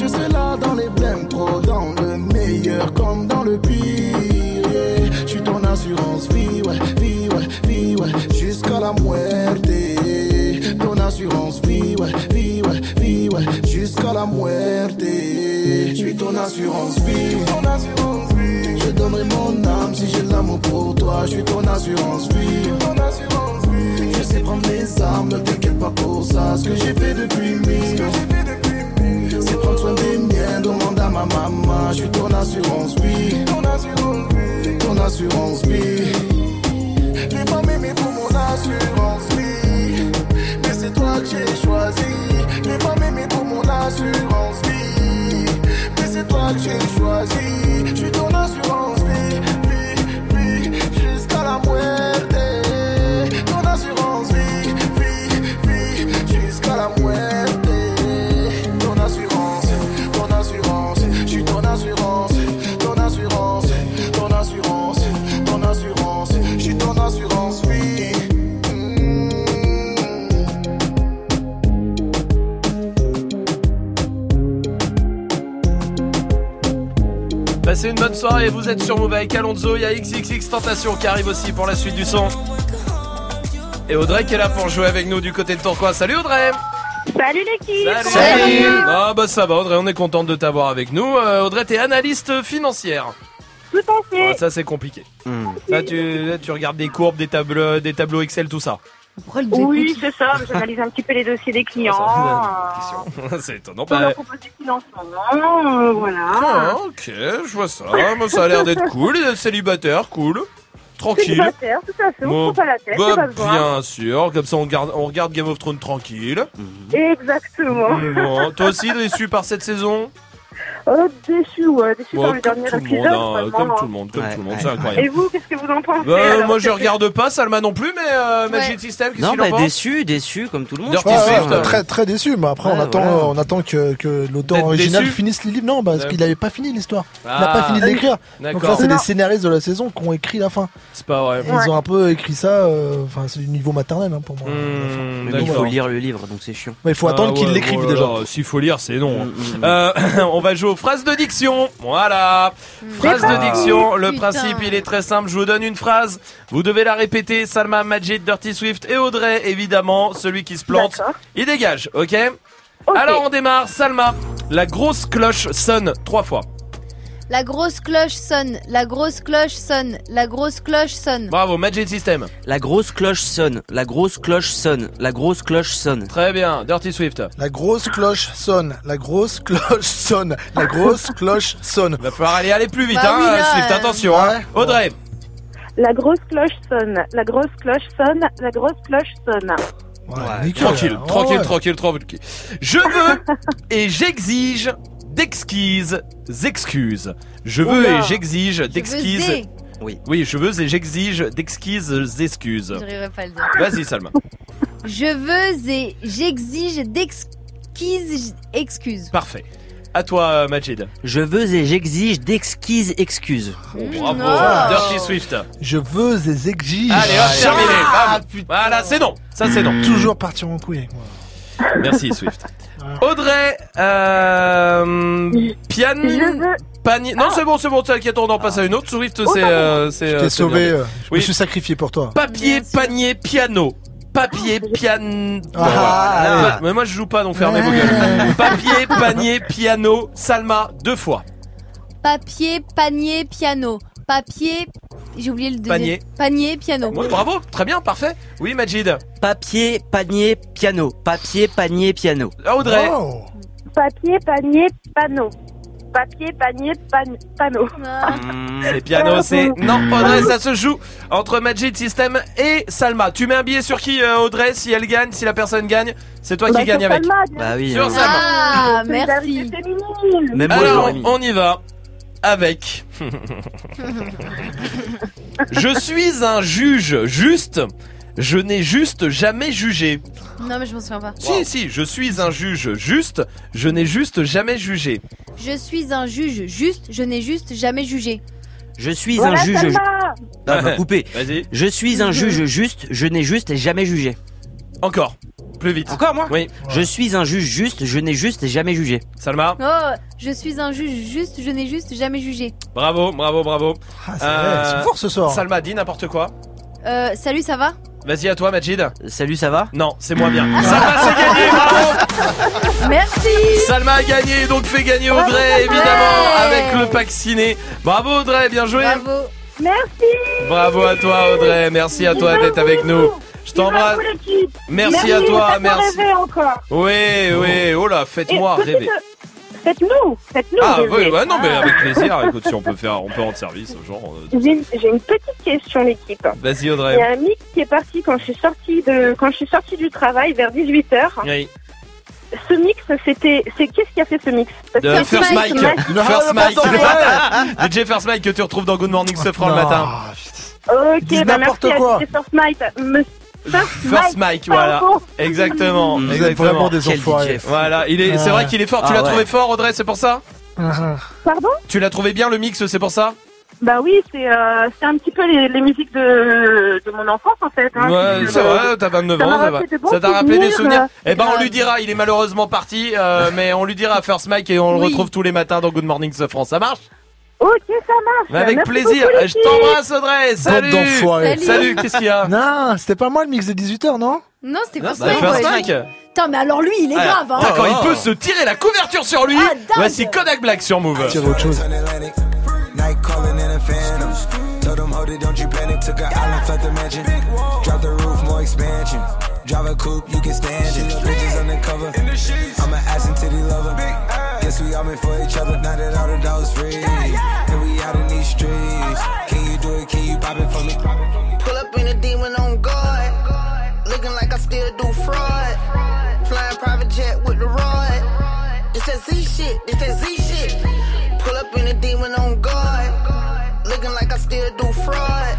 Je serai là dans les blèmes pro, dans le meilleur comme dans le pire. Je suis ton assurance vie, ouais, vie, ouais, vie, ouais, jusqu'à la muerte. Ton assurance vie, ouais, vie, ouais, vie, ouais, jusqu'à la muerte. Je suis ton assurance vie. Je donnerai mon âme si j'ai l'amour pour toi. Je suis ton assurance vie. Je sais prendre les armes, ne t'inquiète pas pour ça. Ce que j'ai fait depuis mille. C'est prendre soin des miens, demande à ma maman. Je suis ton assurance vie. Ton assurance vie. Les femmes aimées pour mon assurance vie. Mais c'est toi que j'ai choisi. Les femmes aimées pour mon assurance vie. Mais c'est toi que j'ai choisi. Je suis ton assurance vie. Vie, vie, jusqu'à la muerte.
Passez une bonne soirée, vous êtes sur Move avec Alonso, il y a XXX Tentation qui arrive aussi pour la suite du son. Et Audrey qui est là pour jouer avec nous du côté de Tourcoing. Salut Audrey
Salut l'équipe
Salut, Ah bah ça va Audrey, on est contente de t'avoir avec nous. Euh, Audrey, t'es analyste financière.
Tout à fait.
Ah, ça c'est compliqué. Là tu, là, tu regardes des courbes, des tableaux, des tableaux Excel, tout ça.
Oui, c'est ça. J'analyse un petit peu les dossiers des clients. euh,
c'est étonnant.
on
Bah,
leur propose des financements. euh, voilà.
ah, ok, je vois ça. Moi, ça a l'air d'être cool. Célibataire, cool. Tranquille.
Célibataire, tout à fait. On
Bon,
pas la tête,
bah,
c'est pas besoin.
bien sûr, comme ça on regarde, on regarde Game of Thrones tranquille.
Exactement.
Bon, toi aussi déçu par cette saison?
Euh, déçu, ouais, déçu
Bon,
par le dernier
le
épisode.
hein,
vraiment,
comme
hein.
tout le monde, comme tout le monde, c'est
Et
incroyable.
vous, qu'est-ce que vous en pensez
Bah,
alors
moi je regarde pas, Salma non plus, mais euh, Magic System, qu'est-ce
Non,
qu'il en
bah
pense
déçu, déçu, comme tout le monde.
Swift,
hein.
très très déçu, mais après on attend,
voilà.
on attend que, que l'auteur original
déçu
finisse les livres. Non, parce qu'il n'avait pas fini l'histoire. Il n'a
Ah.
pas fini de l'écrire. Donc là, c'est les scénaristes de la saison qui ont écrit la fin.
C'est pas vrai.
Et Ils ont un peu écrit ça. euh, Enfin, c'est du niveau maternel hein, pour moi.
Hmm,
Mais il faut lire le livre, donc c'est chiant.
Mais il faut attendre
Ah
l'écrivent
oh là
déjà.
S'il faut lire, c'est non.
Mm,
Euh, on va jouer aux phrases de diction. Voilà. Phrase de
parti.
diction. Le
Putain.
principe, il est très simple. Je vous donne une phrase. Vous devez la répéter. Salma, Majid, Dirty Swift et Audrey, évidemment. Celui qui se plante, il dégage. Ok?
Ok.
Alors on démarre. Salma, la grosse cloche sonne trois fois.
La grosse cloche sonne, la grosse cloche sonne, la grosse cloche sonne.
Bravo, Magic System.
La grosse cloche sonne, la grosse cloche sonne, la grosse cloche sonne.
Très bien. Dirty Swift.
La grosse cloche sonne, la grosse cloche sonne, la grosse cloche sonne.
Va falloir aller aller plus vite,
Bah
hein,
oui, là,
Swift.
euh,
Attention. hein. Audrey.
La grosse cloche sonne, la grosse cloche sonne, la grosse cloche sonne.
Ouais,
Ouais,
nickel,
Tranquille, tranquille,
Ouais.
tranquille, tranquille. Je veux et j'exige d'exquises excuses. Je veux
Oula.
et j'exige d'exquises.
zé.
Oui, je veux et j'exige d'exquises excuses.
J'arriverai pas à le dire.
Vas-y, Salma.
Je veux et j'exige d'exquises excuses.
Parfait. À toi, Majid.
Je veux et j'exige d'exquises excuses.
Oh, bravo. Dirty Swift.
Je veux et exige.
Allez, hop, terminé.
Ah,
Bam. Voilà, c'est non. Ça, c'est non.
Toujours partir en couille avec moi.
Merci, Swift. Audrey, euh, pian,
veux.
panier. Non, c'est bon, c'est bon, t'inquiète, on en passe à une autre. Swift, c'est,
pardon.
euh, c'est.
Je
euh,
t'ai
c'est
sauvé, euh, je
Oui.
me suis sacrifié pour toi.
Papier,
Merci.
panier, piano. Papier, piano.
Ah,
mais moi je joue pas, donc fermez vos gueules. Papier, panier, piano. Salma, deux fois.
Papier, panier, piano. Papier. J'ai oublié le deuxième.
Panier.
Panier, piano.
Oui, bravo, très bien, parfait. Oui, Majid.
Papier, panier, piano. Papier, panier, piano.
Audrey.
Oh.
Papier, panier, panneau. Papier, panier, pan- panneau.
Ah.
C'est piano, c'est. Non, Audrey, ça se joue entre Magic System et Salma. Tu mets un billet sur qui, euh, Audrey Si elle gagne, si la personne gagne, c'est toi
Bah,
qui gagne
sur
avec.
Salma, bien
Bah oui.
Sur
hein.
Salma.
Ah, merci.
féminine.
Même moi,
Alors,
j'aurais mis.
on y va avec. Je suis un juge juste. Je n'ai juste jamais jugé.
Non, mais je m'en souviens pas.
Si, si, je suis un juge juste. Je n'ai juste jamais jugé.
Je suis un juge juste, je n'ai juste jamais jugé.
Je suis
Voilà,
un juge. Ah, va couper.
Vas-y.
Je suis un juge juste, je n'ai juste jamais jugé.
Encore. Plus vite.
Encore moi
Oui.
Je suis un juge juste, je n'ai juste jamais jugé.
Salma.
Oh, je suis un juge juste, je n'ai juste jamais jugé.
Bravo, bravo, bravo.
Ah, c'est vrai, forts ce soir.
Salma, dis n'importe quoi.
Euh, salut, ça va
Vas-y, à toi, Majid.
Salut, ça va?
Non, c'est moins bien. Salma, c'est gagné, bravo
Merci
Salma a gagné, donc fait gagner Audrey, évidemment, avec le pack ciné. Bravo Audrey, bien joué.
Bravo
Merci.
Bravo à toi Audrey, merci à toi d'être avec nous. Je t'embrasse.
L'équipe.
Merci à toi, merci.
rêver encore.
Oui, oui, oh là, faites-moi rêver.
Faites-nous, faites-nous.
Ah
rêver.
oui, bah non, mais avec plaisir. Écoute, si on peut faire, on peut rendre service aux gens. euh,
J'ai une, j'ai une petite question, l'équipe.
Vas-y
Il y a
Audrey.
un mix qui est parti quand je suis sortie de, quand je suis sortie du travail vers 18h.
Oui.
Ce mix, c'était, c'est qu'est-ce qui a fait ce mix? Parce
De First Mike.
Mike-
First Mike. DJ First Mike que tu retrouves dans Good Morning Sofran le matin.
Ok, bah
n'importe
merci
quoi.
à DJ First Mike. First,
Mike, voilà. Exactement.
Vous êtes
exactement.
vraiment des enfoirés.
Voilà, il est, c'est vrai qu'il est fort. Tu
Ah
l'as
ouais.
trouvé fort, Audrey, c'est pour ça?
Ah,
Pardon?
Tu l'as trouvé bien le mix, c'est pour ça?
Bah oui, c'est, euh, c'est un petit peu les, les musiques de, de mon enfance en fait. hein.
Ouais, c'est
euh,
vrai, t'as 29
ça m'a
ans, ça va.
rappelé de bons
Ça t'a rappelé des
souvenirs, euh,
Eh ben, on
grave.
lui dira, il est malheureusement parti, euh, mais on lui dira à First Mike et on le retrouve tous les matins dans Good Morning Sofran. Ça marche?
Ok, ça marche.
Mais Avec
Merci
plaisir.
beaucoup,
Je t'embrasse, Audrey. Salut.
d'enfoirés.
Salut.
Salut, qu'est-ce qu'il y a?
Non, c'était pas moi le mix de 18h, non?
Non, c'était
Non,
Mike.
First
ouais.
Mike.
Putain, mais alors lui, il est
Ah,
grave, hein
D'accord,
Oh.
il peut se tirer la couverture sur lui.
Ah, dingue.
Voici Kodak Black sur Move.
Tiens, autre chose.
Atlantic. Night calling in a phantom. Told them, hold it, don't you panic. Took a island, left the mansion. Drop the roof, more expansion. Drive a coupe, you can stand it. Bridges undercover. I'm an ass and titty lover. Guess we all meant for each other. Now that all the dogs free. And we out in these streets. Can you do it? Can you pop it for me?
Pull up in a demon on guard. Looking like I still do fraud. Flying private jet with the rod. This that Z shit, this that Z shit. Pull up in a demon on guard. Looking like I still do fraud.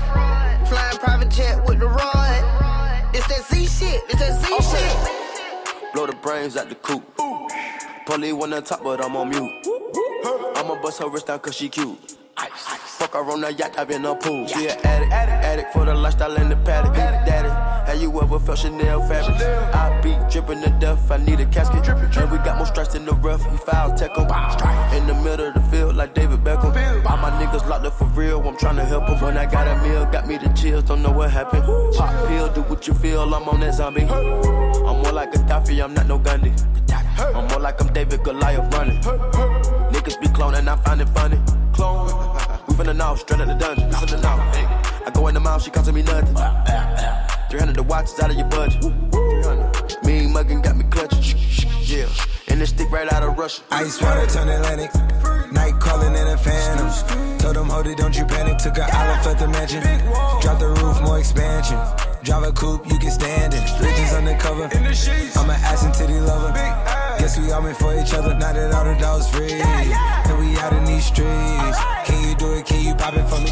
Flying private jet with the rod. This that Z shit, this that Z shit.
Blow the brains out the coop. Polly one on top, but I'm on mute. I'ma bust her wrist down cause she cute. Fuck her on the yacht, I've been a pool. She an addict, addict for the lifestyle in the paddock. Daddy, have you ever felt Chanel fabric? I be dripping to death, I need a casket. And we got more strikes in the rough, we foul tech 'em. I'm tryna help 'em. When I got a meal, got me the chills, don't know what happened. Pop pill, do what you feel, I'm on that zombie. I'm more like a Gaddafi, I'm not no Gundy. I'm more like I'm David Goliath running. Niggas be cloning, I find it funny. Clone. We finna know, straight out the dungeon. Listen to. I go in the mouth, she costing me nothing. 300 the watch is out of your budget. 300. Mean muggin' got me clutching. Yeah, and this stick right out of Russia.
Ice water turn Atlantic. Night calling in a phantom. Told them, hold it, don't you panic. Took a island, left the mansion. Drop the roof, more expansion. Drive a coupe, you can stand it. Bridges undercover. I'm an ass and titty lover. Guess we all meant for each other. Now that all the dogs free. And we out in these streets. Can you do it? Can you pop it for me?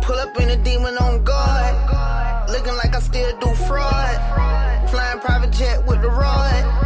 Pull up in a demon on guard. Looking like I still do fraud. Flying private jet with the rod.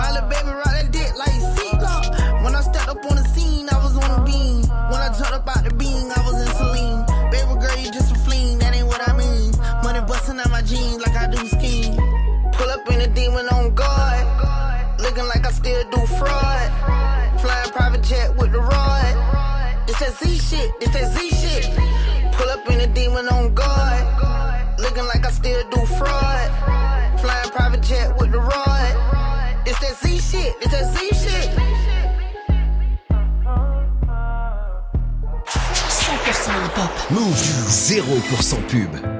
My little baby rock that dick like seatlock. When I stepped up on the scene, I was on a beam. When I jumped up out the beam, I was in Celine. Baby girl, you just a fleen, that ain't what I mean. Money busting out my jeans like I do skiing. Pull up in a demon on guard. Looking like I still do fraud. Flying private jet with the rod. This that Z shit, this that Z shit. Pull up in a demon on guard. Looking like I still do fraud. Rod. This that Z shit, this that Z shit.
100% hip-hop.
Move 0% pub.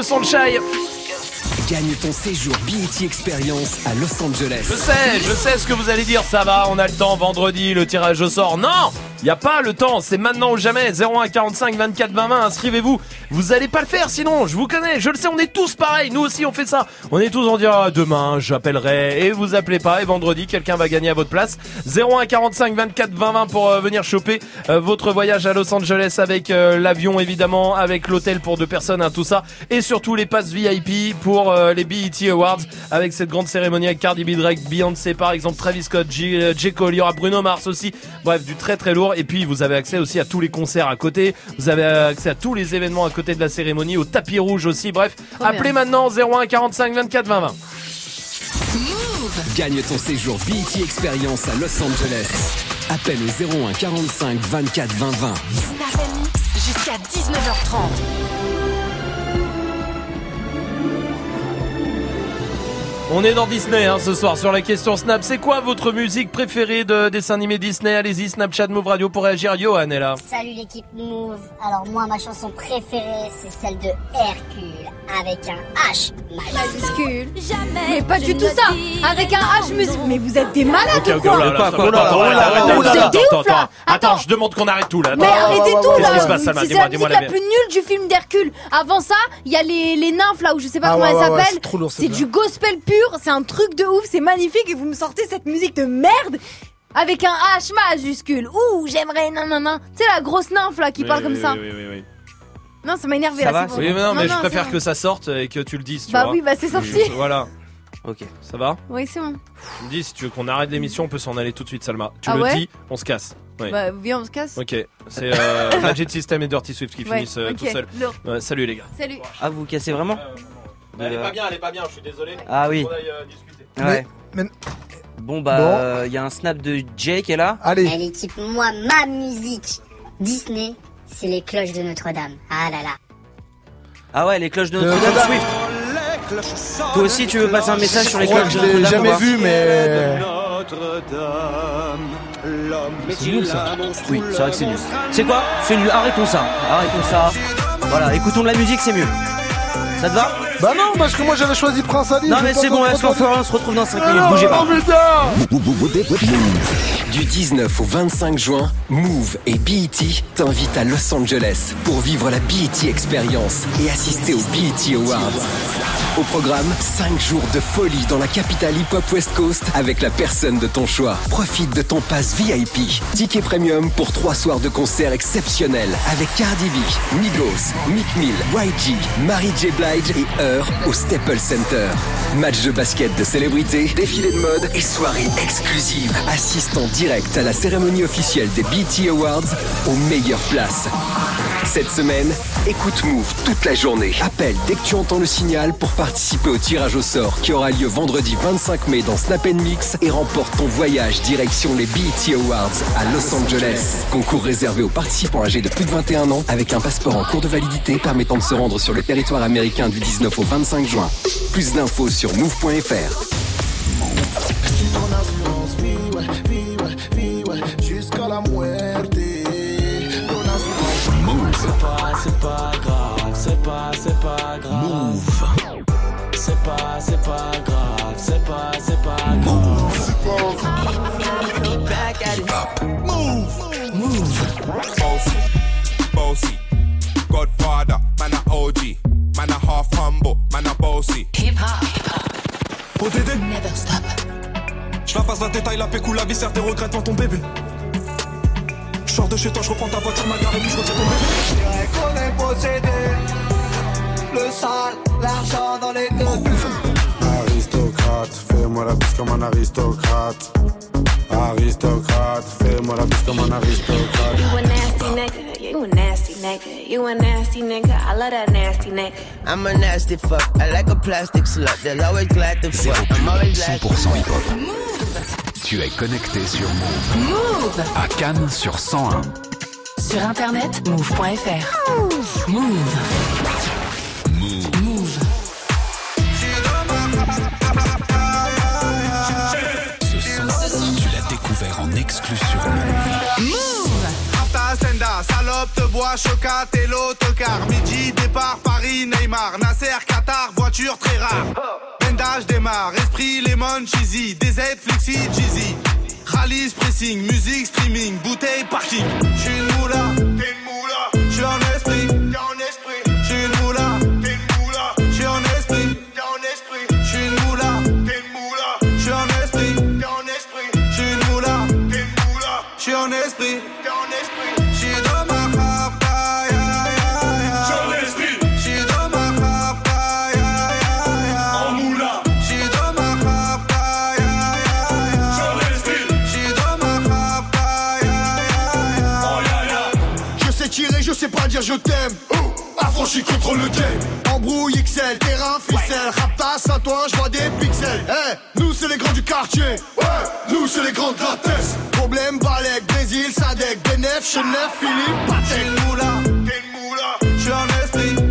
le
son de.
Gagne ton séjour BET Experience à Los Angeles.
Je sais, je sais ce que vous allez dire, ça va, on a le temps, vendredi, le tirage au sort. Non il n'y a pas le temps, c'est maintenant ou jamais. 01 45 24 20 20, inscrivez-vous. Vous allez pas le faire sinon, je vous connais, je le sais, on est tous pareils. Nous aussi on fait ça. On est tous en dire ah, demain, j'appellerai et vous appelez pas et vendredi quelqu'un va gagner à votre place. 01 45 24 20 20 pour euh, venir choper euh, votre voyage à Los Angeles avec euh, l'avion évidemment, avec l'hôtel pour deux personnes, hein, tout ça et surtout les passes VIP pour les BET Awards avec cette grande cérémonie avec Cardi B, Drake, Beyoncé par exemple, Travis Scott, J, J. Cole, il y aura Bruno Mars aussi. Bref, du très très lourd et puis vous avez accès aussi à tous les concerts à côté, vous avez accès à tous les événements à côté de la cérémonie, au tapis rouge aussi. Bref,
Trop bien.
appelez maintenant 01 45 24 20 20.
Gagne ton séjour BET Experience à Los Angeles. Appelle au 01 45 24 20 20.
Snap Mix jusqu'à 19h30.
On est dans Disney hein, ce soir sur la question Snap. C'est quoi votre musique préférée de dessin animé Disney? Allez-y, Snapchat, Move Radio pour réagir. Johan est là.
Salut l'équipe Move. Alors moi ma chanson préférée c'est celle de Hercule avec un H
Majuscule. Mais pas du tout ça. Avec un H mus. Mais vous êtes des malades ou quoi Attends,
attends, je demande qu'on arrête tout là.
Mais arrêtez tout
Qu'est-ce
là
qui se passe, Salma?
C'est la musique
la
plus nulle du film d'Hercule. Avant ça, il y a les, les nymphes là où je sais pas
Ah
comment elles s'appellent.
c'est
C'est
c'est
du gospel pur, c'est un truc de ouf, c'est magnifique et vous me sortez cette musique de merde. Avec un H majuscule. Ouh, j'aimerais. Non, non, non. Tu sais, la grosse nymphe là qui
Oui,
parle
oui,
comme
oui,
ça.
Oui, oui, oui.
Non, ça m'a énervé
Ça
là.
va,
bon.
Oui, mais non, mais je préfère que ça sorte et que tu le dises, tu
Bah
vois.
oui, bah c'est sorti.
Je- Voilà.
Ok.
Ça va
Oui, c'est bon.
Tu me dis, si tu veux qu'on arrête l'émission, on peut s'en aller tout de suite, Salma. Tu
Ah
le
ouais
dis, on se casse. Ouais.
Bah, viens, on se casse.
Ok, c'est euh, Magic System et Dirty Swift qui
Ouais,
finissent euh, tout seuls. Salut les gars.
Salut.
Ah, vous cassez vraiment
Elle est pas bien, elle est pas bien, je suis désolé.
Ah oui.
On aille, euh, discuter.
Ouais.
Mais-
Bon bah,
Bon.
il y a un snap de Jay qui est là.
Allez.
Elle équipe moi ma musique. Disney, c'est les cloches de Notre-Dame. Ah là là.
Ah ouais, les cloches de
Euh,
Notre-Dame.
Swift.
Toi aussi, tu veux passer un message sur les cloches
que
de
je l'ai
Notre-Dame
jamais
ou pas
vu, mais.
C'est nul ça. Oui, c'est vrai que c'est nul. C'est quoi? C'est nul. Arrêtons ça. Arrêtons ça. Voilà, écoutons de la musique, c'est mieux. Ça te va?
Bah non, parce que moi j'avais choisi Prince Ali.
Non mais c'est bon,
t'en
laisse-le
entendre.
faire, on se retrouve dans 5
Ah
minutes,
non,
bougez pas.
Du 19 au 25 juin, Move et BET t'invitent à Los Angeles pour vivre la BET Experience et assister aux BET Awards. Au programme, 5 jours de folie dans la capitale hip-hop West Coast avec la personne de ton choix. Profite de ton pass VIP. Ticket premium pour 3 soirs de concerts exceptionnels avec Cardi B, Migos, Mick Mill, YG, Mary J. Blige et Au Staples Center. Match de basket de célébrités, défilé de mode et soirée exclusive. Assiste en direct à la cérémonie officielle des BT Awards aux meilleures places. Cette semaine, écoute Move toute la journée. Appelle dès que tu entends le signal pour participer au tirage au sort qui aura lieu vendredi 25 mai dans Snap Mix et remporte ton voyage direction les BET Awards à Los Angeles. Concours réservé aux participants âgés de plus de 21 ans avec un passeport en cours de validité permettant de se rendre sur le territoire américain du 19 au 25 juin. Plus d'infos sur move.fr.
Muerte.
C'est pas, c'est pas grave, c'est pas, c'est pas grave. Move. C'est pas. Back at it. Move. Move.
Bossy. Godfather, man OG. Man a half humble, man a bossy.
Hip hop, hip hop.
ODD.
Never stop.
Je la passe la détail, la pécou, la viscère, tes regrets devant ton bébé. Je sors de chez toi, je reprends ta voiture, ma gare et puis je retire ton bébé.
dirais qu'on est possédé. Le sale, l'argent dans les deux.
Aristocrate, fais-moi la bise comme un aristocrate. Aristocrate, fais-moi la bise comme un aristocrate.
You a nasty nigga, you a nasty nigga, you a nasty nigga. I love that nasty nigga.
I'm a nasty fuck. I like a plastic slut. They're always glad to fuck. I'm always glad to
100% hip-hop. Tu es connecté sur Move.
Move.
À Cannes sur 101.
Sur internet, move.fr. Move. Move.
Ce son, tu l'as découvert en exclu sur Move.
Salope, te bois, chocat et l'autocar. Midi, départ, Paris, Neymar. Nasser, Qatar, voiture très rare. Bendage démarre, esprit, lemon, cheesy. DZ, flexi, cheesy. Rallye, pressing, musique, streaming, bouteille, parking. J'suis une moula, t'es une moula. J'suis en esprit.
Je t'aime. Affranchi contre le game. Embrouille XL, terrain ficelle. Raptas à toi, je vois des pixels. Eh, nous c'est les grands du quartier. Ouais, nous c'est les grands de la tête. Problème, Balek, Brésil, Sadek, Benef, Chenef, Philippe,
moula, t'es une moula. J'suis en esprit, t'es en esprit.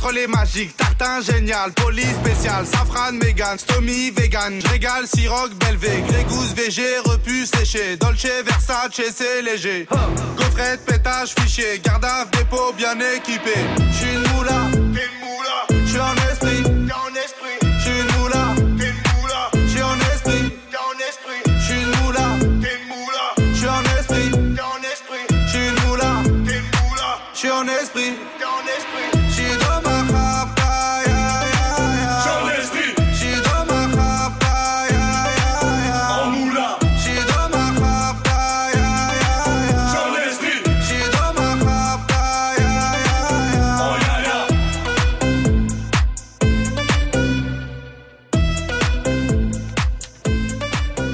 Casserole est magique. Tartin génial, police spécial, safran, mégan, stomy, vegan. Régal, siroc, belvé, grégousse, VG, repu, séché. Dolce, Versace, c'est léger. Gaufrette, pétage, fichier, garde dépôt bien équipé. J'suis une moula, t'es une. J'suis en esprit, t'es en esprit. J'suis une moula.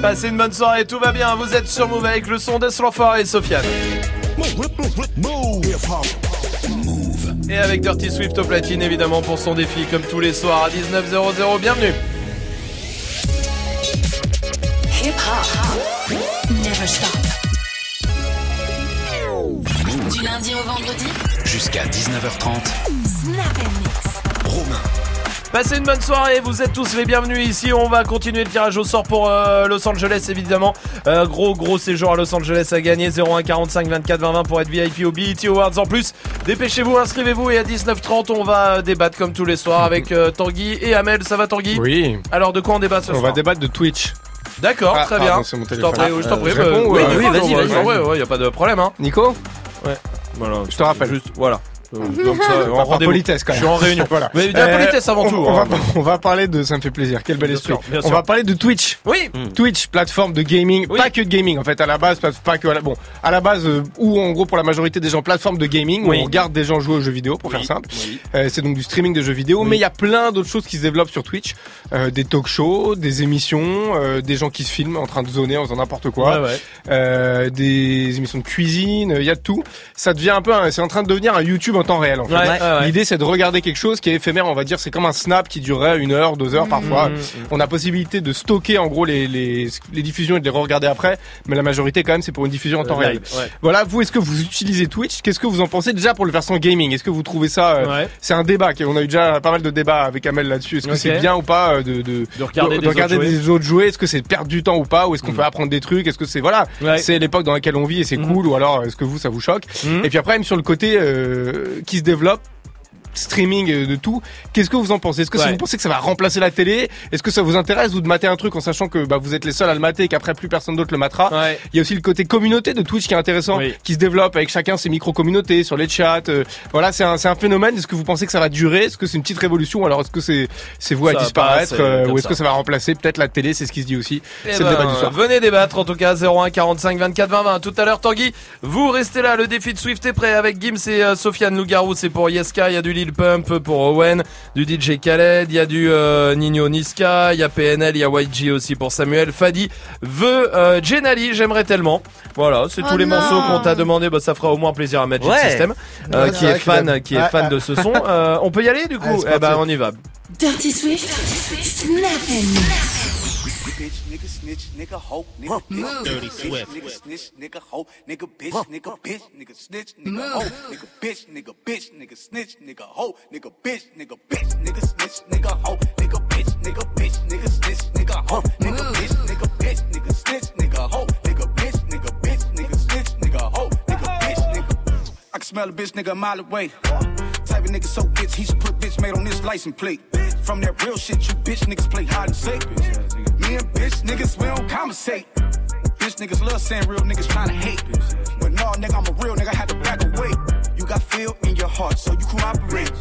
Passez une bonne soirée, tout va bien. Vous êtes sur Move avec le son de Slowfar et Sofiane. Et avec Dirty Swift au platine évidemment pour son défi comme tous les soirs à 19h00. Bienvenue.
Hip hop. Never stop. Du lundi au vendredi.
Jusqu'à 19h30.
Snap and mix.
Romain.
Passez une bonne soirée, vous êtes tous les bienvenus ici. On va continuer le tirage au sort pour euh, Los Angeles évidemment. Euh, gros gros séjour à Los Angeles à gagner 01 45 24 20 20 pour être VIP au BET Awards en plus. Dépêchez-vous, inscrivez-vous et à 19h30 on va euh, débattre comme tous les soirs avec euh, Tanguy et Amel. Ça va Tanguy?
Oui.
Alors de quoi on débat ce
On
soir?
va débattre de Twitch.
D'accord,
Ah,
très bien. Je t'en prie, je t'en prie.
je réponds,
oui,
ouais,
oui,
oui,
vas-y,
vas-y,
vas-y.
vas-y.
Ouais, ouais, y a pas de problème hein.
Nico?
Ouais. Voilà.
Je te rappelle.
Juste, voilà. Euh, Comme ça,
par
rendez-vous.
politesse quand même.
Je suis en réunion.
voilà.
Mais de la
Euh,
politesse avant
on-
tout.
On,
hein.
va, on va parler de, ça me fait plaisir. Quel bel
Bien
esprit.
sûr,
on va parler de Twitch.
Oui.
Twitch, plateforme de gaming, pas que de gaming en fait. À la base, pas, pas que à la, bon, à la base euh, où en gros pour la majorité des gens plateforme de gaming où
Oui.
on regarde des gens jouer aux jeux vidéo pour faire simple. Euh, c'est donc du streaming de jeux vidéo, mais il y a plein d'autres choses qui se développent sur Twitch, Euh, des talk shows, des émissions, euh, des gens qui se filment en train de zoner en faisant n'importe quoi,
Ouais, ouais.
Euh, des émissions de cuisine, il y a de tout. Ça devient un peu, c'est en train de devenir un YouTube en temps réel en fait.
Ouais, ouais, ouais.
L'idée c'est de regarder quelque chose qui est éphémère, on va dire, c'est comme un snap qui durerait une heure, deux heures parfois.
Mmh, mmh.
On a possibilité de stocker en gros les, les, les diffusions et de les regarder après, mais la majorité quand même c'est pour une diffusion en temps
Euh,
réel.
live, ouais.
Voilà, vous est-ce que vous utilisez Twitch? Qu'est-ce que vous en pensez déjà pour le versant gaming? Est-ce que vous trouvez ça euh. C'est un débat, on a eu déjà pas mal de débats avec Amel là-dessus. Est-ce que c'est bien ou pas euh, de, de,
De regarder des
regarder
autres
des autres jouer Est-ce que c'est perdre du temps ou pas? Ou est-ce qu'on peut apprendre des trucs? Est-ce que c'est voilà, c'est l'époque dans laquelle on vit et c'est cool? Ou alors est-ce que vous ça vous choque? Et puis après même sur le côté euh, qui se développe streaming de tout. Qu'est-ce que vous en pensez? Est-ce que
Ouais.
vous pensez que ça va remplacer la télé Est-ce que ça vous intéresse vous de mater un truc en sachant que bah, vous êtes les seuls à le mater et qu'après plus personne d'autre le matera?
Ouais.
Il y a aussi le côté communauté de Twitch qui est intéressant,
Oui.
qui se développe avec chacun ses micro-communautés sur les chats. euh, voilà, c'est un, c'est un phénomène. Est-ce que vous pensez que ça va durer? Est-ce que c'est une petite révolution? Alors est-ce que c'est c'est voué
Ça
à disparaître euh, ou est-ce
ça.
que ça va remplacer peut-être la télé? C'est ce qui se dit aussi.
Eh
c'est
ben,
le débat du soir.
Venez débattre en tout cas 01 45 24 20 20. Tout à l'heure Tanguy, vous restez là. Le défi de Swift est prêt avec Gims et euh, Sofiane Lougarou. C'est pour Yeska. Il y a du Lil Pump pour Owen, du DJ Khaled. Il y a du euh, Nino Niska. Il y a PNL. Il y a YG aussi pour Samuel. Fadi veut euh, Jenali. J'aimerais tellement. Voilà, c'est
Oh
tous les
non.
morceaux qu'on t'a demandé. Bah, ça fera au moins plaisir à Magic
Ouais.
System, euh,
Ouais,
qui est fan, qui est fan de ce son. Euh, on peut y aller du coup?
Allez,
Eh ben, on y va.
Dirty Swift. Snap and mix.
Bitch, nigga, snitch, nigga, hoe, nigga, bitch,
Dirty Swift.
nigga, snitch, nigga, hoe, nigga, bitch, nigga, bitch, nigga, snitch, nigga, hoe, nigga, bitch, nigga, bitch, nigga, snitch, nigga, hoe, nigga, bitch, nigga, bitch, nigga, snitch, nigga, hoe, nigga, bitch, nigga, bitch, nigga, snitch, nigga, hoe, nigga, bitch, nigga, bitch, nigga, snitch, nigga, hoe, nigga, bitch, nigga, bitch, nigga, snitch, nigga, hoe, nigga, bitch, nigga. I can smell a bitch nigga a mile away. Type of nigga so bitch, he should put bitch made on this license plate. From that real shit, you bitch niggas play hide and seek. Bitch niggas, we don't conversate. Bitch niggas love saying real niggas tryna hate. But no, nigga, I'm a real nigga, I had to back away. You got feel in your heart, so you cooperate.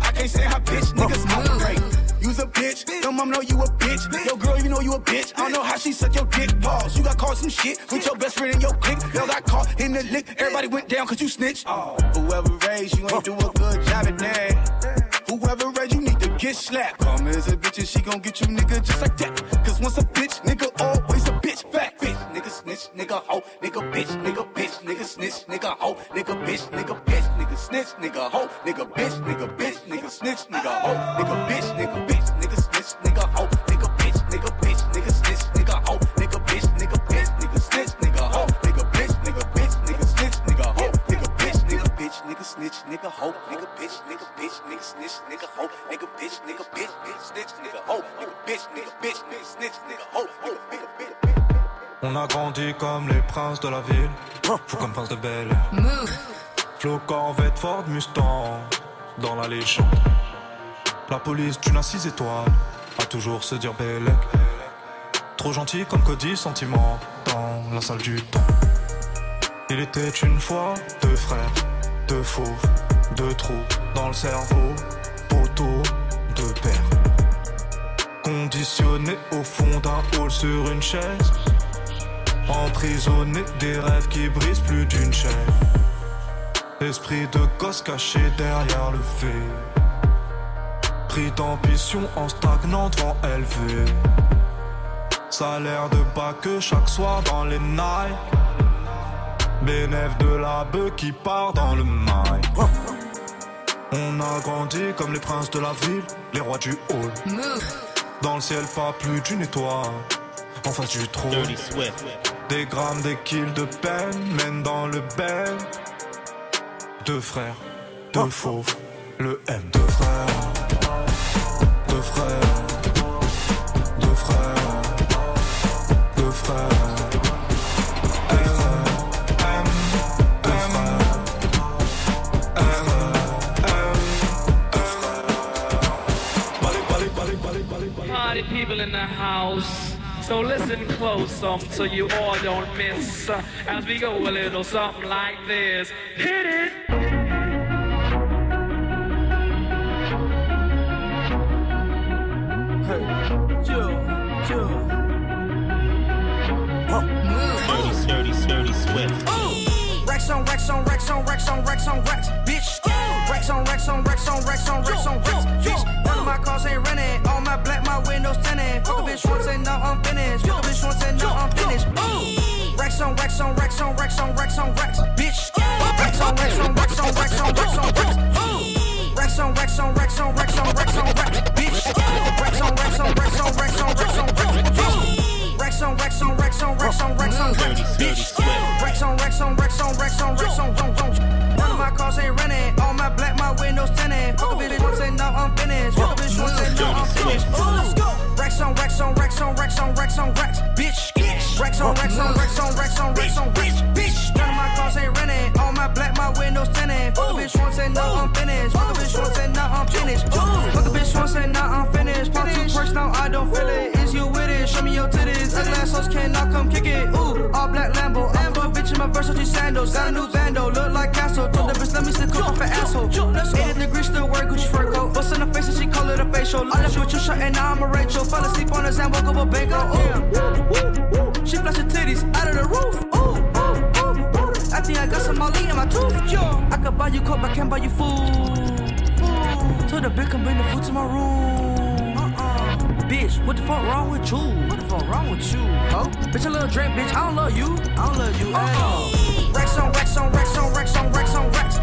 I can't say how bitch niggas operate. You's a bitch, your mom know you a bitch. Your girl, you know you a bitch. I don't know how she suck your dick. Pause. You got caught some shit with your best friend in your clique. Y'all got caught in the lick. Everybody went down cause you snitched. Oh. Whoever raised you ain't do a good job at that. Whoever raised you need to get slapped. Come as a bitch and she gon' get you nigga just like that. Cause once a bitch, nigga, always a bitch. Fact, bitch, nigga, snitch, nigga, hoe, nigga, bitch, nigga, bitch, nigga, snitch, nigga, hoe, nigga, bitch, nigga, bitch, nigga, snitch, nigga, hoe, nigga, bitch, nigga, bitch, nigga, snitch, nigga, hoe, nigga, bitch, nigga, bitch, snitch, nigga, hoe, nigga, bitch, nigga, bitch, nigga, snitch, nigga, hoe, nigga, bitch, nigga, bitch, nigga, snitch, nigga, hoe, nigga, bitch, nigga, bitch, bitch, snitch, nigga, hoe, nigga, bitch, nigga, bitch, nigga, snitch, nigga, hoe, nigga, nigga, bitch.
On a grandi comme les princes de la ville, fou comme prince de Belle. Flo Corvette Ford Mustang, dans la légende. La police d'une à six étoiles, a toujours se dire Bellec. Trop gentil comme Cody Sentiment, dans la salle du temps. Il était une fois deux frères, deux fauves, deux trous dans le cerveau, poteau, deux pères. Conditionné au fond d'un hall sur une chaise. Emprisonné des rêves qui brisent plus d'une chaîne. Esprit de gosse caché derrière le fait. Pris d'ambition en stagnant devant élevé. Salaire de bas que chaque soir dans les nights. Bénéf de la bœuf qui part dans le mail. On a grandi comme les princes de la ville, les rois du hall. Dans le ciel, pas plus d'une étoile. En face du trône. Des grammes, des kills de peine mènent dans le bel. Deux frères, deux fauves, le M. Deux frères, deux frères,
people in the house. So listen close um, so you all don't miss uh, as we go a little something like this. Hit it!
Sturdy, sturdy, swift.
Rex on Rex on Rex on Rex on Rex on Rex, bitch. Rex on Rex on Rex on Rex on Rex on Rex, bitch. None of my cars ain't renting. All my black, my windows tinted. Fuck a bitch once and now I'm finished. Fuck a bitch once and now I'm finished. Rex on Rex on Rex on Rex on Rex on Rex, bitch. Rex on Rex on Rex on Rex on Rex on Rex. Rex on Rex on Rex on Rex on Rex on Rex, bitch. Rex on Rex on Rex on Rex on Rex on Rex, bitch. Rex on Rex on Rex on Rex on Rex on Rex, bitch. Rex on Rex on Rex on Rex on Rex on Rex on None of my cars ain't renting. All my black, my windows tinted. Fuck a bitch once and now I'm finished. Fuck a bitch once and now I'm finished. Let's go. Rex on Rex on Rex on Rex on Rex on Rex, bitch. Rex on Rex on Rex on Rex on Rex on Rex, bitch. None of my cars ain't renting. All my black, my windows tinted. Fuck a bitch once and now I'm finished. Fuck a bitch once and now I'm finished. Fuck a bitch once and now I'm finished. Pop two perks now I don't feel it. Is you with it? Show me your titties. Ugly assholes cannot come kick it. Ooh, all black Lambo. I'm a bitch in my Versace sandals. Got a new bando, look like Castle. Told the bitch let me stick up for asshole. 80 degrees still wear Gucci fur coat. Bust in the face and she call it a facial. I left with you shot and now I'm a Rachel. Fell asleep on his hand, woke up a bango. Ooh, she flash her titties out of the roof. Ooh, ooh, ooh. I think I got some Molly in my tooth. Yo, I could buy you coke, but can't buy you food. Told the bitch come bring the food to my room. Bitch, what the fuck wrong with you? What the fuck wrong with you? Oh, bitch, a little drink, bitch. I don't love you. I don't love you. Uh-uh. Oh, Rex on Rex on Rex on Rex on Rex on Rex,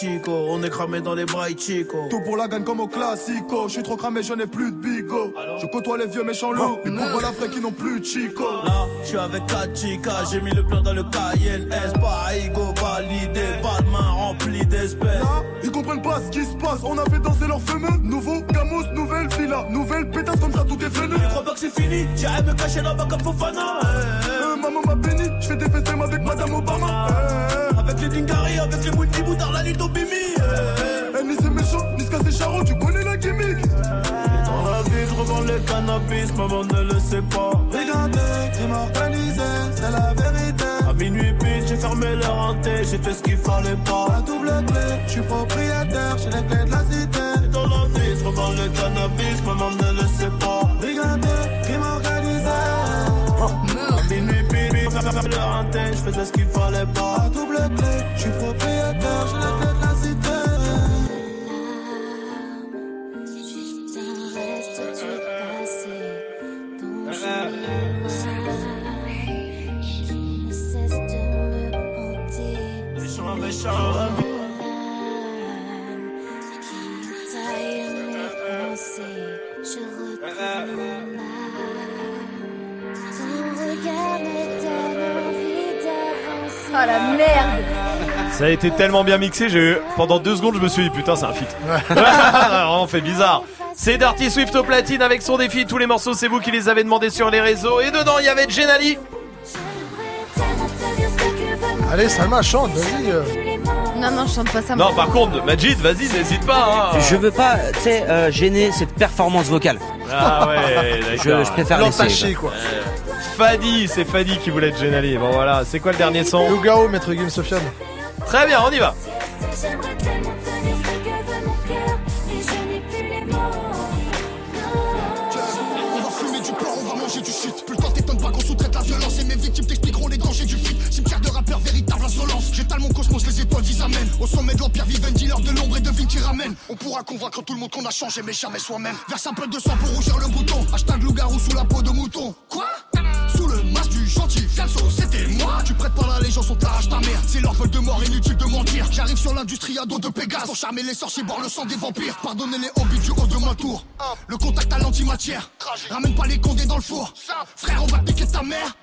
chico, on est cramé dans les bails chico.
Tout pour la gagne comme au classico. Je suis trop cramé, je n'ai plus de bigo. Je côtoie les vieux méchants loups. Les pauvres la qui n'ont plus de chico.
Là, je suis avec 4 chicas, j'ai mis le plan dans le Cayenne S, validé, pas de main remplie d'espèces.
Là, ils comprennent pas ce qui se passe. On a fait danser leur fameux. Nouveau Camus, nouvelle villa. Nouvelle pétasse comme ça, tout est venu.
Je crois pas que c'est fini, j'arrive me cacher là-bas comme Fofana.
Euh, maman m'a béni, je fais des festins avec Madame Obama.
Avec les Dingari, avec les Mouti Boudar, la Lito Bimi.
Eh, ni c'est méchant, ni ce c'est charron, tu connais la gimmick.
Et dans la vie, je revends le cannabis, maman ne le sait pas.
Brigandé, crime organisé, c'est la vérité.
À minuit pile, j'ai fermé leur hanté, j'ai fait ce qu'il fallait pas.
La double clé, je suis propriétaire, j'ai les clés de la cité.
Et dans la vie, je revends le cannabis, maman ne le sait pas.
Brigandé, crime organisé.
À minuit pile, j'ai fermé leur hanté, je faisais ce qu'il
merde
Ça a été tellement bien mixé, j'ai eu... pendant deux secondes je me suis dit putain c'est un feat. Vraiment fait bizarre. C'est Dirty Swift au platine avec son défi. Tous les morceaux c'est vous qui les avez demandés sur les réseaux. Et dedans il y avait Genali.
Allez, Salma, chante, vas-y. euh.
Non, non, je chante pas ça.
Non par contre Majid vas-y n'hésite pas. hein.
Je veux pas, tu sais, euh, gêner cette performance vocale.
Ah ouais
Je,
d'accord.
je préfère laisser.
L'entaché, quoi.
Fadi, c'est Fadi qui voulait être Genali. Bon voilà, c'est quoi le dernier son
Lugao, Maître Game Sofiane.
Très bien, on y va.
Tellement.
On va fumer du porc, on va manger du shit. Plus le temps t'étonne pas qu'on sous-traite la violence. Et mes victimes t'expliqueront les dangers du feat. Cimetière de rappeurs, véritable insolence. J'étale mon cosmos, les étoiles disent amen. Au sommet de l'empire, vive un dealer de l'ombre et devine qui ramène. On pourra convaincre tout le monde qu'on a changé, mais jamais soi-même. Verse un peu de sang pour rougir le bouton. Hashtag loup-garou sous la peau de mouton. Quoi? Sous le masque du gentil Fianso, c'était moi. Tu prêtes pas l'allégeance, on t'arrache ta mère. C'est leur de mort, inutile de mentir. J'arrive sur l'industrie à dos de Pégase. Pour charmer les sorciers, boire le sang des vampires. Pardonnez les hobbies du haut de ma tour. Le contact à l'antimatière. Ramène pas les condés dans le four. Frère, on va piquer ta mère.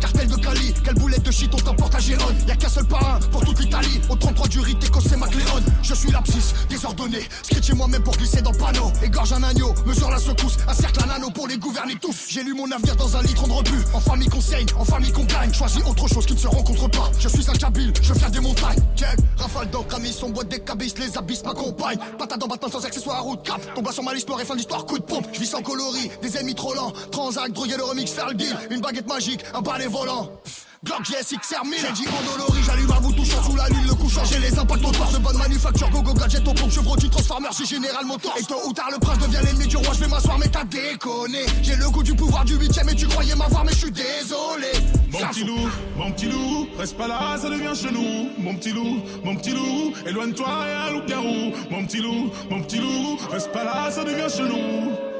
Cartel de Cali, quelle boulette de shit on t'emporte à Gérone. Y'a qu'un seul parrain pour toute l'Italie. Au 33 du Rite, c'est McLaren. Je suis l'abscisse, désordonné. Scritché moi-même pour glisser dans le panneau. Égorge un agneau, mesure la secousse. Un cercle, un anneau pour les gouverner tous. J'ai lu mon avenir dans un litre de rebut. En famille en famille qu'on. Choisis autre chose qui ne se rencontre pas. Je suis un je viens des montagnes. Check, rafale d'encre, amis, son boîte des cabisses, les abysses m'accompagnent. Patate dans Batman sans accessoires à route cap. Tombe sur ma liste et fin d'histoire, coup de pompe. Je vis sans coloris, des ennemis trop lents. Transac, droguer le remix, faire le deal. Une baguette magique, un balai volant. Glock GS XR 1000 J'ai dit endolori, j'allume un bout touchant sous la lune, le couchant. J'ai les impacts au torse de bonne manufacture, go go gadget au pompe, chevrolet, transformer, c'est Général Motors Et tôt ou tard le prince devient l'ennemi du roi, je vais m'asseoir mais t'as déconné. J'ai le goût du pouvoir du huitième et tu croyais m'avoir mais je suis désolé.
Mon petit loup, mon petit loup, reste pas là, ça devient chelou. Mon petit loup, mon petit loup, éloigne-toi et un loup-garou. Mon petit loup, mon petit loup, reste pas là, ça devient chelou.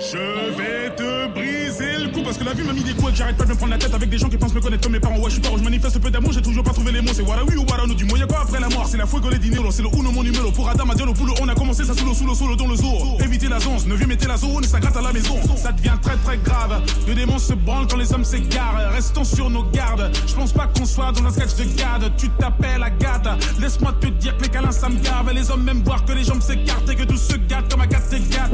Je vais te briser le cou parce que la vie m'a mis des coups et j'arrête pas de me prendre la tête avec des gens qui pensent me connaître comme mes parents. Ouais, je suis pas je manifeste peu d'amour, j'ai toujours pas trouvé les mots. C'est voilà ou voilà non. Du y'a quoi après la mort? C'est la fuego les dinero, c'est le uno mon numéro. Pour Adam, Adieu, le boulot, on a commencé ça sous le sous le solo dans le zoo. Éviter la zone, ne viens mettez la zone et ça gratte à la maison. Ça devient très très grave. Le démon se branle quand les hommes s'égarent. Restons sur nos gardes. Je pense pas qu'on soit dans un sketch de garde. Tu t'appelles Agathe. Laisse-moi te dire que les câlins ça me gave. Les hommes même voir que les jambes s'écartent et que tout se gâte comme Agathe t'égate.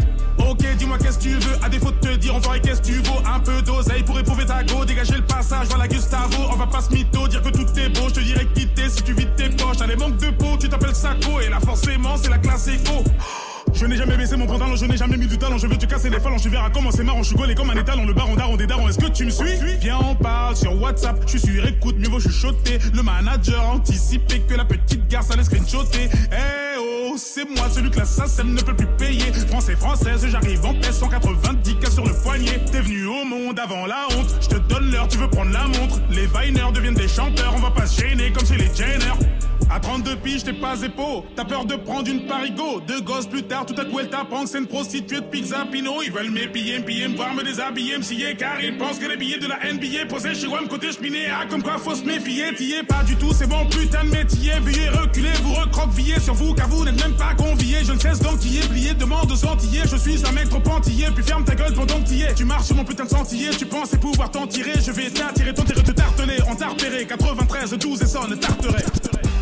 Ok, dis-moi qu'est-ce que tu veux? À défaut de te dire, on va qu'est-ce que tu vaux. Un peu d'oseille pour éprouver ta go. Dégager le passage, voilà Gustavo. On va pas se mytho, dire que tout est beau. Je te dirais quitter si tu vides tes poches. T'as les manques de peau, tu t'appelles Sako. Et là, forcément, c'est la classe éco. Je n'ai jamais baissé mon pantalon, je n'ai jamais mis du talent. Je veux te casser les phalanges, tu verras comment c'est marrant. Je suis gaulé comme un étalon, le baron daron des darons. Est-ce que tu me suis? Viens, on parle sur WhatsApp. Je suis sur écoute, mieux vaut chuchoter. Le manager anticipé que la petite garce allait screenshotter. Eh oh, c'est moi celui que la SACEM ne peut plus payer. Français, française, j'arrive en paix, 190 cas sur le poignet. T'es venu au monde avant la honte. Je te donne l'heure, tu veux prendre la montre. Les Viners deviennent des chanteurs, on va pas se gêner comme chez les Jenner. À 32 piges, t'es pas épaule. T'as peur de prendre une parigo. Deux gosses plus tard, tout à coup elle t'apprend que c'est une prostituée de pizza Pino. Ils veulent m'épiller, m'piller, me voir me déshabiller, me car ils pensent que les billets de la NBA posés chez WAM côté cheminée. Ah, comme quoi faut se méfier, t'y pas du tout, c'est bon putain de métier. Veuillez reculer, vous recroquevillez sur vous, car vous n'êtes même pas conviés. Je ne cesse d'enquiller, plier, demande aux antillais. Je suis un mec trop antillais, puis ferme ta gueule pendant que es. Tu marches sur mon putain de sentier, tu pensais pouvoir t'en tirer. Je vais t'attirer, t'enterrer, te tarteler, en tartéré. 93, 12 et 100, ne tarterait.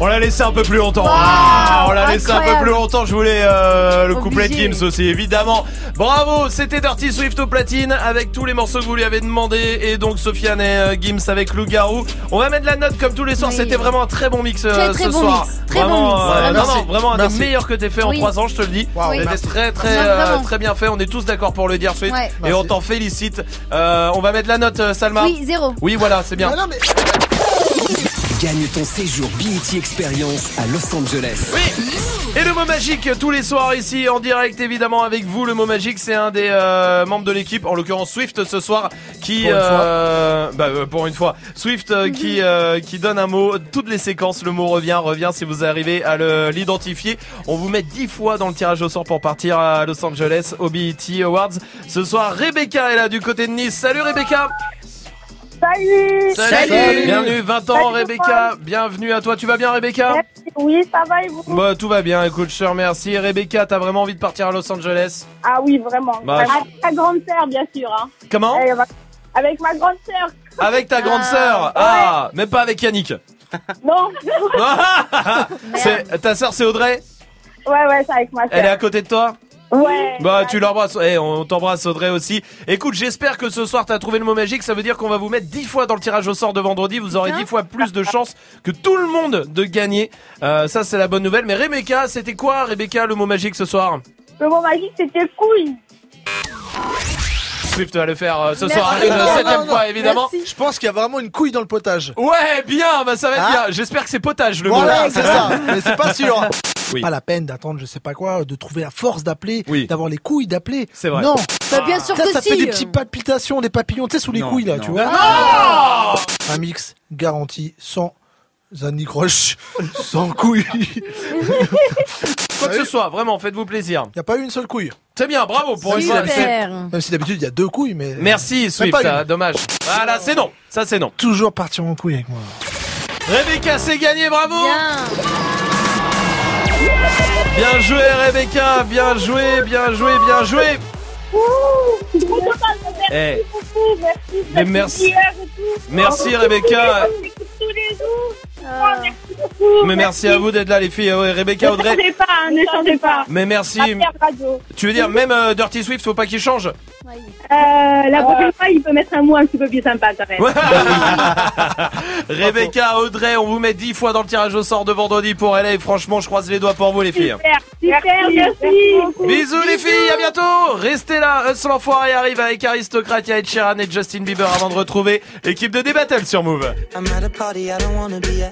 On l'a laissé un peu plus longtemps.
Wow,
Ah, on l'a laissé un peu plus longtemps. Je voulais euh, le couplet de. Gims aussi, évidemment. Bravo, c'était Dirty Swift au platine avec tous les morceaux que vous lui avez demandé et donc Sofiane et euh, Gims avec Lou Garou. On va mettre la note comme tous les soirs.
Oui.
C'était vraiment un très bon mix euh,
Très, très
ce
bon
soir.
mix. Très bon
vraiment,
mix.
euh,
Vraiment.
non, non, vraiment un
Merci.
des meilleurs que t'aies fait en
Oui.
3 ans, je te le dis. C'était
merci.
très très euh, très bien fait. On est tous d'accord pour le dire Swift
Ouais.
et
Merci.
on t'en félicite. Euh, on va mettre la note Salma.
Oui, zéro.
Oui, voilà, c'est bien.
Ah non, mais
Gagne ton séjour BET Experience à Los Angeles.
Et le mot magique tous les soirs ici en direct évidemment avec vous. Le mot magique c'est un des euh, membres de l'équipe, en l'occurrence Swift ce soir, qui
Pour une
euh, bah, euh, pour une fois Swift euh, qui euh, qui donne un mot. Toutes les séquences, le mot revient, revient. Si vous arrivez à le- l'identifier, on vous met 10 fois dans le tirage au sort pour partir à Los Angeles au BET Awards. Ce soir, Rebecca est là du côté de Nice. Salut Rebecca.
Salut
Salut. Bienvenue 20 ans
Salut,
Rebecca. Bienvenue à toi. Tu vas bien Rebecca?
Oui, ça va et vous?
Bah tout va bien, écoute, je te remercie. Rebecca, t'as vraiment envie de partir à Los Angeles?
Ah oui, vraiment.
Bah,
Avec ma grande sœur, bien sûr. Hein.
Comment?
Eh, bah, Avec ma grande sœur.
Avec ta grande sœur? Ah, même pas avec Yannick.
Non.
C'est ta sœur c'est Audrey?
Ouais, ouais, c'est avec ma sœur.
Elle est à côté de toi?
Ouais.
Bah tu l'embrasses, Eh, on t'embrasse Audrey aussi. Écoute, j'espère que ce soir t'as trouvé le mot magique, ça veut dire qu'on va vous mettre 10 fois dans le tirage au sort de vendredi, vous aurez 10 fois plus de chances que tout le monde de gagner. Euh, ça c'est la bonne nouvelle. Mais Rebecca, c'était quoi Rebecca le mot magique ce soir?
Le mot magique, c'était couille.
Swift va le faire euh, ce
Merci.
soir une septième fois évidemment.
Je pense qu'il y a vraiment une couille dans le potage.
Ouais, bien, bah ça va être
Hein
bien. J'espère que c'est potage le
Voilà,
mot.
c'est ça. Mais c'est pas sûr.
Oui.
Pas la peine d'attendre, je sais pas quoi, de trouver la force d'appeler,
Oui.
d'avoir les couilles d'appeler.
C'est vrai.
Non.
Bah, bien sûr
ça,
que
ça
si.
fait des petites palpitations, des papillons, tu sais, sous les
Non,
couilles là,
non.
tu vois.
Ah
Un mix garanti sans anicroche, sans couilles.
quoi que ce soit. Vraiment, faites-vous plaisir.
Il n'y a pas eu une seule couille.
C'est bien, bravo pour une fois.
Même si d'habitude il y a deux couilles, mais.
Merci Swift, ah, dommage. Voilà, c'est non. Ça c'est non.
Toujours partir en couille avec moi.
Rebecca, c'est gagné, bravo Bien joué Rebecca, bien joué, bien joué, bien joué. Eh,
Merci,
mais merci. Merci Rebecca. Mais merci à vous d'être là les filles. Ouais, Rebecca,
Ne
Audrey.
changez pas, hein, ne changez pas.
Mais merci. Tu veux dire même euh, Dirty Swift, faut pas qu'il change
Euh, la prochaine fois, il peut mettre un mot un petit peu plus sympa, quand même.
Rebecca, Audrey, on vous met 10 fois dans le tirage au sort de vendredi pour LA. Franchement, je croise les doigts pour vous les filles.
Super, super, merci.
Bisous les filles, à bientôt Restez là, Hustle l'enfoiré arrive avec Aristocrate, Ed Sheeran et Justin Bieber avant de retrouver l'équipe de D-Battle sur Move.
I'm at a party I don't wanna be at.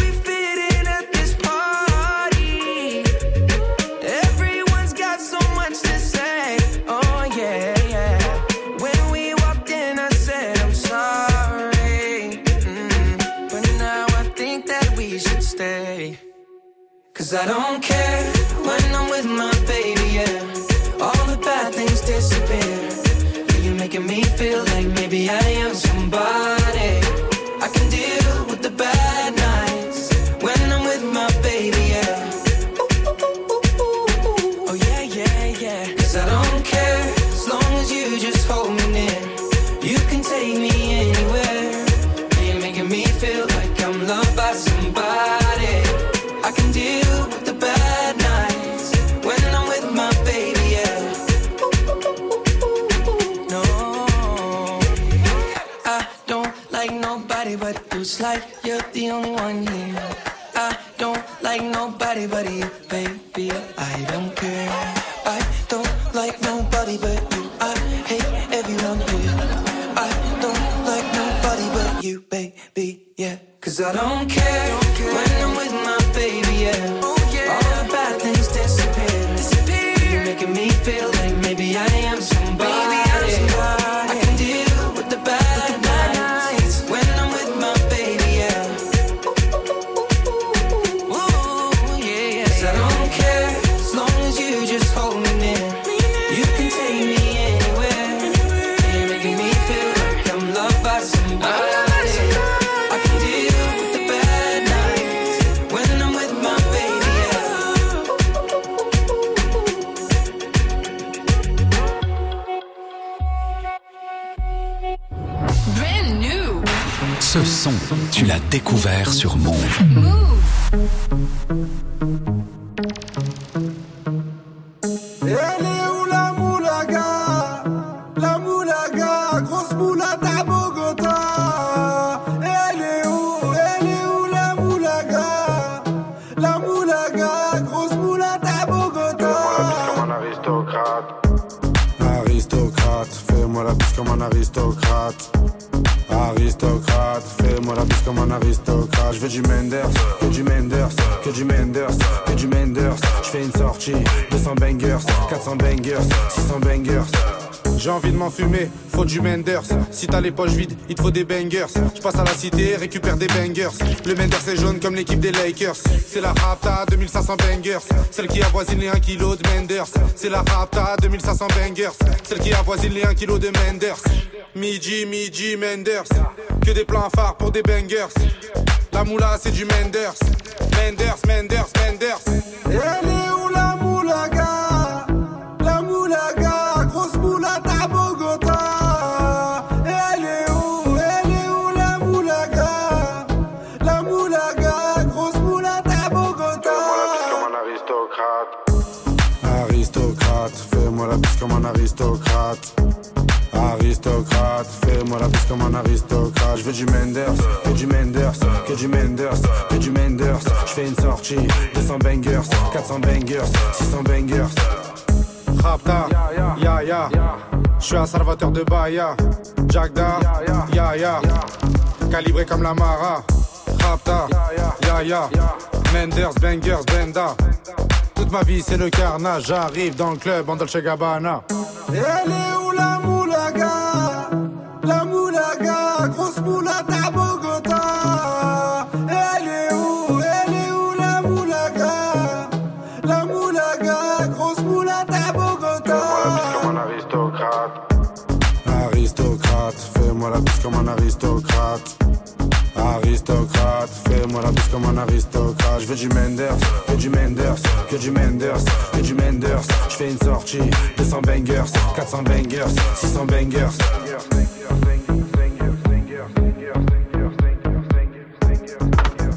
Cause I don't care when I'm with my baby, yeah. All the bad things disappear. You're making me feel the only one here. I don't like nobody but you, baby.
Découvert sur Move.
Les poches il te faut des bangers. Je passe à la cité, récupère des bangers. Le Menders est jaune comme l'équipe des Lakers. C'est la Rapta 2500 bangers. Celle qui avoisine les 1 kg de Menders. C'est la Rapta 2500 bangers. Celle qui avoisine les 1 kg de Menders. Midi, midi, Menders. Que des plans phares pour des bangers. La moula, c'est du Menders. Menders, Menders, Menders. Comme un aristocrate. Je veux du Menders, que du Menders, que du Menders, que du Menders. Je fais une sortie, 200 bangers, 400 bangers, 600 bangers. Rapta, ya ya. Je suis un salvateur de Bahia. Jagda, ya ya. Calibré comme la Mara. Rapta, ya ya. Menders, bangers, benda. Toute ma vie c'est le carnage. J'arrive dans le club en Dolce Gabbana.
Elle est où la moulaga?
Aristocrate, fais-moi la bise comme un aristocrate. Je veux du Menders, que du Menders, que du Menders, que du Menders. Je fais une sortie, 200 bangers, 400 bangers, 600 bangers.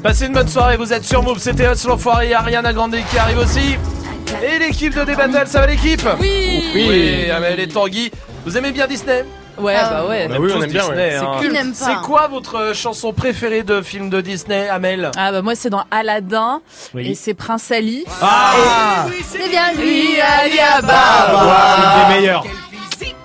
Passez une bonne soirée, vous êtes sur Move, c'était Hustle l'enfoiré, il y a Ariana Grande qui arrive aussi. Et l'équipe de Débattle, ça va l'équipe
Oui.
Oui, Amel et Tanguy. Vous aimez bien Disney?
Ouais, bah ouais.
Bah oui, on aime bien, ouais.
C'est
hein. C'est quoi votre chanson préférée de film de Disney, Amel?
Ah bah moi c'est dans Aladdin
Oui.
et c'est Prince Ali.
Ah
Et-
C'est bien lui,
Oui, Ali
Ah,
Ababa.
C'est une des meilleures.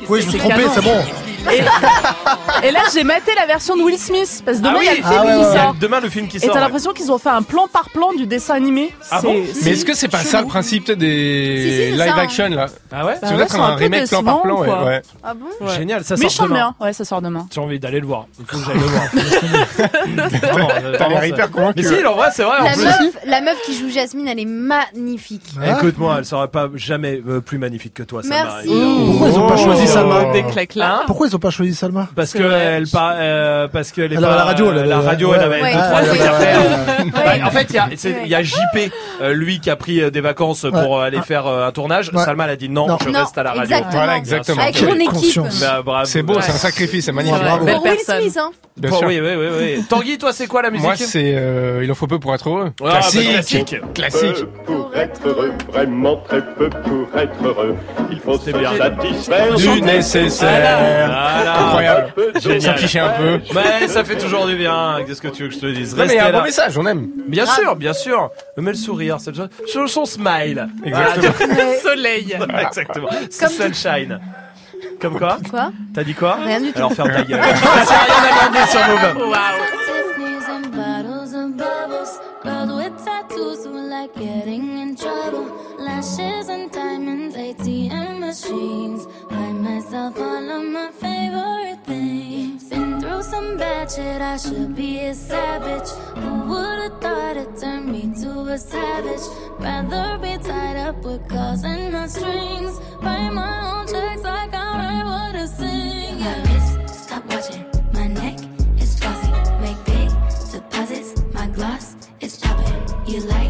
Oui, je me suis
C'est
trompé,
canon.
c'est bon.
Et, et là j'ai maté la version de Will Smith parce que demain
Ah
il y a
oui.
le film
Ah ouais,
qui
ouais, ouais.
sort.
Demain, le film qui
Et
sort,
t'as
ouais.
l'impression qu'ils ont fait un plan par plan du dessin animé.
Ah
C'est-
bon
c'est
Mais est-ce que c'est pas ça le principe des
Si, si, c'est
live
ça, hein.
action là
Ah ouais
Bah
C'est
ouais,
peut-être
c'est
un
un peu
remake plan par
décevant,
plan, ouais.
quoi.
ouais.
Ah bon
Ouais.
Génial, ça
Mais
sort
chante
demain.
bien, ouais, ça sort demain.
J'ai envie d'aller le voir. Il faut que j'aille le voir. Vraiment, euh,
T'as l'air
vraiment,
hyper
ça-
convaincu.
Mais si, en vrai, c'est vrai. en
La
plus.
meuf, la meuf qui joue Jasmine, elle est magnifique.
Écoute-moi, elle sera pas jamais euh, plus magnifique que toi, Salma.
Merci.
évidemment.
Pourquoi ils ont pas choisi Salma
Des claques là.
Pourquoi ils ont pas choisi Salma
Parce que elle pas, euh, parce qu'elle est
Elle
pas
avait la radio, elle avait-
la radio, elle avait
ouais.
deux,
Ouais.
trois
Ouais.
trucs à faire. En fait, il y a, il y a JP, euh, lui qui a pris euh, des vacances pour euh, aller faire euh, un tournage.
Ouais.
Salma elle a dit non,
Non.
je
Non,
reste à la radio.
exactement.
Voilà, exactement.
Avec mon équipe.
Bah.
C'est beau, c'est un sacrifice, c'est magnifique.
Ouais,
Bravo.
belle personne.
Smith, hein.
Bien
Bon,
sûr.
oui, oui, oui, oui. Tanguy, toi, c'est quoi la musique
Moi, c'est euh, Il en faut peu pour être heureux.
Ah, bah,
classique.
classique.
Pour être heureux, vraiment très peu pour être heureux. Il faut se
bien.
satisfaire
Du nécessaire.
Voilà.
Incroyable.
Génial.
S'afficher un peu.
Mais ça fait toujours du bien. Qu'est-ce que tu veux que je te dise?
Non, mais il y a un bon message, on aime.
Bien sûr, bien sûr. Mais le sourire, c'est le son- son smile.
Exactement.
Soleil.
Voilà, Exactement. Sunshine. Comme quoi?
Quoi?
T'as dit quoi?
Rien du tout.
Alors ferme ta gueule. C'est rien à demander sur Move.
Bubbles. Girls with tattoos who like getting in trouble. Lashes and diamonds, ATM machines. Buy myself all of my favorite things. Been through some bad shit, I should be a savage. Who would've thought it turned me to a savage? Rather be tied up with calls and not strings. Write my own checks like I write what I sing. My wrist, stop watching. My neck is flossy. Make big deposits. My gloss is popping. You like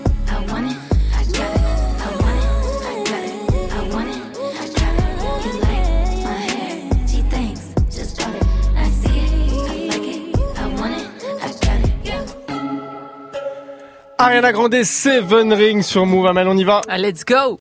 Ariana Grande, Seven Ring sur Move. Amel, on y va.
let's go.